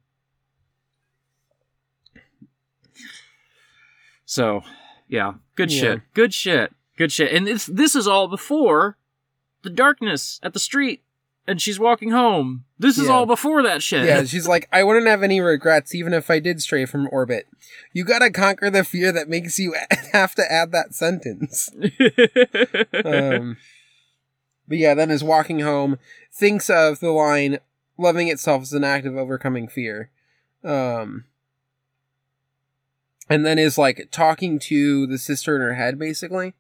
so yeah good Yeah. shit good shit good shit and it's this is all before the darkness at the street and she's walking home this is Yeah. all before that shit Yeah, she's like, I wouldn't have any regrets even if I did stray from orbit. You gotta conquer the fear that makes you have to add that sentence. Um, but yeah, then is walking home, thinks of the line, loving itself is an act of overcoming fear. Um, and then is like talking to the sister in her head, basically,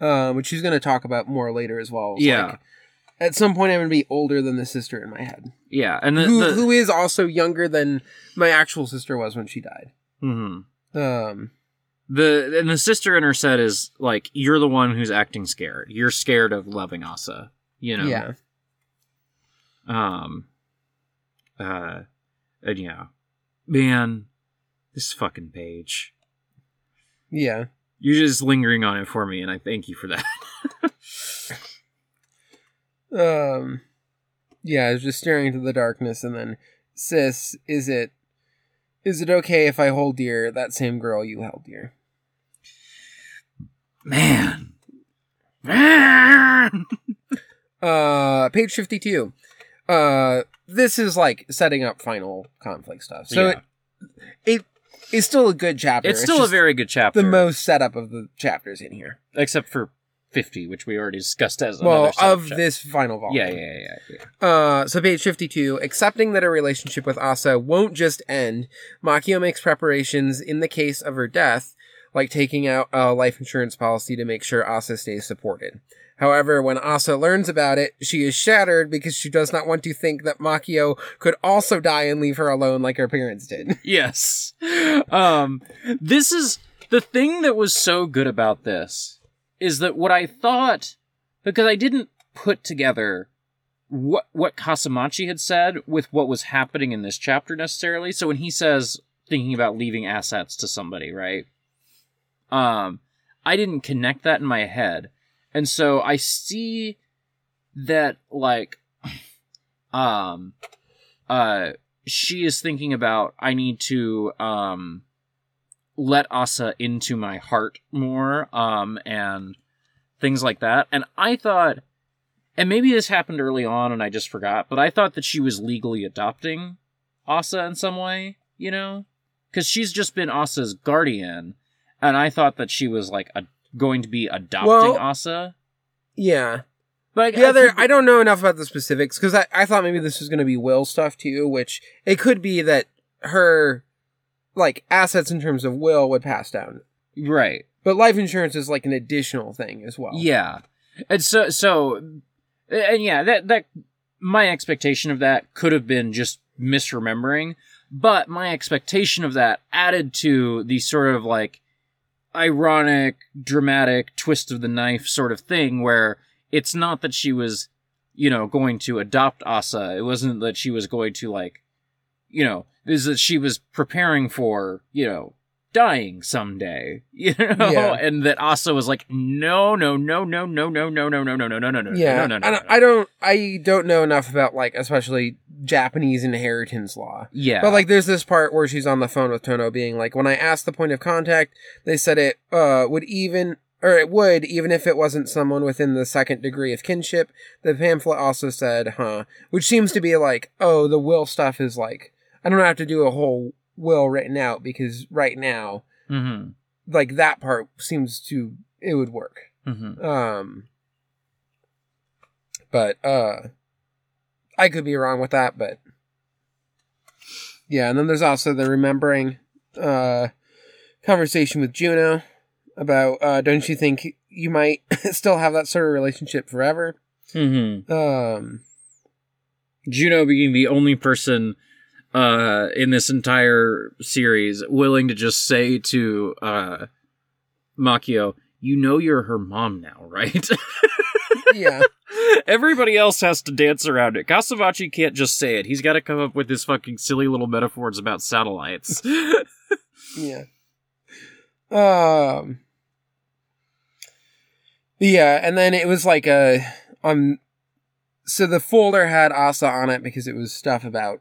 um, which she's gonna talk about more later as well. Yeah. like, at some point, I'm gonna be older than the sister in my head yeah and the, who, the- who is also younger than my actual sister was when she died. Mhm. Um, The and the sister in her set is like you're the one who's acting scared. You're scared of loving Asa. You know. yeah, Um. Uh. And yeah. man, this fucking page. Yeah. You're just lingering on it for me, and I thank you for that. Um, yeah, I was just staring into the darkness, and then, sis, is it, is it okay if I hold dear that same girl you held dear? man. Man. Uh, page fifty-two. Uh, this is like setting up final conflict stuff. So Yeah. it, it is still a good chapter. It's still a very good chapter. the most setup of the chapters in here. except for 50, which we already discussed as Well, of this final volume. Yeah, yeah, yeah, yeah. Uh, so page 52, accepting that a relationship with Asa won't just end, Makio makes preparations in the case of her death, like taking out a life insurance policy to make sure Asa stays supported. However, when Asa learns about it, she is shattered because she does not want to think that Makio could also die and leave her alone like her parents did. Yes. Um, this is the thing that was so good about this is that what I thought, because I didn't put together what what Kasamachi had said with what was happening in this chapter necessarily. So when he says thinking about leaving assets to somebody, right? Um, I didn't connect that in my head, and so I see that like, um, uh she is thinking about I need to um let Asa into my heart more um and things like that. And I thought and maybe this happened early on and I just forgot, but I thought that she was legally adopting Asa in some way, you know? Cuz she's just been Asa's guardian and I thought that she was like a, going to be adopting Well- Asa. Yeah. But The other, think- I don't know enough about the specifics because I, I thought maybe this was going to be will stuff too, which it could be that her, like, assets in terms of will would pass down. right. But life insurance is like an additional thing as well. Yeah. And so so and yeah, that that my expectation of that could have been just misremembering, but my expectation of that added to the sort of like ironic, dramatic twist of the knife sort of thing where it's not that she was, you know, going to adopt Asa. It wasn't that she was going to like, you know, is that she was preparing for, you know, dying someday, you know, Yeah. and that Asa was like, no, no, no, no, no, no, no, no, no, no, no, no, no, no, Yeah, no, no, no, no, don't, I don't. I don't know enough about like, especially Japanese inheritance law. yeah, But like, there's this part where she's on the phone with Tono, being like, "When I asked the point of contact, they said it uh would even, or it would even if it wasn't someone within the second degree of kinship." The pamphlet also said, "Huh," which seems to be like, oh, the will stuff is like, I don't have to do a whole will written out because right now, mm-hmm, like that part seems to it would work. mm-hmm. Um, but uh, I could be wrong with that, but yeah. And then there's also the remembering uh conversation with Juno about uh, don't you think you might still have that sort of relationship forever? mm-hmm. Um, Juno being the only person uh in this entire series willing to just say to uh Makio, you know you're her mom now, right? yeah, Everybody else has to dance around it. Kasamachi can't just say it. He's got to come up with his fucking silly little metaphors about satellites. yeah. Um. Yeah, and then it was like a um. So the folder had Asa on it because it was stuff about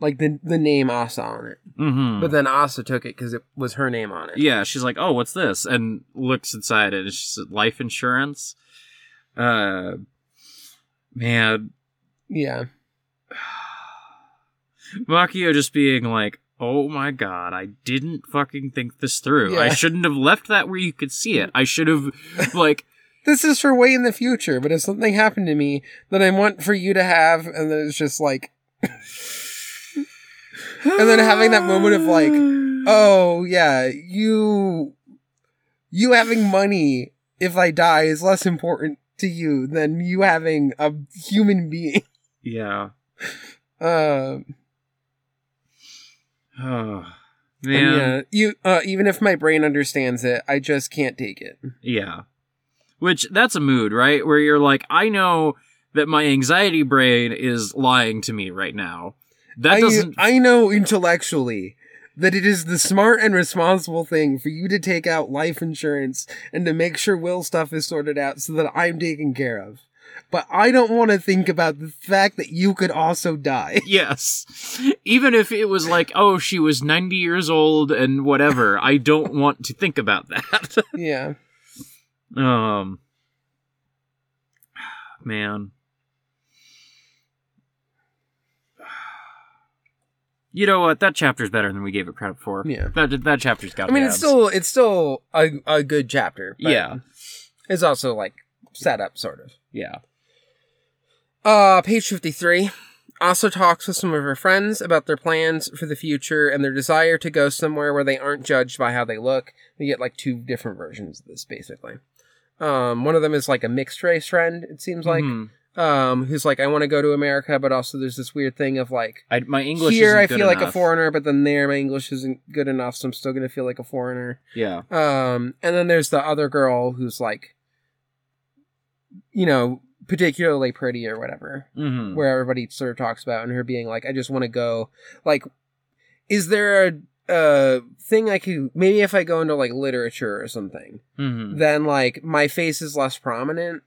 like the the name Asa on it, mm-hmm. but then Asa took it because it was her name on it. yeah, she's like, "Oh, what's this?" and looks inside it. It's just life insurance. Uh, man, Yeah, Makio just being like, "Oh my god, I didn't fucking think this through. I shouldn't have left that where you could see it. I should have like." this is for way in the future. But if something happened to me that I want for you to have, and then it's just like, and then having that moment of like, oh yeah, you you having money if I die is less important to you than you having a human being. yeah. Um, Oh, man. yeah, you uh, even if my brain understands it, I just can't take it. Yeah. Which that's a mood, right? Where you're like, I know that my anxiety brain is lying to me right now. That I, doesn't I know intellectually that it is the smart and responsible thing for you to take out life insurance and to make sure Will stuff is sorted out so that I'm taken care of. But I don't want to think about the fact that you could also die. Yes. Even if it was like, oh, she was 90 years old and whatever, I don't want to think about that. yeah. um man. You know what? That chapter's better than we gave it credit for. Yeah. That that chapter's got I mean, it's abs. still it's still a, a good chapter. but Yeah. It's also like set up sort of. Yeah. Uh, page 53. Also talks with some of her friends about their plans for the future and their desire to go somewhere where they aren't judged by how they look. We get like two different versions of this, basically. Um, one of them is like a mixed race friend, it seems like, Mhm. Um, who's like, I want to go to America, but also there's this weird thing of like, I, my English here I feel like a foreigner, but then there my English isn't good enough, so I'm still gonna feel like a foreigner. Yeah. Um, and then there's the other girl who's like, you know, particularly pretty or whatever, Mm-hmm. where everybody sort of talks about and her being like, I just want to go. Like, is there a, a thing I could maybe if I go into like literature or something, hmm then like my face is less prominent.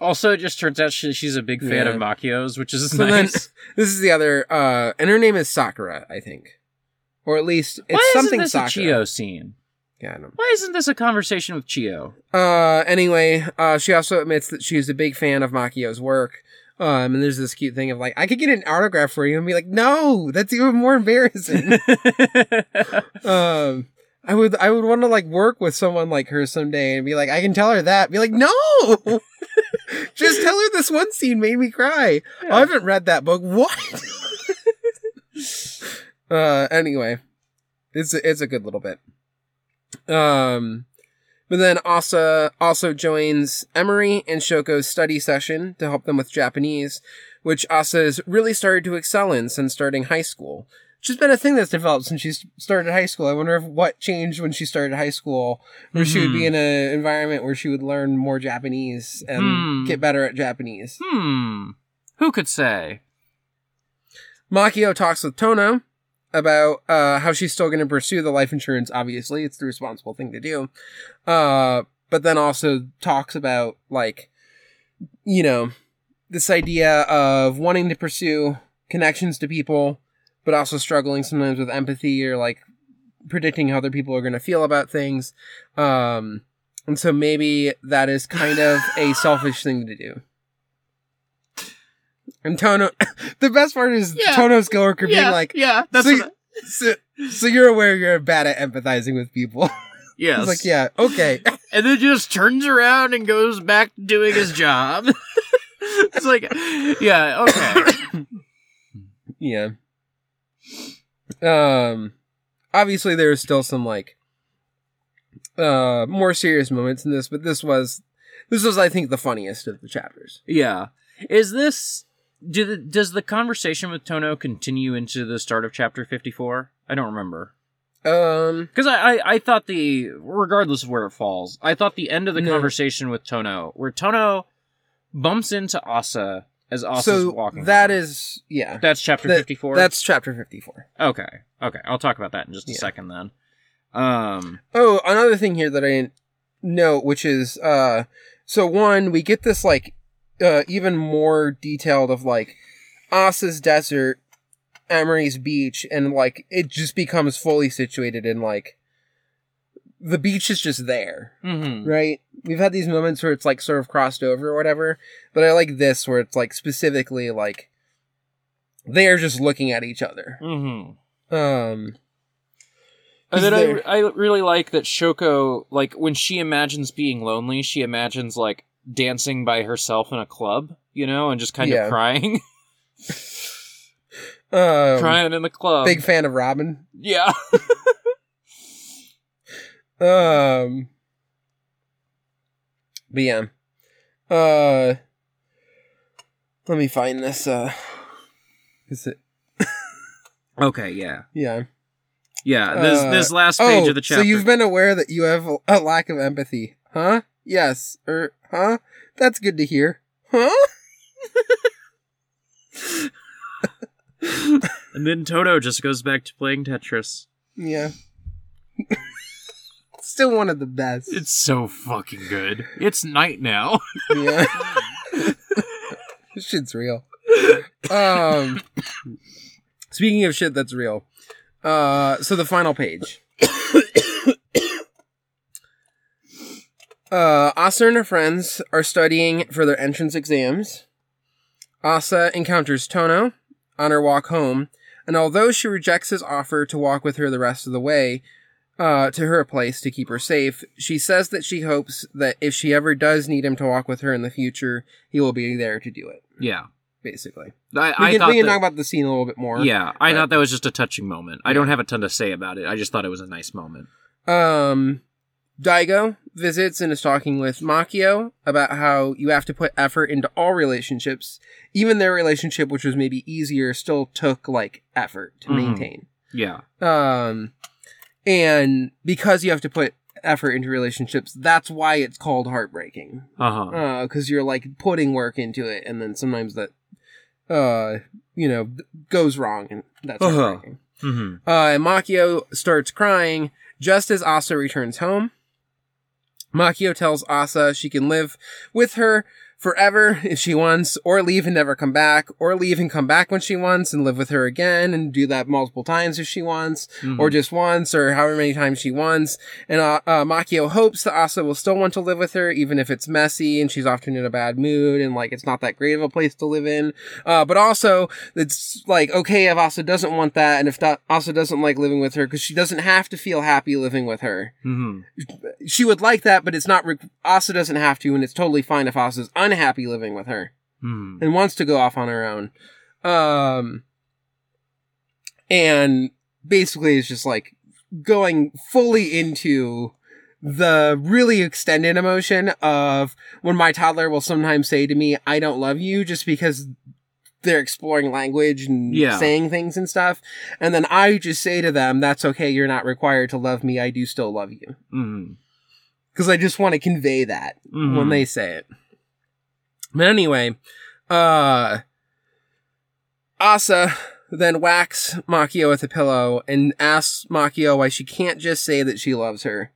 Also, it just turns out she, she's a big fan Yeah. of Makio's, which is So then- nice. This is the other, uh, and her name is Sakura, I think, or at least it's Why something isn't this Sakura. a Chio scene? Yeah, I know. Why isn't this a conversation with Chio? Uh, anyway, uh, she also admits that she's a big fan of Makio's work. Um, and there's this cute thing of like, I could get an autograph for you and be like, no, that's even more embarrassing. um, I would, I would want to like work with someone like her someday and be like, I can tell her that. Be like, no, just tell her this one scene made me cry. I haven't read that book. What? uh, anyway, it's a, it's a good little bit. Um, but then Asa also joins Emery and Shoko's study session to help them with Japanese, which Asa has really started to excel in since starting high school. Has been a thing that's developed since she started high school. I wonder if what changed when she started high school, where she would be in an environment where she would learn more Japanese and Hmm. get better at Japanese. Hmm. Who could say? Makio talks with Tono about uh, how she's still going to pursue the life insurance. Obviously, it's the responsible thing to do. Uh, but then also talks about like, you know, this idea of wanting to pursue connections to people, but also struggling sometimes with empathy or like predicting how other people are going to feel about things. Um, and so maybe that is kind of a selfish thing to do. And Tono, the best part is Yeah. Tono's coworker being like, yeah, that's so, I- so, so you're aware you're bad at empathizing with people. yes. He's like, yeah, okay. and then just turns around and goes back to doing his job. it's like, yeah, okay. yeah. Um, obviously there's still some like, uh, more serious moments in this, but this was, this was, I think, the funniest of the chapters. Yeah. Is this do the, does the conversation with Tono continue into the start of chapter 54? I don't remember. Um, Cuz I, I I thought the regardless of where it falls, I thought the end of the No. conversation with Tono where Tono bumps into Asa as Asa's so walking. that is, yeah. that's chapter 54. That's chapter 54. Okay. Okay. I'll talk about that in just a Yeah. second then. Um Oh, another thing here that I didn't note, which is uh so one, we get this like uh even more detailed of like Asa's desert, Emery's beach, and like it just becomes fully situated in like the beach is just there, mhm. right? We've had these moments where it's like sort of crossed over or whatever, but I like this where it's like specifically like they are just looking at each other. Mhm. Um And then I, I really like that Shoko, like, when she imagines being lonely, she imagines, like, dancing by herself in a club, you know, and just kind Yeah. of crying. um crying in the club. big fan of Robyn. Yeah. Um, but yeah, uh, let me find this. Uh, is it? okay, yeah. Yeah. Yeah, this, Uh, this last page oh, of the chapter. so you've been aware that you have a, lack of empathy, huh? Yes, or huh? That's good to hear, huh? and then Toto just goes back to playing Tetris. Yeah. Still one of the best. It's so fucking good. It's night now. Yeah. this shit's real. Um speaking of shit that's real. Uh so the final page. uh Asa and her friends are studying for their entrance exams. Asa encounters Tono on her walk home, and although she rejects his offer to walk with her the rest of the way, uh, to her place to keep her safe. She says that she hopes that if she ever does need him to walk with her in the future, he will be there to do it. Yeah. Basically, I, we can, we can that- talk about the scene a little bit more. Yeah, I thought that was just a touching moment. I don't have a ton to say about it. I just thought it was a nice moment. Um, Daigo visits and is talking with Makio about how you have to put effort into all relationships. Even their relationship, which was maybe easier, still took like effort to Mhm. maintain. Yeah. Um, and because you have to put effort into relationships, that's why it's called heartbreaking. Uh huh. Uh, because you're like putting work into it, and then sometimes that, uh, you know, goes wrong, and that's Uh-huh. heartbreaking. hmm Uh, and Makio starts crying just as Asa returns home. Makio tells Asa she can live with her forever if she wants, or leave and never come back, or leave and come back when she wants and live with her again and do that multiple times if she wants, or just once, or however many times she wants. And uh, uh, Makio hopes that Asa will still want to live with her, even if it's messy and she's often in a bad mood and like it's not that great of a place to live in. Uh, but also, it's like okay if Asa doesn't want that, and if that Asa doesn't like living with her, because she doesn't have to feel happy living with her. hmm She would like that, but it's not. Re- Asa doesn't have to, and it's totally fine if Asa's unhappy living with her hmm and wants to go off on her own. Um, and basically, it's just like going fully into the really extended emotion of when my toddler will sometimes say to me, I don't love you, just because they're exploring language and Yeah. saying things and stuff. And then I just say to them, That's okay, you're not required to love me, I do still love you. Because I just want to convey that Mhm. when they say it. But anyway, uh Asa then whacks Makio with a pillow and asks Makio why she can't just say that she loves her.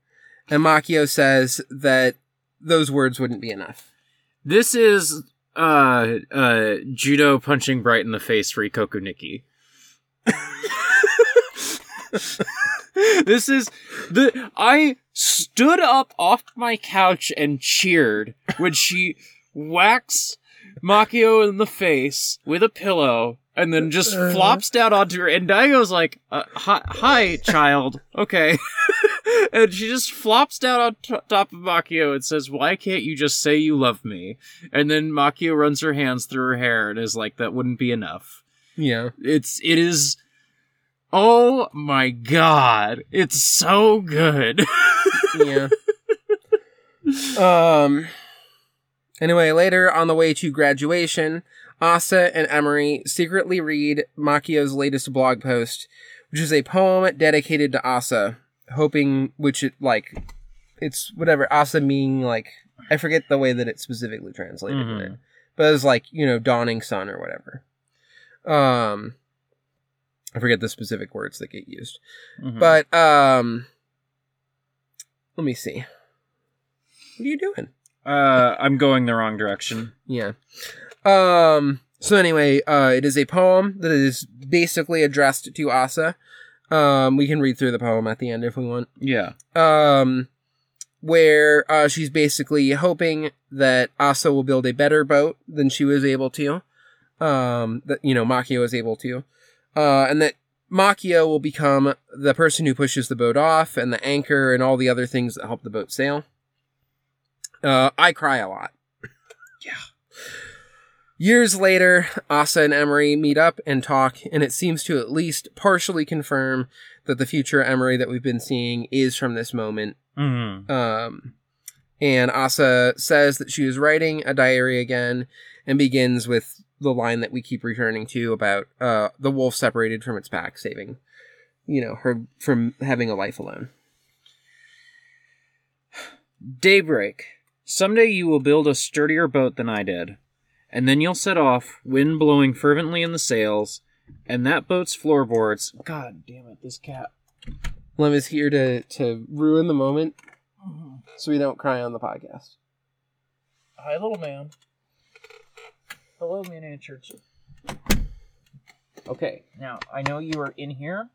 And Makio says that those words wouldn't be enough. This is uh uh judo punching bright in the face for Ikoku Nikki. this is the I stood up off my couch and cheered when she whacks Makio in the face with a pillow and then just Uh-huh. flops down onto her. And Daigo's like uh, hi, hi child. Okay. And she just flops down on t- top of Makio and says why can't you just say you love me? And then Makio runs her hands through her hair and is like that wouldn't be enough. Yeah. it's it is oh my god. It's so good. Yeah. um anyway, later on the way to graduation, Asa and Emery secretly read Makio's latest blog post, which is a poem dedicated to Asa, hoping which it like it's whatever Asa meaning like I forget the way that it's specifically translated Mhm. it. But it's like, you know, dawning sun or whatever. Um I forget the specific words that get used. Mhm. But um let me see. What are you doing? Uh i'm going the wrong direction Yeah. Um so anyway, uh it is a poem that is basically addressed to Asa. Um we can read through the poem at the end if we want. yeah Um where uh she's basically hoping that Asa will build a better boat than she was able to. Um that you know Makio was able to. Uh and that Makio will become the person who pushes the boat off and the anchor and all the other things that help the boat sail. Uh, I cry a lot. yeah. Years later, Asa and Emery meet up and talk, and it seems to at least partially confirm that the future Emery that we've been seeing is from this moment. mm-hmm. Um, and Asa says that she is writing a diary again and begins with the line that we keep returning to about uh, the wolf separated from its pack, saving, you know, her from having a life alone. Daybreak. Someday you will build a sturdier boat than I did. And then you'll set off, wind blowing fervently in the sails, and that boat's floorboards. God damn it, this cat. Lem is here to to ruin the moment, so we don't cry on the podcast. Hi, little man. Hello, miniature. Okay, now I know you are in here.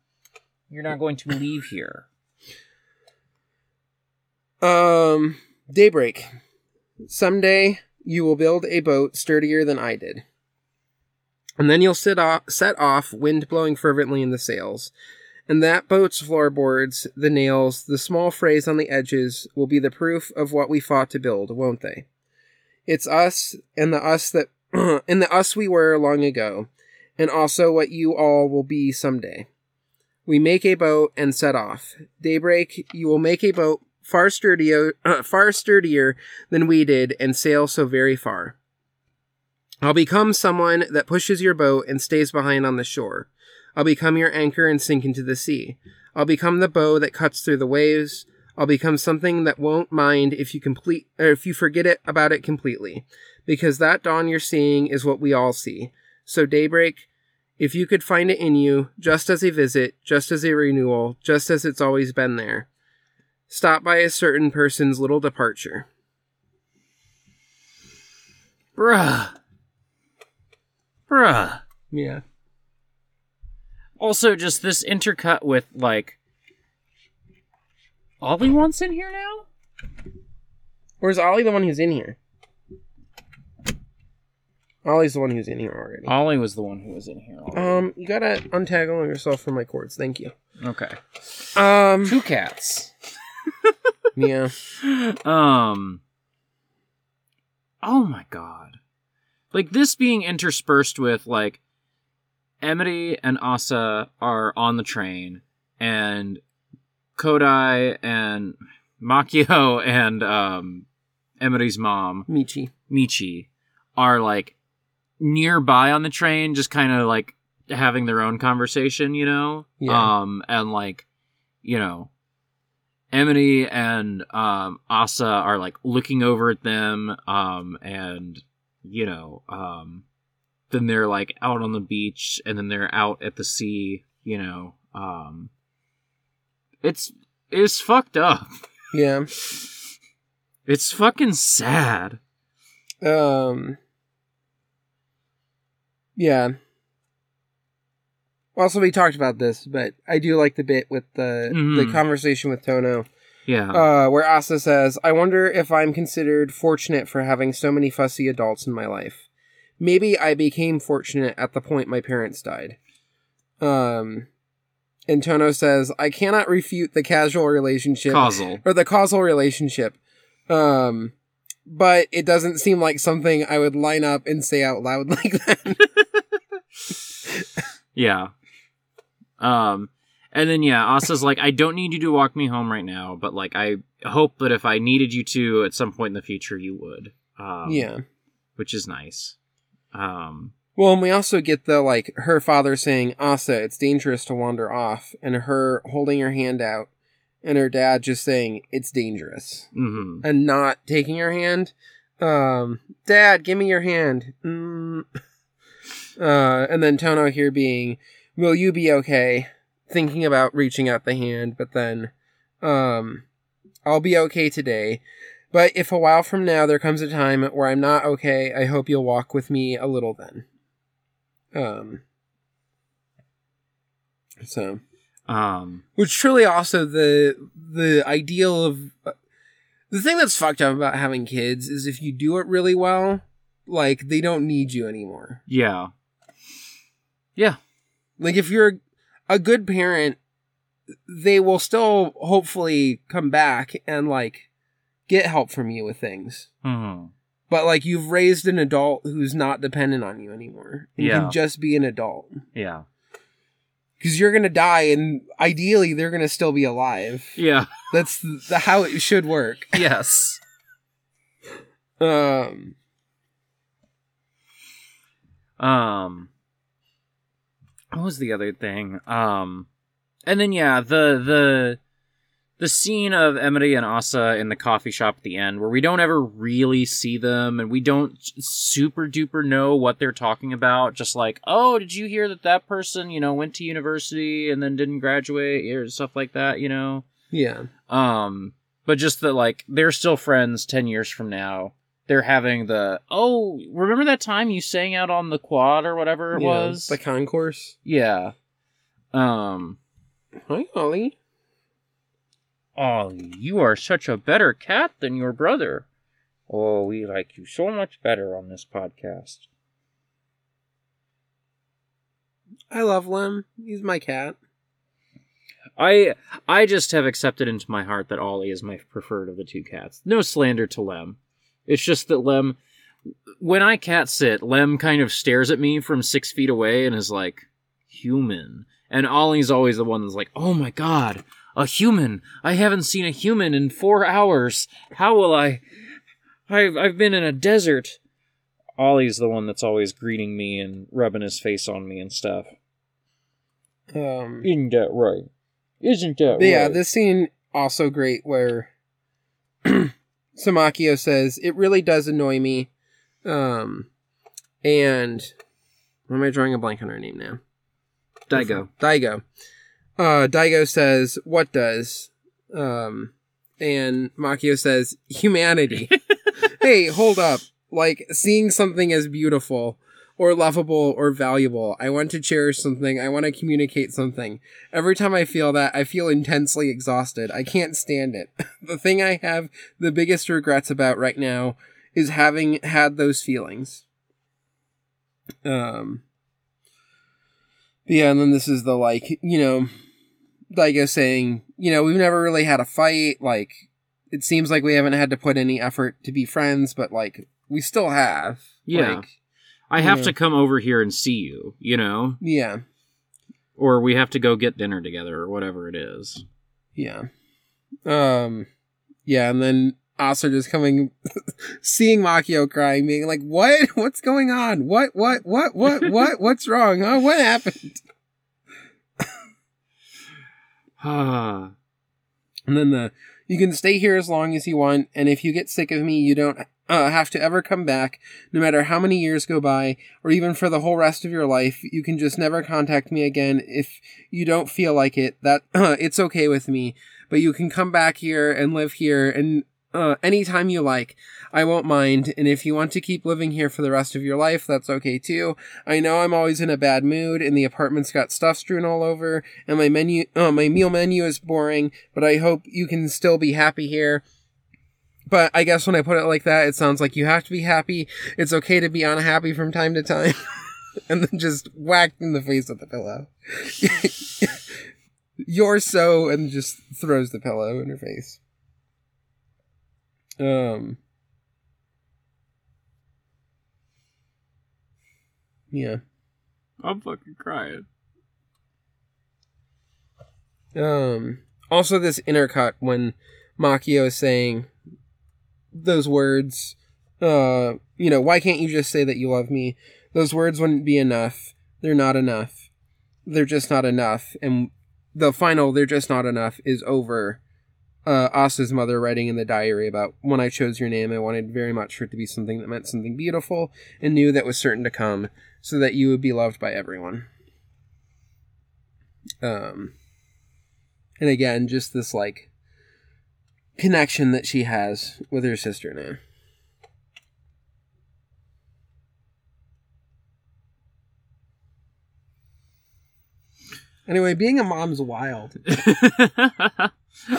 You're not going to leave here. Um, daybreak. Someday you will build a boat sturdier than I did. And then you'll sit off, set off, wind blowing fervently in the sails. And that boat's floorboards, the nails, the small frays on the edges will be the proof of what we fought to build, won't they? It's us and the us that and the us we were long ago, and also what you all will be someday. We make a boat and set off. Daybreak, you will make a boat far sturdier, uh, far sturdier than we did, and sail so very far. I'll become someone that pushes your boat and stays behind on the shore. I'll become your anchor and sink into the sea. I'll become the bow that cuts through the waves. I'll become something that won't mind if you complete or if you forget it about it completely. Because that dawn you're seeing is what we all see. So daybreak, if you could find it in you, just as a visit, just as a renewal, just as it's always been there. Stop by a certain person's little departure. Bruh. Bruh. Yeah. Also, just this intercut with, like. Ollie wants in here now? Or is Ollie the one who's in here? Ollie's the one who's in here already. Ollie was the one who was in here. already. Um, you gotta untangle yourself from my cords. Thank you. okay. Um, Two cats. Yeah. Um. Oh my god. Like this being interspersed with like Emery and Asa are on the train and Kodai and Makio and um Emily's mom, Michi. Michi, are like nearby on the train, just kind of like having their own conversation, you know? Yeah. Um and like, you know, Emily and um, Asa are like looking over at them, um, and you know, um, then they're like out on the beach, and then they're out at the sea. You know, um, it's it's fucked up. Yeah. It's fucking sad. Um. Yeah. Also, we talked about this, but I do like the bit with the the Mhm. conversation with Tono, Yeah. uh, where Asa says, "I wonder if I'm considered fortunate for having so many fussy adults in my life. Maybe I became fortunate at the point my parents died." Um, and Tono says, "I cannot refute the casual relationship Causal. or the causal relationship. Um, but it doesn't seem like something I would line up and say out loud like that. Yeah. Um, and then yeah, Asa's like, I don't need you to walk me home right now, but like, I hope that if I needed you to at some point in the future, you would. Um, yeah. which is nice. Um, Well, and we also get the like her father saying, "Asa, it's dangerous to wander off," and her holding her hand out, and her dad just saying, "It's dangerous," mhm. and not taking her hand. Um, Dad, give me your hand. Mm. Uh, and then Tono here being, "Will you be okay?" Thinking about reaching out the hand, but then, um, I'll be okay today. But if a while from now there comes a time where I'm not okay, I hope you'll walk with me a little then. Um. So, Um, which truly also the the ideal of uh, the thing that's fucked up about having kids is if you do it really well, like they don't need you anymore. yeah. Yeah. Like if you're a good parent, they will still hopefully come back and like get help from you with things. Mhm. But like you've raised an adult who's not dependent on you anymore. And Yeah. can just be an adult. Yeah. Because you're gonna die and ideally they're gonna still be alive. Yeah. That's the, how it should work. yes. Um Um, what was the other thing? Um, and then yeah, the the the scene of Emily and Asa in the coffee shop at the end, where we don't ever really see them and we don't super duper know what they're talking about. Just like, oh, did you hear that that person, you know, went to university and then didn't graduate or stuff like that, you know? Yeah. Um, but just that, like, they're still friends 10 years from now. They're having the, oh, remember that time you sang out on the quad or whatever it Yeah, was? the concourse. yeah. Um, Hi, Ollie. Ollie, you are such a better cat than your brother. Oh, we like you so much better on this podcast. I love Lem. He's my cat. I I just have accepted into my heart that Ollie is my preferred of the two cats. No slander to Lem. It's just that Lem when I cat sit, Lem kind of stares at me from six feet away and is like, human. And Ollie's always the one that's like, oh my god, a human. I haven't seen a human in four hours. How will I? I've, I've been in a desert. Ollie's the one that's always greeting me and rubbing his face on me and stuff. Um, Isn't that right? Isn't that But yeah, right? this scene also great where Samakio says, It really does annoy me. Um and why am I drawing a blank on her name now? Daigo. Daigo. Uh Daigo says, What does? Um and Makio says, Humanity. hey, hold up. Like seeing something as beautiful or lovable or valuable. I want to cherish something. I want to communicate something. Every time I feel that, I feel intensely exhausted. I can't stand it. the thing I have the biggest regrets about right now is having had those feelings. Um, yeah, and then this is the like, you know, Daigo saying, you know, we've never really had a fight. Like, it seems like we haven't had to put any effort to be friends, but like, we still have. Yeah. Like, I have Yeah. to come over here and see you, you know? yeah. Or we have to go get dinner together or whatever it is. Yeah. Um yeah, and then Oscar just coming seeing Makio crying, being like, What? What's going on? What what what what what what's wrong? Huh? What happened? Ah. And then the you can stay here as long as you want, and if you get sick of me, you don't uh, have to ever come back, no matter how many years go by, or even for the whole rest of your life. You can just never contact me again if you don't feel like it. That uh, it's okay with me, but you can come back here and live here and uh, anytime you like. I won't mind, and if you want to keep living here for the rest of your life, that's okay too. I know I'm always in a bad mood, and the apartment's got stuff strewn all over, and my menu, uh, my meal menu is boring, but I hope you can still be happy here. But I guess when I put it like that, it sounds like you have to be happy. It's okay to be unhappy from time to time. and then just whacked in the face with the pillow. You're so, and just throws the pillow in her face. Um. Yeah. I'm fucking crying. Um, also, this intercut when Makio is saying those words, uh, you know, why can't you just say that you love me? Those words wouldn't be enough. They're not enough. They're just not enough. And the final, they're just not enough, is over. Uh, Asa's mother writing in the diary about when I chose your name, I wanted very much for it to be something that meant something beautiful and knew that was certain to come, so that you would be loved by everyone. Um, and again, just this like connection that she has with her sister now. Anyway, being a mom's wild.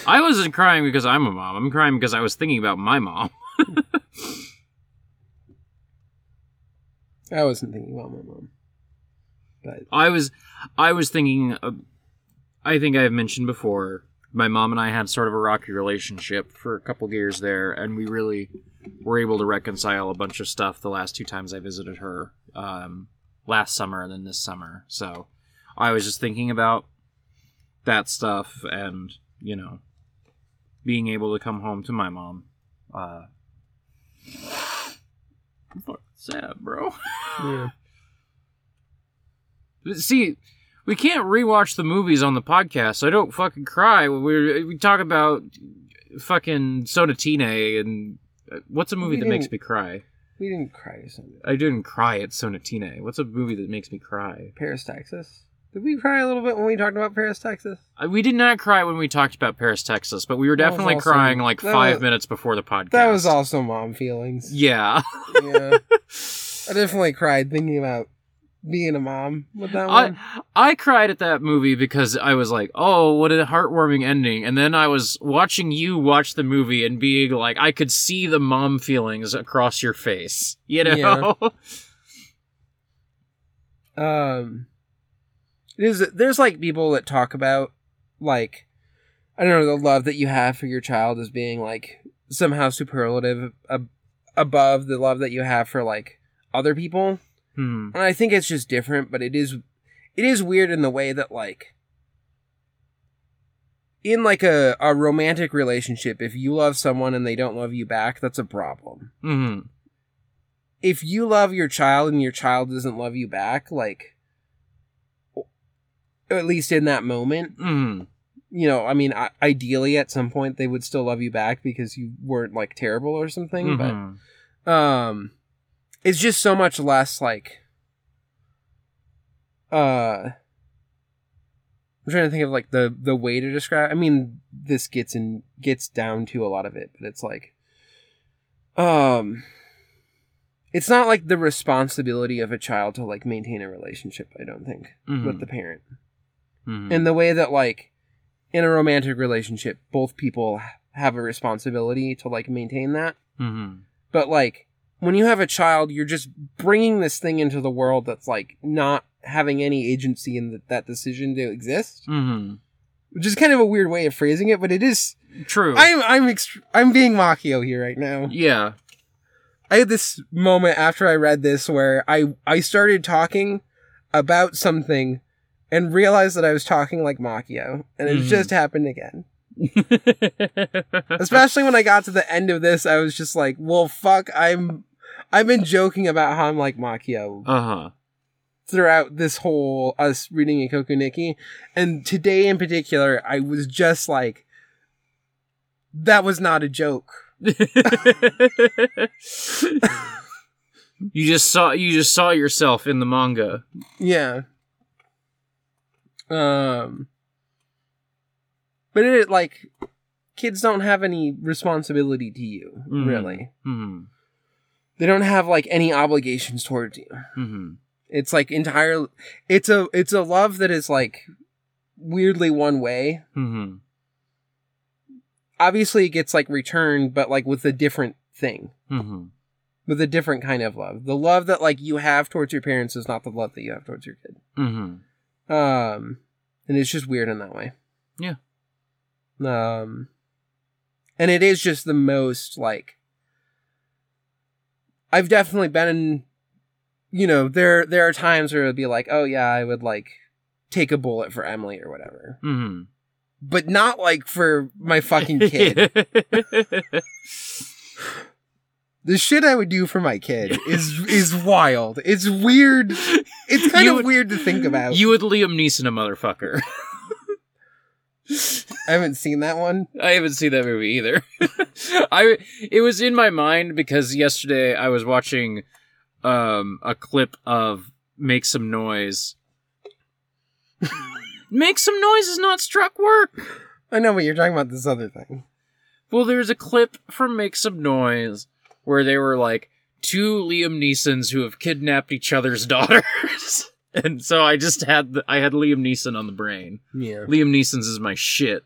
I wasn't crying because I'm a mom. I'm crying because I was thinking about my mom. I wasn't thinking about my mom. But I was I was thinking uh, I think I've mentioned before my mom and I had sort of a rocky relationship for a couple years there and we really were able to reconcile a bunch of stuff the last two times I visited her um, last summer and then this summer. So I was just thinking about that stuff and you know being able to come home to my mom. Uh, I'm fucking sad, bro. yeah. See, We can't rewatch the movies on the podcast, so I don't fucking cry when we we talk about fucking Sonatine and uh, what's a movie We that makes me cry? We didn't cry. I didn't cry at Sonatine. What's a movie that makes me cry? Paris, Texas. Did we cry a little bit when we talked about Paris, Texas? Uh, We did not cry when we talked about Paris, Texas, but we were That definitely also- crying like five was- minutes before the podcast. That was also mom feelings. Yeah. Yeah. I definitely cried thinking about being a mom with that one. I I cried at that movie because I was like, "Oh, what a heartwarming ending!" And then I was watching you watch the movie and being like, I could see the mom feelings across your face. You know? um it is there's like people that talk about like i don't know the love that you have for your child as being like somehow superlative ab- above the love that you have for like other people Hmm. and i think it's just different but it is it is weird in the way that like in like a, a romantic relationship if you love someone and they don't love you back that's a problem Hmm. if you love your child and your child doesn't love you back, like, at least in that moment, Hmm. you know, I mean, I- ideally at some point they would still love you back because you weren't like terrible or something, Mhm. but, um, it's just so much less like, uh, I'm trying to think of like the the way to describe. I mean, this gets in gets down to a lot of it, but it's like, um, it's not like the responsibility of a child to like maintain a relationship. I don't think Mhm. with the parent, Mhm. in the way that like in a romantic relationship, both people have a responsibility to like maintain that. Mhm. But like when you have a child, you're just bringing this thing into the world that's like not having any agency in th- that decision to exist, Mhm. which is kind of a weird way of phrasing it, but it is. True. I'm I'm ext- I'm being Makio here right now. yeah. I had this moment after I read this where I I started talking about something and realized that I was talking like Makio, and it Mhm. just happened again. Especially when I got to the end of this, I was just like, "Well, fuck, I'm." I've been joking about how I'm like Makio uh huh. throughout this whole us reading Ikoku Nikki, and today in particular, I was just like, "That was not a joke." you just saw you just saw yourself in the manga. Yeah. Um. But it like kids don't have any responsibility to you, Mhm. really. Hmm. They don't have like any obligations towards you. Hmm. It's like entirely, it's a it's a love that is like weirdly one way. Hmm. Obviously it gets like returned but like with a different thing. Hmm. With a different kind of love. The love that like you have towards your parents is not the love that you have towards your kid. Hmm. Um, and it's just weird in that way. Yeah. Um, and it is just the most like. I've definitely been in, you know, there there are times where it would be like, oh yeah, I would like take a bullet for Emily or whatever, Hmm. but not like for my fucking kid. the shit I would do for my kid is is wild. It's weird. It's kind You of would- weird to think about. you would Liam Neeson a motherfucker. I haven't seen that one. I haven't seen that movie either. I it was in my mind because yesterday I was watching um a clip of Make Some Noise. Make Some Noise is not struck work. I know, but you're talking about this other thing. Well, there's a clip from Make Some Noise where they were like two Liam Neesons who have kidnapped each other's daughters. and so I just had the, I had Liam Neeson on the brain. Yeah. Liam Neeson's is my shit.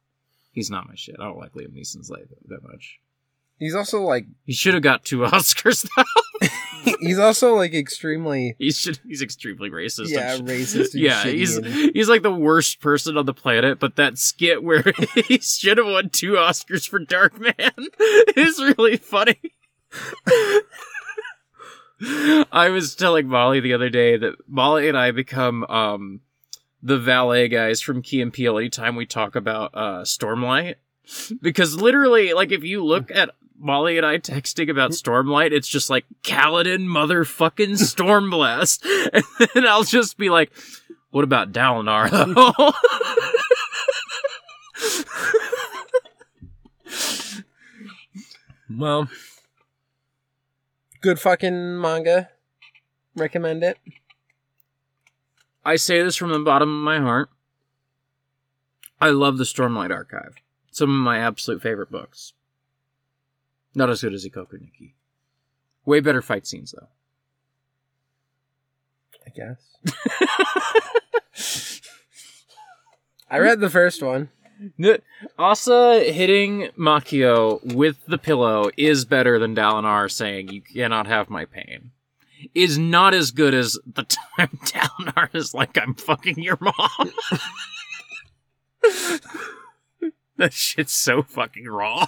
He's not my shit. I don't like Liam Neeson's like that much. He's also like He should have got two Oscars though. he's also like extremely He's should, he's extremely racist. yeah, sh- racist yeah, he's and- he's like the worst person on the planet. But that skit where he should have won two Oscars for Darkman is really funny. I was telling Molly the other day that Molly and I become um the valet guys from Key and Peele anytime we talk about uh Stormlight. Because literally, like if you look at Molly and I texting about Stormlight, it's just like Kaladin motherfucking Stormblessed. and I'll just be like, What about Dalinar though? Well, good fucking manga. Recommend it. I say this from the bottom of my heart. I love the Stormlight Archive. Some of my absolute favorite books. Not as good as Ikoku Nikki. Way better fight scenes though. I guess. I read the first one. Asa hitting Makio with the pillow is better than Dalinar saying you cannot have my pain. Is not as good as the time Dalinar is like I'm fucking your mom. that shit's so fucking raw.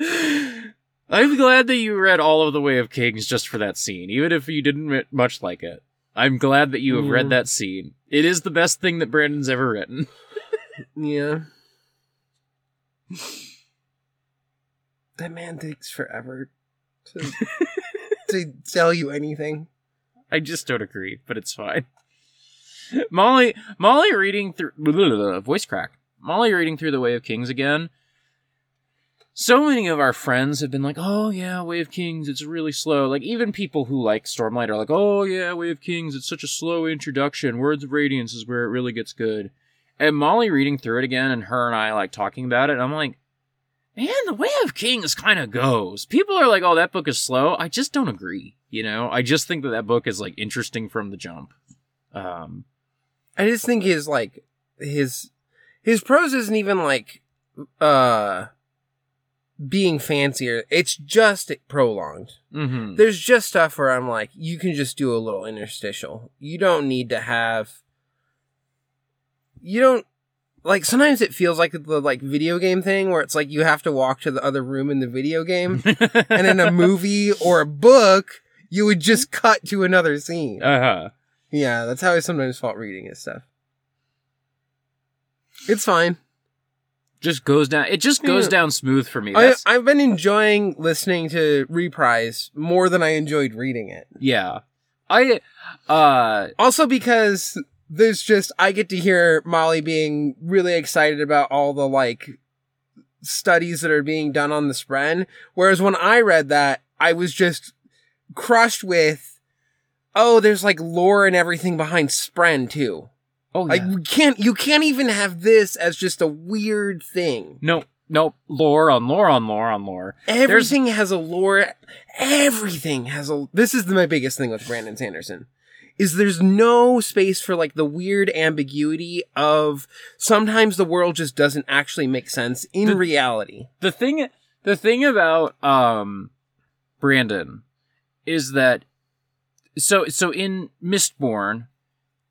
I'm glad that you read all of the Way of Kings just for that scene, even if you didn't much like it. I'm glad that you have read that scene. It is the best thing that Brandon's ever written. Yeah. that man takes forever to, to tell you anything. I just don't agree, but it's fine. Molly, Molly reading through blah, blah, blah, voice crack. Molly reading through the Way of Kings again. So many of our friends have been like, "Oh yeah, Way of Kings, it's really slow." Like even people who like Stormlight are like, "Oh yeah, Way of Kings, it's such a slow introduction. Words of Radiance is where it really gets good." And Molly reading through it again, and her and I like talking about it. I'm like, "Man, the Way of Kings kind of goes." People are like, "Oh, that book is slow." I just don't agree. You know, I just think that that book is like interesting from the jump. Um, I just think his like his his prose isn't even like uh being fancier. It's just prolonged. mhm. There's just stuff where I'm like, you can just do a little interstitial. You don't need to have. You don't like. Sometimes it feels like the like video game thing where it's like you have to walk to the other room in the video game, and in a movie or a book, you would just cut to another scene. uh-huh. Yeah, that's how I sometimes felt reading his stuff. It's fine. Just goes down. It just goes Yeah. down smooth for me. I, i've been enjoying listening to Reprise more than I enjoyed reading it. yeah. I uh Also because there's just I get to hear Molly being really excited about all the like studies that are being done on the Spren. Whereas when I read that, I was just crushed with oh, there's like lore and everything behind Spren too. oh Like yeah. you can't you can't even have this as just a weird thing. no no lore on lore on lore on lore. Everything has a lore. Everything has a. This is my biggest thing with Brandon Sanderson, is there's no space for like the weird ambiguity of sometimes the world just doesn't actually make sense in The- reality. The thing the thing about um Brandon is that so so in Mistborn,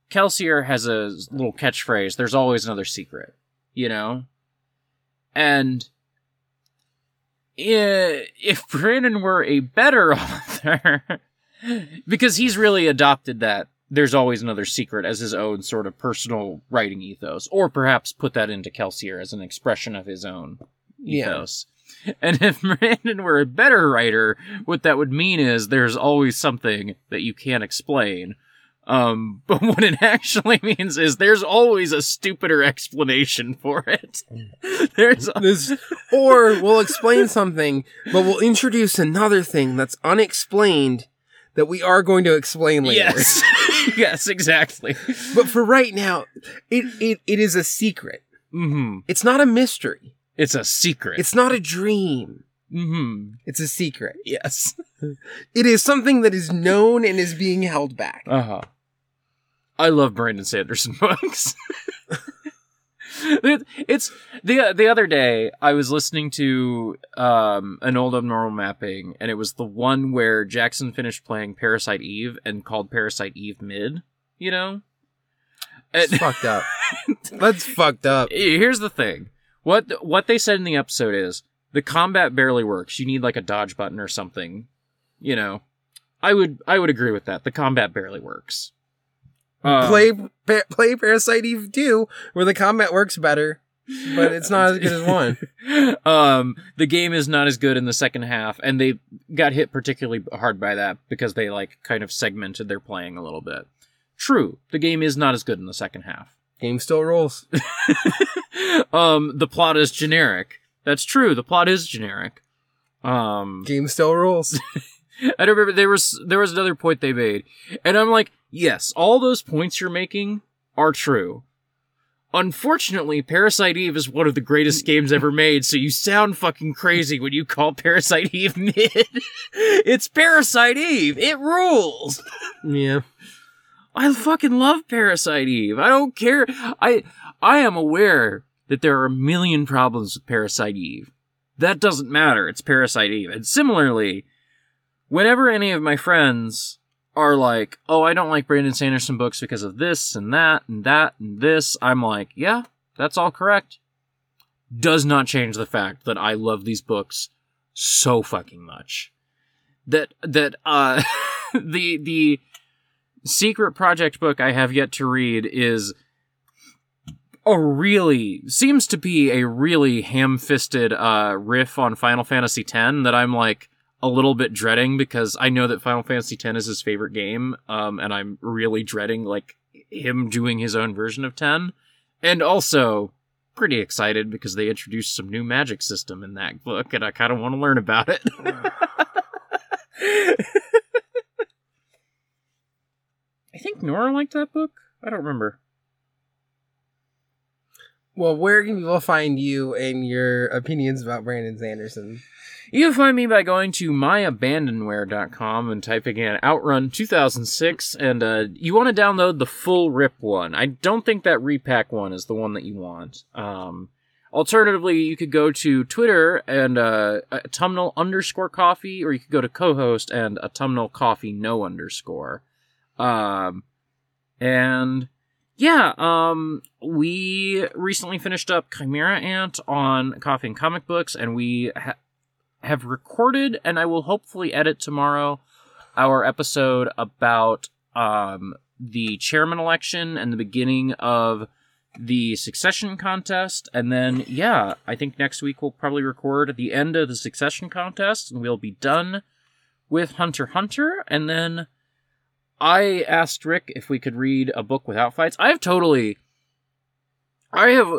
Kelsier has a little catchphrase, there's always another secret, you know? And if Brandon were a better author, because he's really adopted that there's always another secret as his own sort of personal writing ethos, or perhaps put that into Kelsier as an expression of his own Yeah. ethos. And if Brandon were a better writer, what that would mean is there's always something that you can't explain. Um, but what it actually means is there's always a stupider explanation for it. there's This, or we'll explain something, but we'll introduce another thing that's unexplained that we are going to explain later. yes, yes, exactly. But for right now, it, it, it is a secret. hmm It's not a mystery. It's a secret. It's not a dream. hmm It's a secret. Yes. It is something that is known and is being held back. Uh huh. I love Brandon Sanderson books. It- it's the the other day I was listening to um an old abnormal mapping and it was the one where Jackson finished playing Parasite Eve and called Parasite Eve mid, you know? It's fucked up. That's fucked up. here's the thing. What what they said in the episode is the combat barely works. You need like a dodge button or something. You know. I would I would agree with that. The combat barely works. Um, play pa- play Parasite Eve 2, where the combat works better, but it's not as good as one. um, the game is not as good in the second half, and they got hit particularly hard by that because they like kind of segmented their playing a little bit. true. The game is not as good in the second half. Game still rolls. um, the plot is generic. That's true. The plot is generic. Um, Game still rules. I don't remember there was there was another point they made, and I'm like, yes, all those points you're making are true. Unfortunately, Parasite Eve is one of the greatest games ever made, so you sound fucking crazy when you call Parasite Eve mid. it's Parasite Eve. It rules. yeah. I fucking love Parasite Eve. I don't care. I I am aware that there are a million problems with Parasite Eve. That doesn't matter. It's Parasite Eve. And similarly, whenever any of my friends are like, "Oh, I don't like Brandon Sanderson books because of this and that and that and this," I'm like, "Yeah, that's all correct." Does not change the fact that I love these books so fucking much. That that uh the the secret project book I have yet to read is a really seems to be a really ham-fisted uh riff on Final Fantasy X that I'm like a little bit dreading because I know that Final Fantasy X is his favorite game um and I'm really dreading like him doing his own version of 10 and also pretty excited because they introduced some new magic system in that book and I kind of want to learn about it. I think Nora liked that book. I don't remember. Well, where can people find you and your opinions about Brandon Sanderson? You can find me by going to myabandonware.com and typing in Outrun 2006, and uh, you want to download the full RIP one. I don't think that repack one is the one that you want. Um, alternatively, you could go to Twitter and uh, autumnal underscore coffee, or you could go to Cohost and autumnal coffee no underscore. Um, and yeah, um, we recently finished up Chimera Ant on Coffee and Comic Books, and we ha- have recorded, and I will hopefully edit tomorrow, our episode about um, the chairman election and the beginning of the succession contest. And then, yeah, I think next week we'll probably record the end of the succession contest, and we'll be done with Hunter Hunter, and then. I asked Rick if we could read a book without fights. I have totally. I have.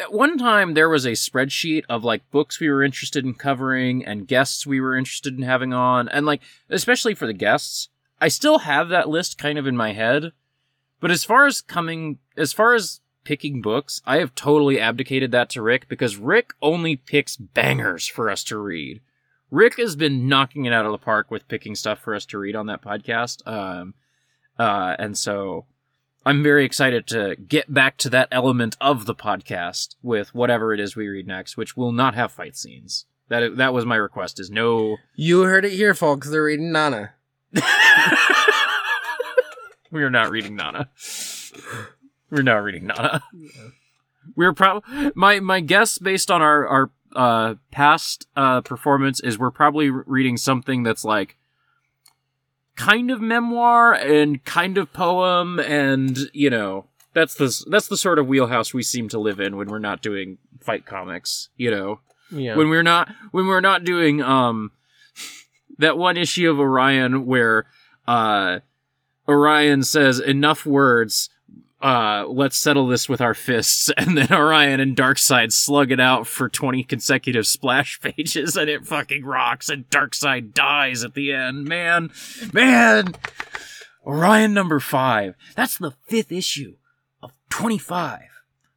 At one time, there was a spreadsheet of like books we were interested in covering and guests we were interested in having on. And like, especially for the guests, I still have that list kind of in my head. But as far as coming, as far as picking books, I have totally abdicated that to Rick because Rick only picks bangers for us to read. Rick has been knocking it out of the park with picking stuff for us to read on that podcast. Um, uh, and so I'm very excited to get back to that element of the podcast with whatever it is we read next, which will not have fight scenes. That that was my request. Is no. You heard it here, folks. They're reading Nana. we are not reading Nana. We're not reading Nana. We're probably my my guess based on our our uh, past uh, performance is we're probably reading something that's like kind of memoir and kind of poem, and you know that's the that's the sort of wheelhouse we seem to live in when we're not doing fight comics. You know, Yeah. when we're not when we're not doing um that one issue of Orion where uh Orion says enough words uh let's settle this with our fists and then Orion and Darkseid slug it out for 20 consecutive splash pages and it fucking rocks and Darkseid dies at the end. Man man! Orion number 5 that's the fifth issue of 25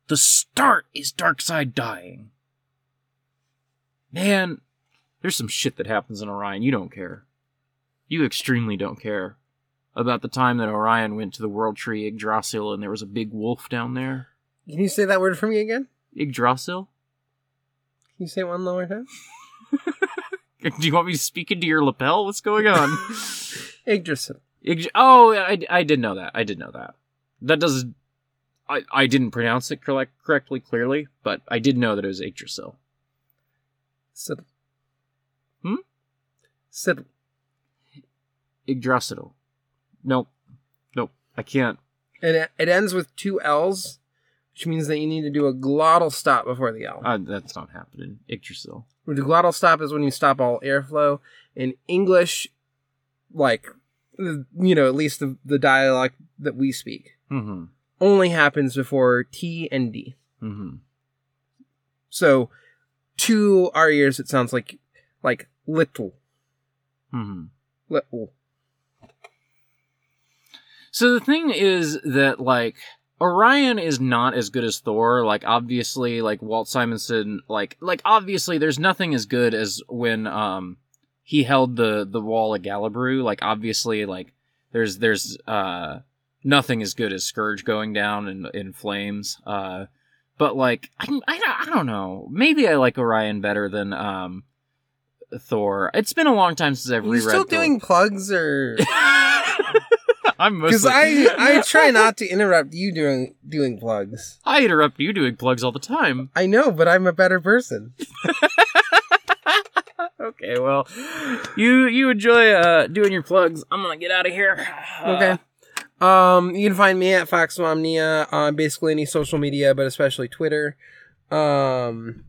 the start is Darkseid dying. Man, there's some shit that happens in Orion. You don't care. You extremely don't care about the time that Orion went to the World Tree Yggdrasil and there was a big wolf down there. Can you say that word for me again? Yggdrasil? Can you say it one lower time? Do you want me to speak into your lapel? What's going on? Yggdrasil. Yggd- oh, I, I did know that. I did know that. That doesn't. I, I didn't pronounce it correct, correctly, clearly, but I did know that it was Yggdrasil. Sit. Hmm? Sit. Yggdrasil. Nope. Nope. I can't. And it, it ends with two L's, which means that you need to do a glottal stop before the L. Uh, that's not happening. Yggdrasil. The glottal stop is when you stop all airflow. In English, like you know, at least the, the dialect that we speak, Mm-hmm. only happens before T and D. Mm-hmm. So to our ears, it sounds like like little, Mm-hmm. little. So the thing is that like Orion is not as good as Thor. Like obviously, like Walt Simonson, like like obviously, there's nothing as good as when um he held the the wall of Gjallerbru. Like obviously, like there's there's uh nothing as good as Skurge going down in in flames. Uh, but like I don't- I don't- I don't know. Maybe I like Orion better than um Thor. It's been a long time since I've Are you reread. still Thor. doing plugs or? I'm Because mostly I I try not to interrupt you doing doing plugs. I interrupt you doing plugs all the time. I know, but I'm a better person. Okay, well, you you enjoy uh doing your plugs. I'm gonna get out of here. Okay. Um, you can find me at Foxmomnia on basically any social media, but especially Twitter. Um,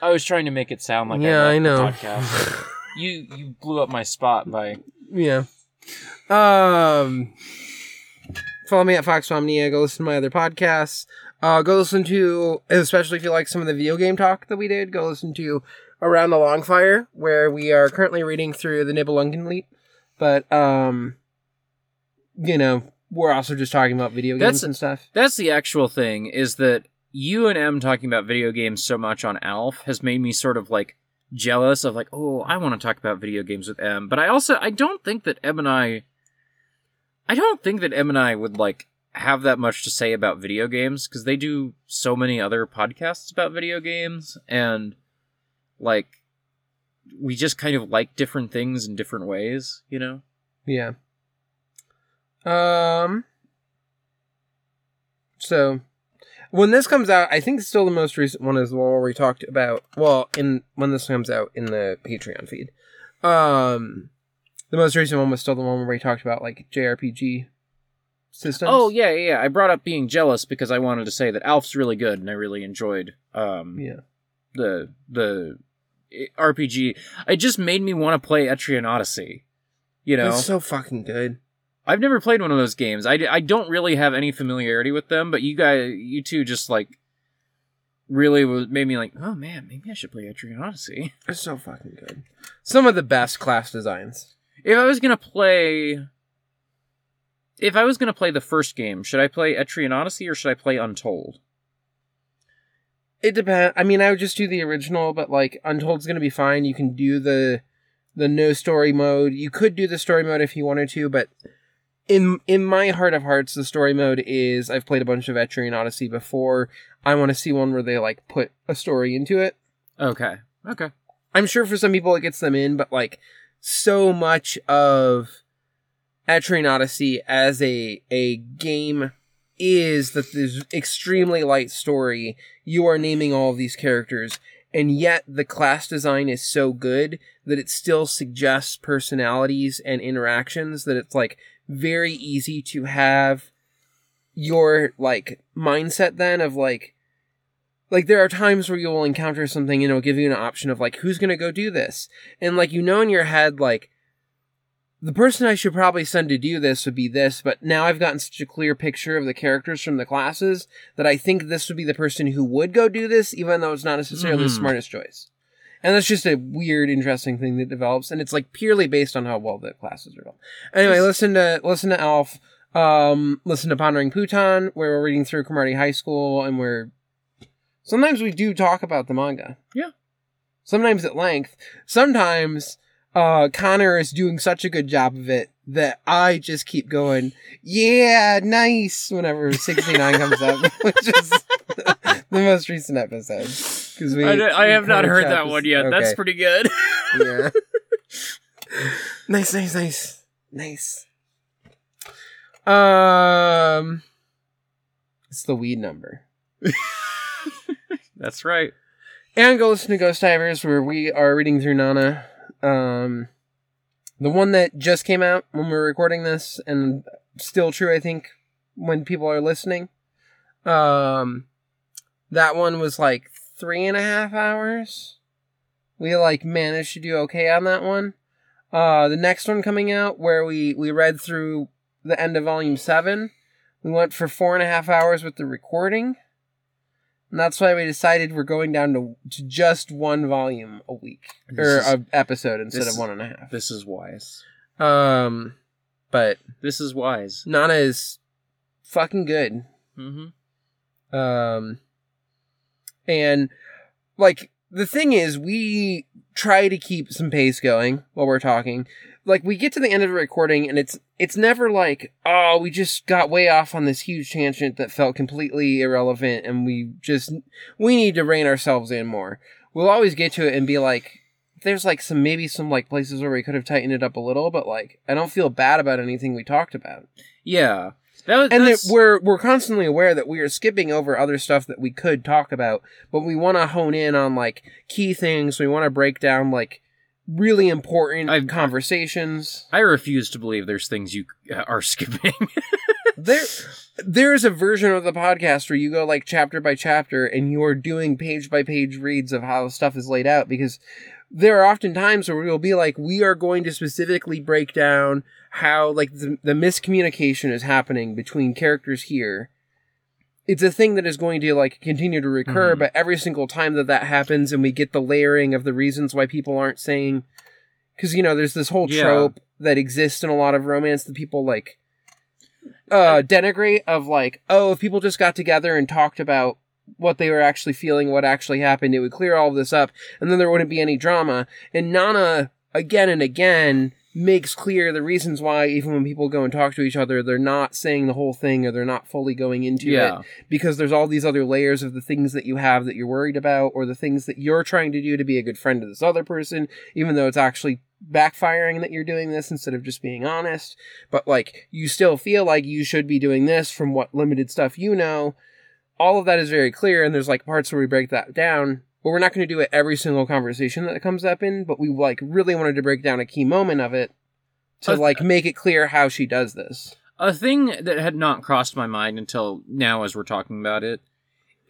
I was trying to make it sound like yeah, I, I know. Podcast. you you blew up my spot by yeah. Um, follow me at Foxmomnia. Go listen to my other podcasts. Uh, go listen to, especially if you like some of the video game talk that we did. Go listen to Around the Longfire, where we are currently reading through the Nibelungen Nibelungenlied. But um, you know, we're also just talking about video games That's- and stuff. That's the actual thing is that you and M talking about video games so much on Alf has made me sort of like jealous of like, oh, I want to talk about video games with M. But I also I don't think that M and I I don't think that M and I would like have that much to say about video games because they do so many other podcasts about video games and like we just kind of like different things in different ways, you know? Yeah. Um. So, when this comes out, I think still the most recent one is the one where we talked about. Well, in when this comes out in the Patreon feed, um, the most recent one was still the one where we talked about like JRPG systems. Oh yeah, yeah, yeah. I brought up being jealous because I wanted to say that Alf's really good and I really enjoyed um yeah. the the eh, RPG. It just made me want to play Etrian Odyssey. You know, It's so fucking good. I've never played one of those games. I, I don't really have any familiarity with them, but you guys, you two, just like really was made me like, oh man, maybe I should play Etrian Odyssey. It's so fucking good. Some of the best class designs. If I was gonna play, if I was gonna play the first game, should I play Etrian Odyssey or should I play Untold? It depends. I mean, I would just do the original, but like Untold's gonna be fine. You can do the the no story mode. You could do the story mode if you wanted to, but in in my heart of hearts, the story mode is I've played a bunch of Etrian Odyssey before. I want to see one where they like put a story into it. Okay, okay. I'm sure for some people it gets them in, but like so much of Etrian Odyssey as a a game is that there's extremely light story. You are naming all of these characters, and yet the class design is so good that it still suggests personalities and interactions that it's like very easy to have your like mindset then of like like there are times where you will encounter something and it'll give you an option of like who's gonna go do this and like you know in your head like the person i should probably send to do this would be this but now i've gotten such a clear picture of the characters from the classes that i think this would be the person who would go do this even though it's not necessarily the Mhm. smartest choice and that's just a weird interesting thing that develops and it's like purely based on how well the classes are built anyway listen to listen to alf um listen to pondering Pootan, where we're reading through Cromartie High School and we're sometimes we do talk about the manga. Yeah. Sometimes at length. Sometimes uh Connor is doing such a good job of it that I just keep going, yeah, nice whenever 69 comes up, which is the most recent episode. Because we I, I have not heard that one yet. That's pretty good. yeah. nice, nice, nice, nice. Um, it's the weed number. That's right. And go listen to Ghost Divers, where we are reading through Nana. Um, the one that just came out when we were recording this, and still true, I think, when people are listening. Um, that one was like three and a half hours. We like managed to do okay on that one. Uh, the next one coming out, where we we read through the end of volume seven, we went for four and a half hours with the recording, and that's why we decided we're going down to to just one volume a week or This is- a episode instead of one and a half. This is wise. Um, but This is wise. Nana is fucking good. Mm-hmm. Um, and like the thing is, we try to keep some pace going while we're talking. Like we get to the end of the recording, and it's it's never like, oh, we just got way off on this huge tangent that felt completely irrelevant, and we just we need to rein ourselves in more. We'll always get to it and be like. There's like some maybe some like places where we could have tightened it up a little, but like I don't feel bad about anything we talked about Yeah. That was, and that we're we're constantly aware that we are skipping over other stuff that we could talk about, but we want to hone in on like key things. We want to break down like really important I've- conversations. I refuse to believe there's things you uh, are skipping. there, there is a version of the podcast where you go like chapter by chapter, and you are doing page by page reads of how stuff is laid out because. There are often times where we'll be like, we are going to specifically break down how like the, the miscommunication is happening between characters here it's a thing that is going to like continue to recur Mhm. but every single time that that happens and we get the layering of the reasons why people aren't saying because you know there's this whole Yeah. trope that exists in a lot of romance that people like uh denigrate of like oh if people just got together and talked about what they were actually feeling what actually happened it would clear all of this up and then there wouldn't be any drama and nana again and again makes clear the reasons why even when people go and talk to each other they're not saying the whole thing or they're not fully going into yeah. it because there's all these other layers of the things that you have that you're worried about or the things that you're trying to do to be a good friend to this other person even though it's actually backfiring that you're doing this instead of just being honest. But like you still feel like you should be doing this from what limited stuff you know. All of that is very clear and there's like parts where we break that down but we're not going to do it every single conversation that comes up in but we like really wanted to break down a key moment of it to Uh, like make it clear how she does this A thing that had not crossed my mind until now, as we're talking about it,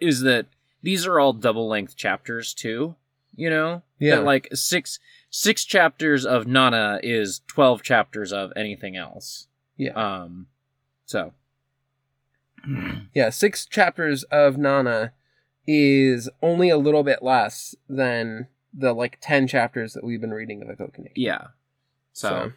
is that these are all double length chapters too. You know, Yeah. That, like six six chapters of Nana is twelve chapters of anything else. Yeah. Um. So. Yeah, six chapters of Nana is only a little bit less than the like ten chapters that we've been reading of Ikoku Nikki. Yeah. So. So,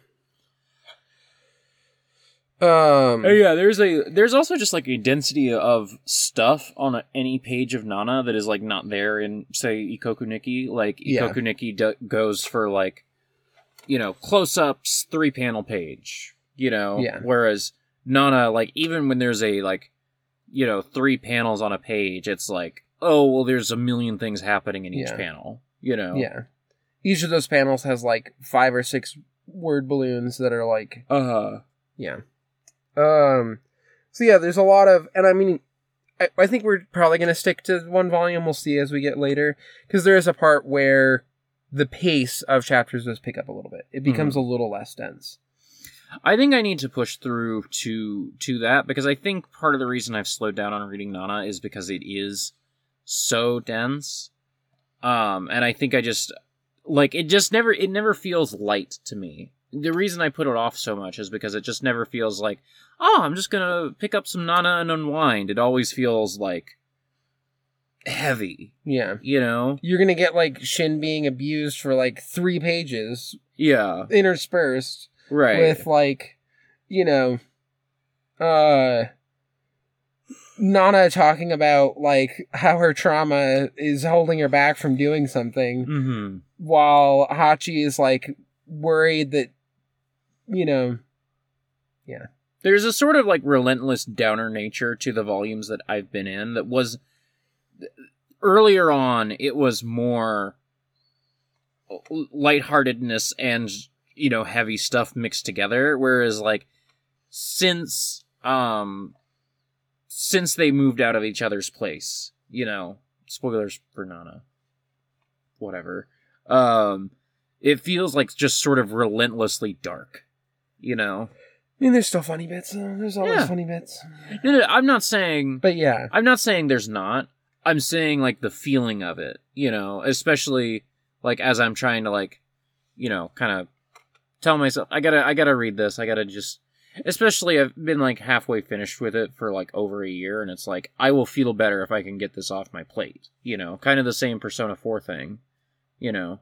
um, Oh yeah, there's a there's also just like a density of stuff on a, any page of Nana that is like not there in say Ikoku Nikki. Like Yeah. Ikoku Nikki do- goes for like you know close ups, three panel page. You know, Yeah. Whereas Nana, like even when there's a like you know three panels on a page, it's like oh well, there's a million things happening in each Yeah. panel. You know, yeah, each of those panels has like five or six word balloons that are like Uh, Yeah. Um. So yeah, there's a lot of, and I mean, I, I think we're probably gonna stick to one volume. We'll see as we get later, because there is a part where the pace of chapters does pick up a little bit. It becomes a little less dense. I think I need to push through to to that because I think part of the reason I've slowed down on reading Nana is because it is so dense. Um and I think I just like it just never it never feels light to me. The reason I put it off so much is because it just never feels like, oh, I'm just to pick up some Nana and unwind. It always feels like heavy, Yeah. you know? You're gonna get like Shin being abused for like three pages Yeah. interspersed Right. with like, you know, uh, Nana talking about like how her trauma is holding her back from doing something. mhm. while Hachi is like worried that you know yeah. there's a sort of like relentless downer nature to the volumes that I've been in that was earlier on it was more lightheartedness and you know heavy stuff mixed together whereas like since um since they moved out of each other's place you know spoilers for Nana. Whatever. Um it feels like just sort of relentlessly dark you know? I mean there's still funny bits. There's always Yeah. funny bits. No, no, I'm not saying but yeah. I'm not saying there's not. I'm saying like the feeling of it, you know, especially like as I'm trying to like, you know, kind of tell myself I gotta I gotta read this. I gotta just especially I've been like halfway finished with it for like over a year and it's like I will feel better if I can get this off my plate. You know, kind of the same Persona 4 thing, you know.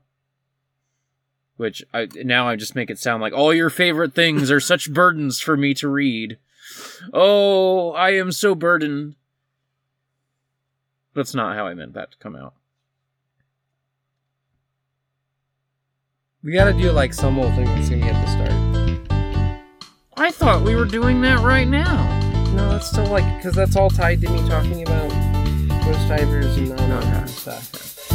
Which I now I just make it sound like all your favorite things are such burdens for me to read. Oh, I am so burdened. That's not how I meant that to come out. We gotta do like some old thing that's gonna be at the start. I thought we were doing that right now. No, that's still like because that's all tied to me talking about Ghost Divers and all that Okay. kind of stuff.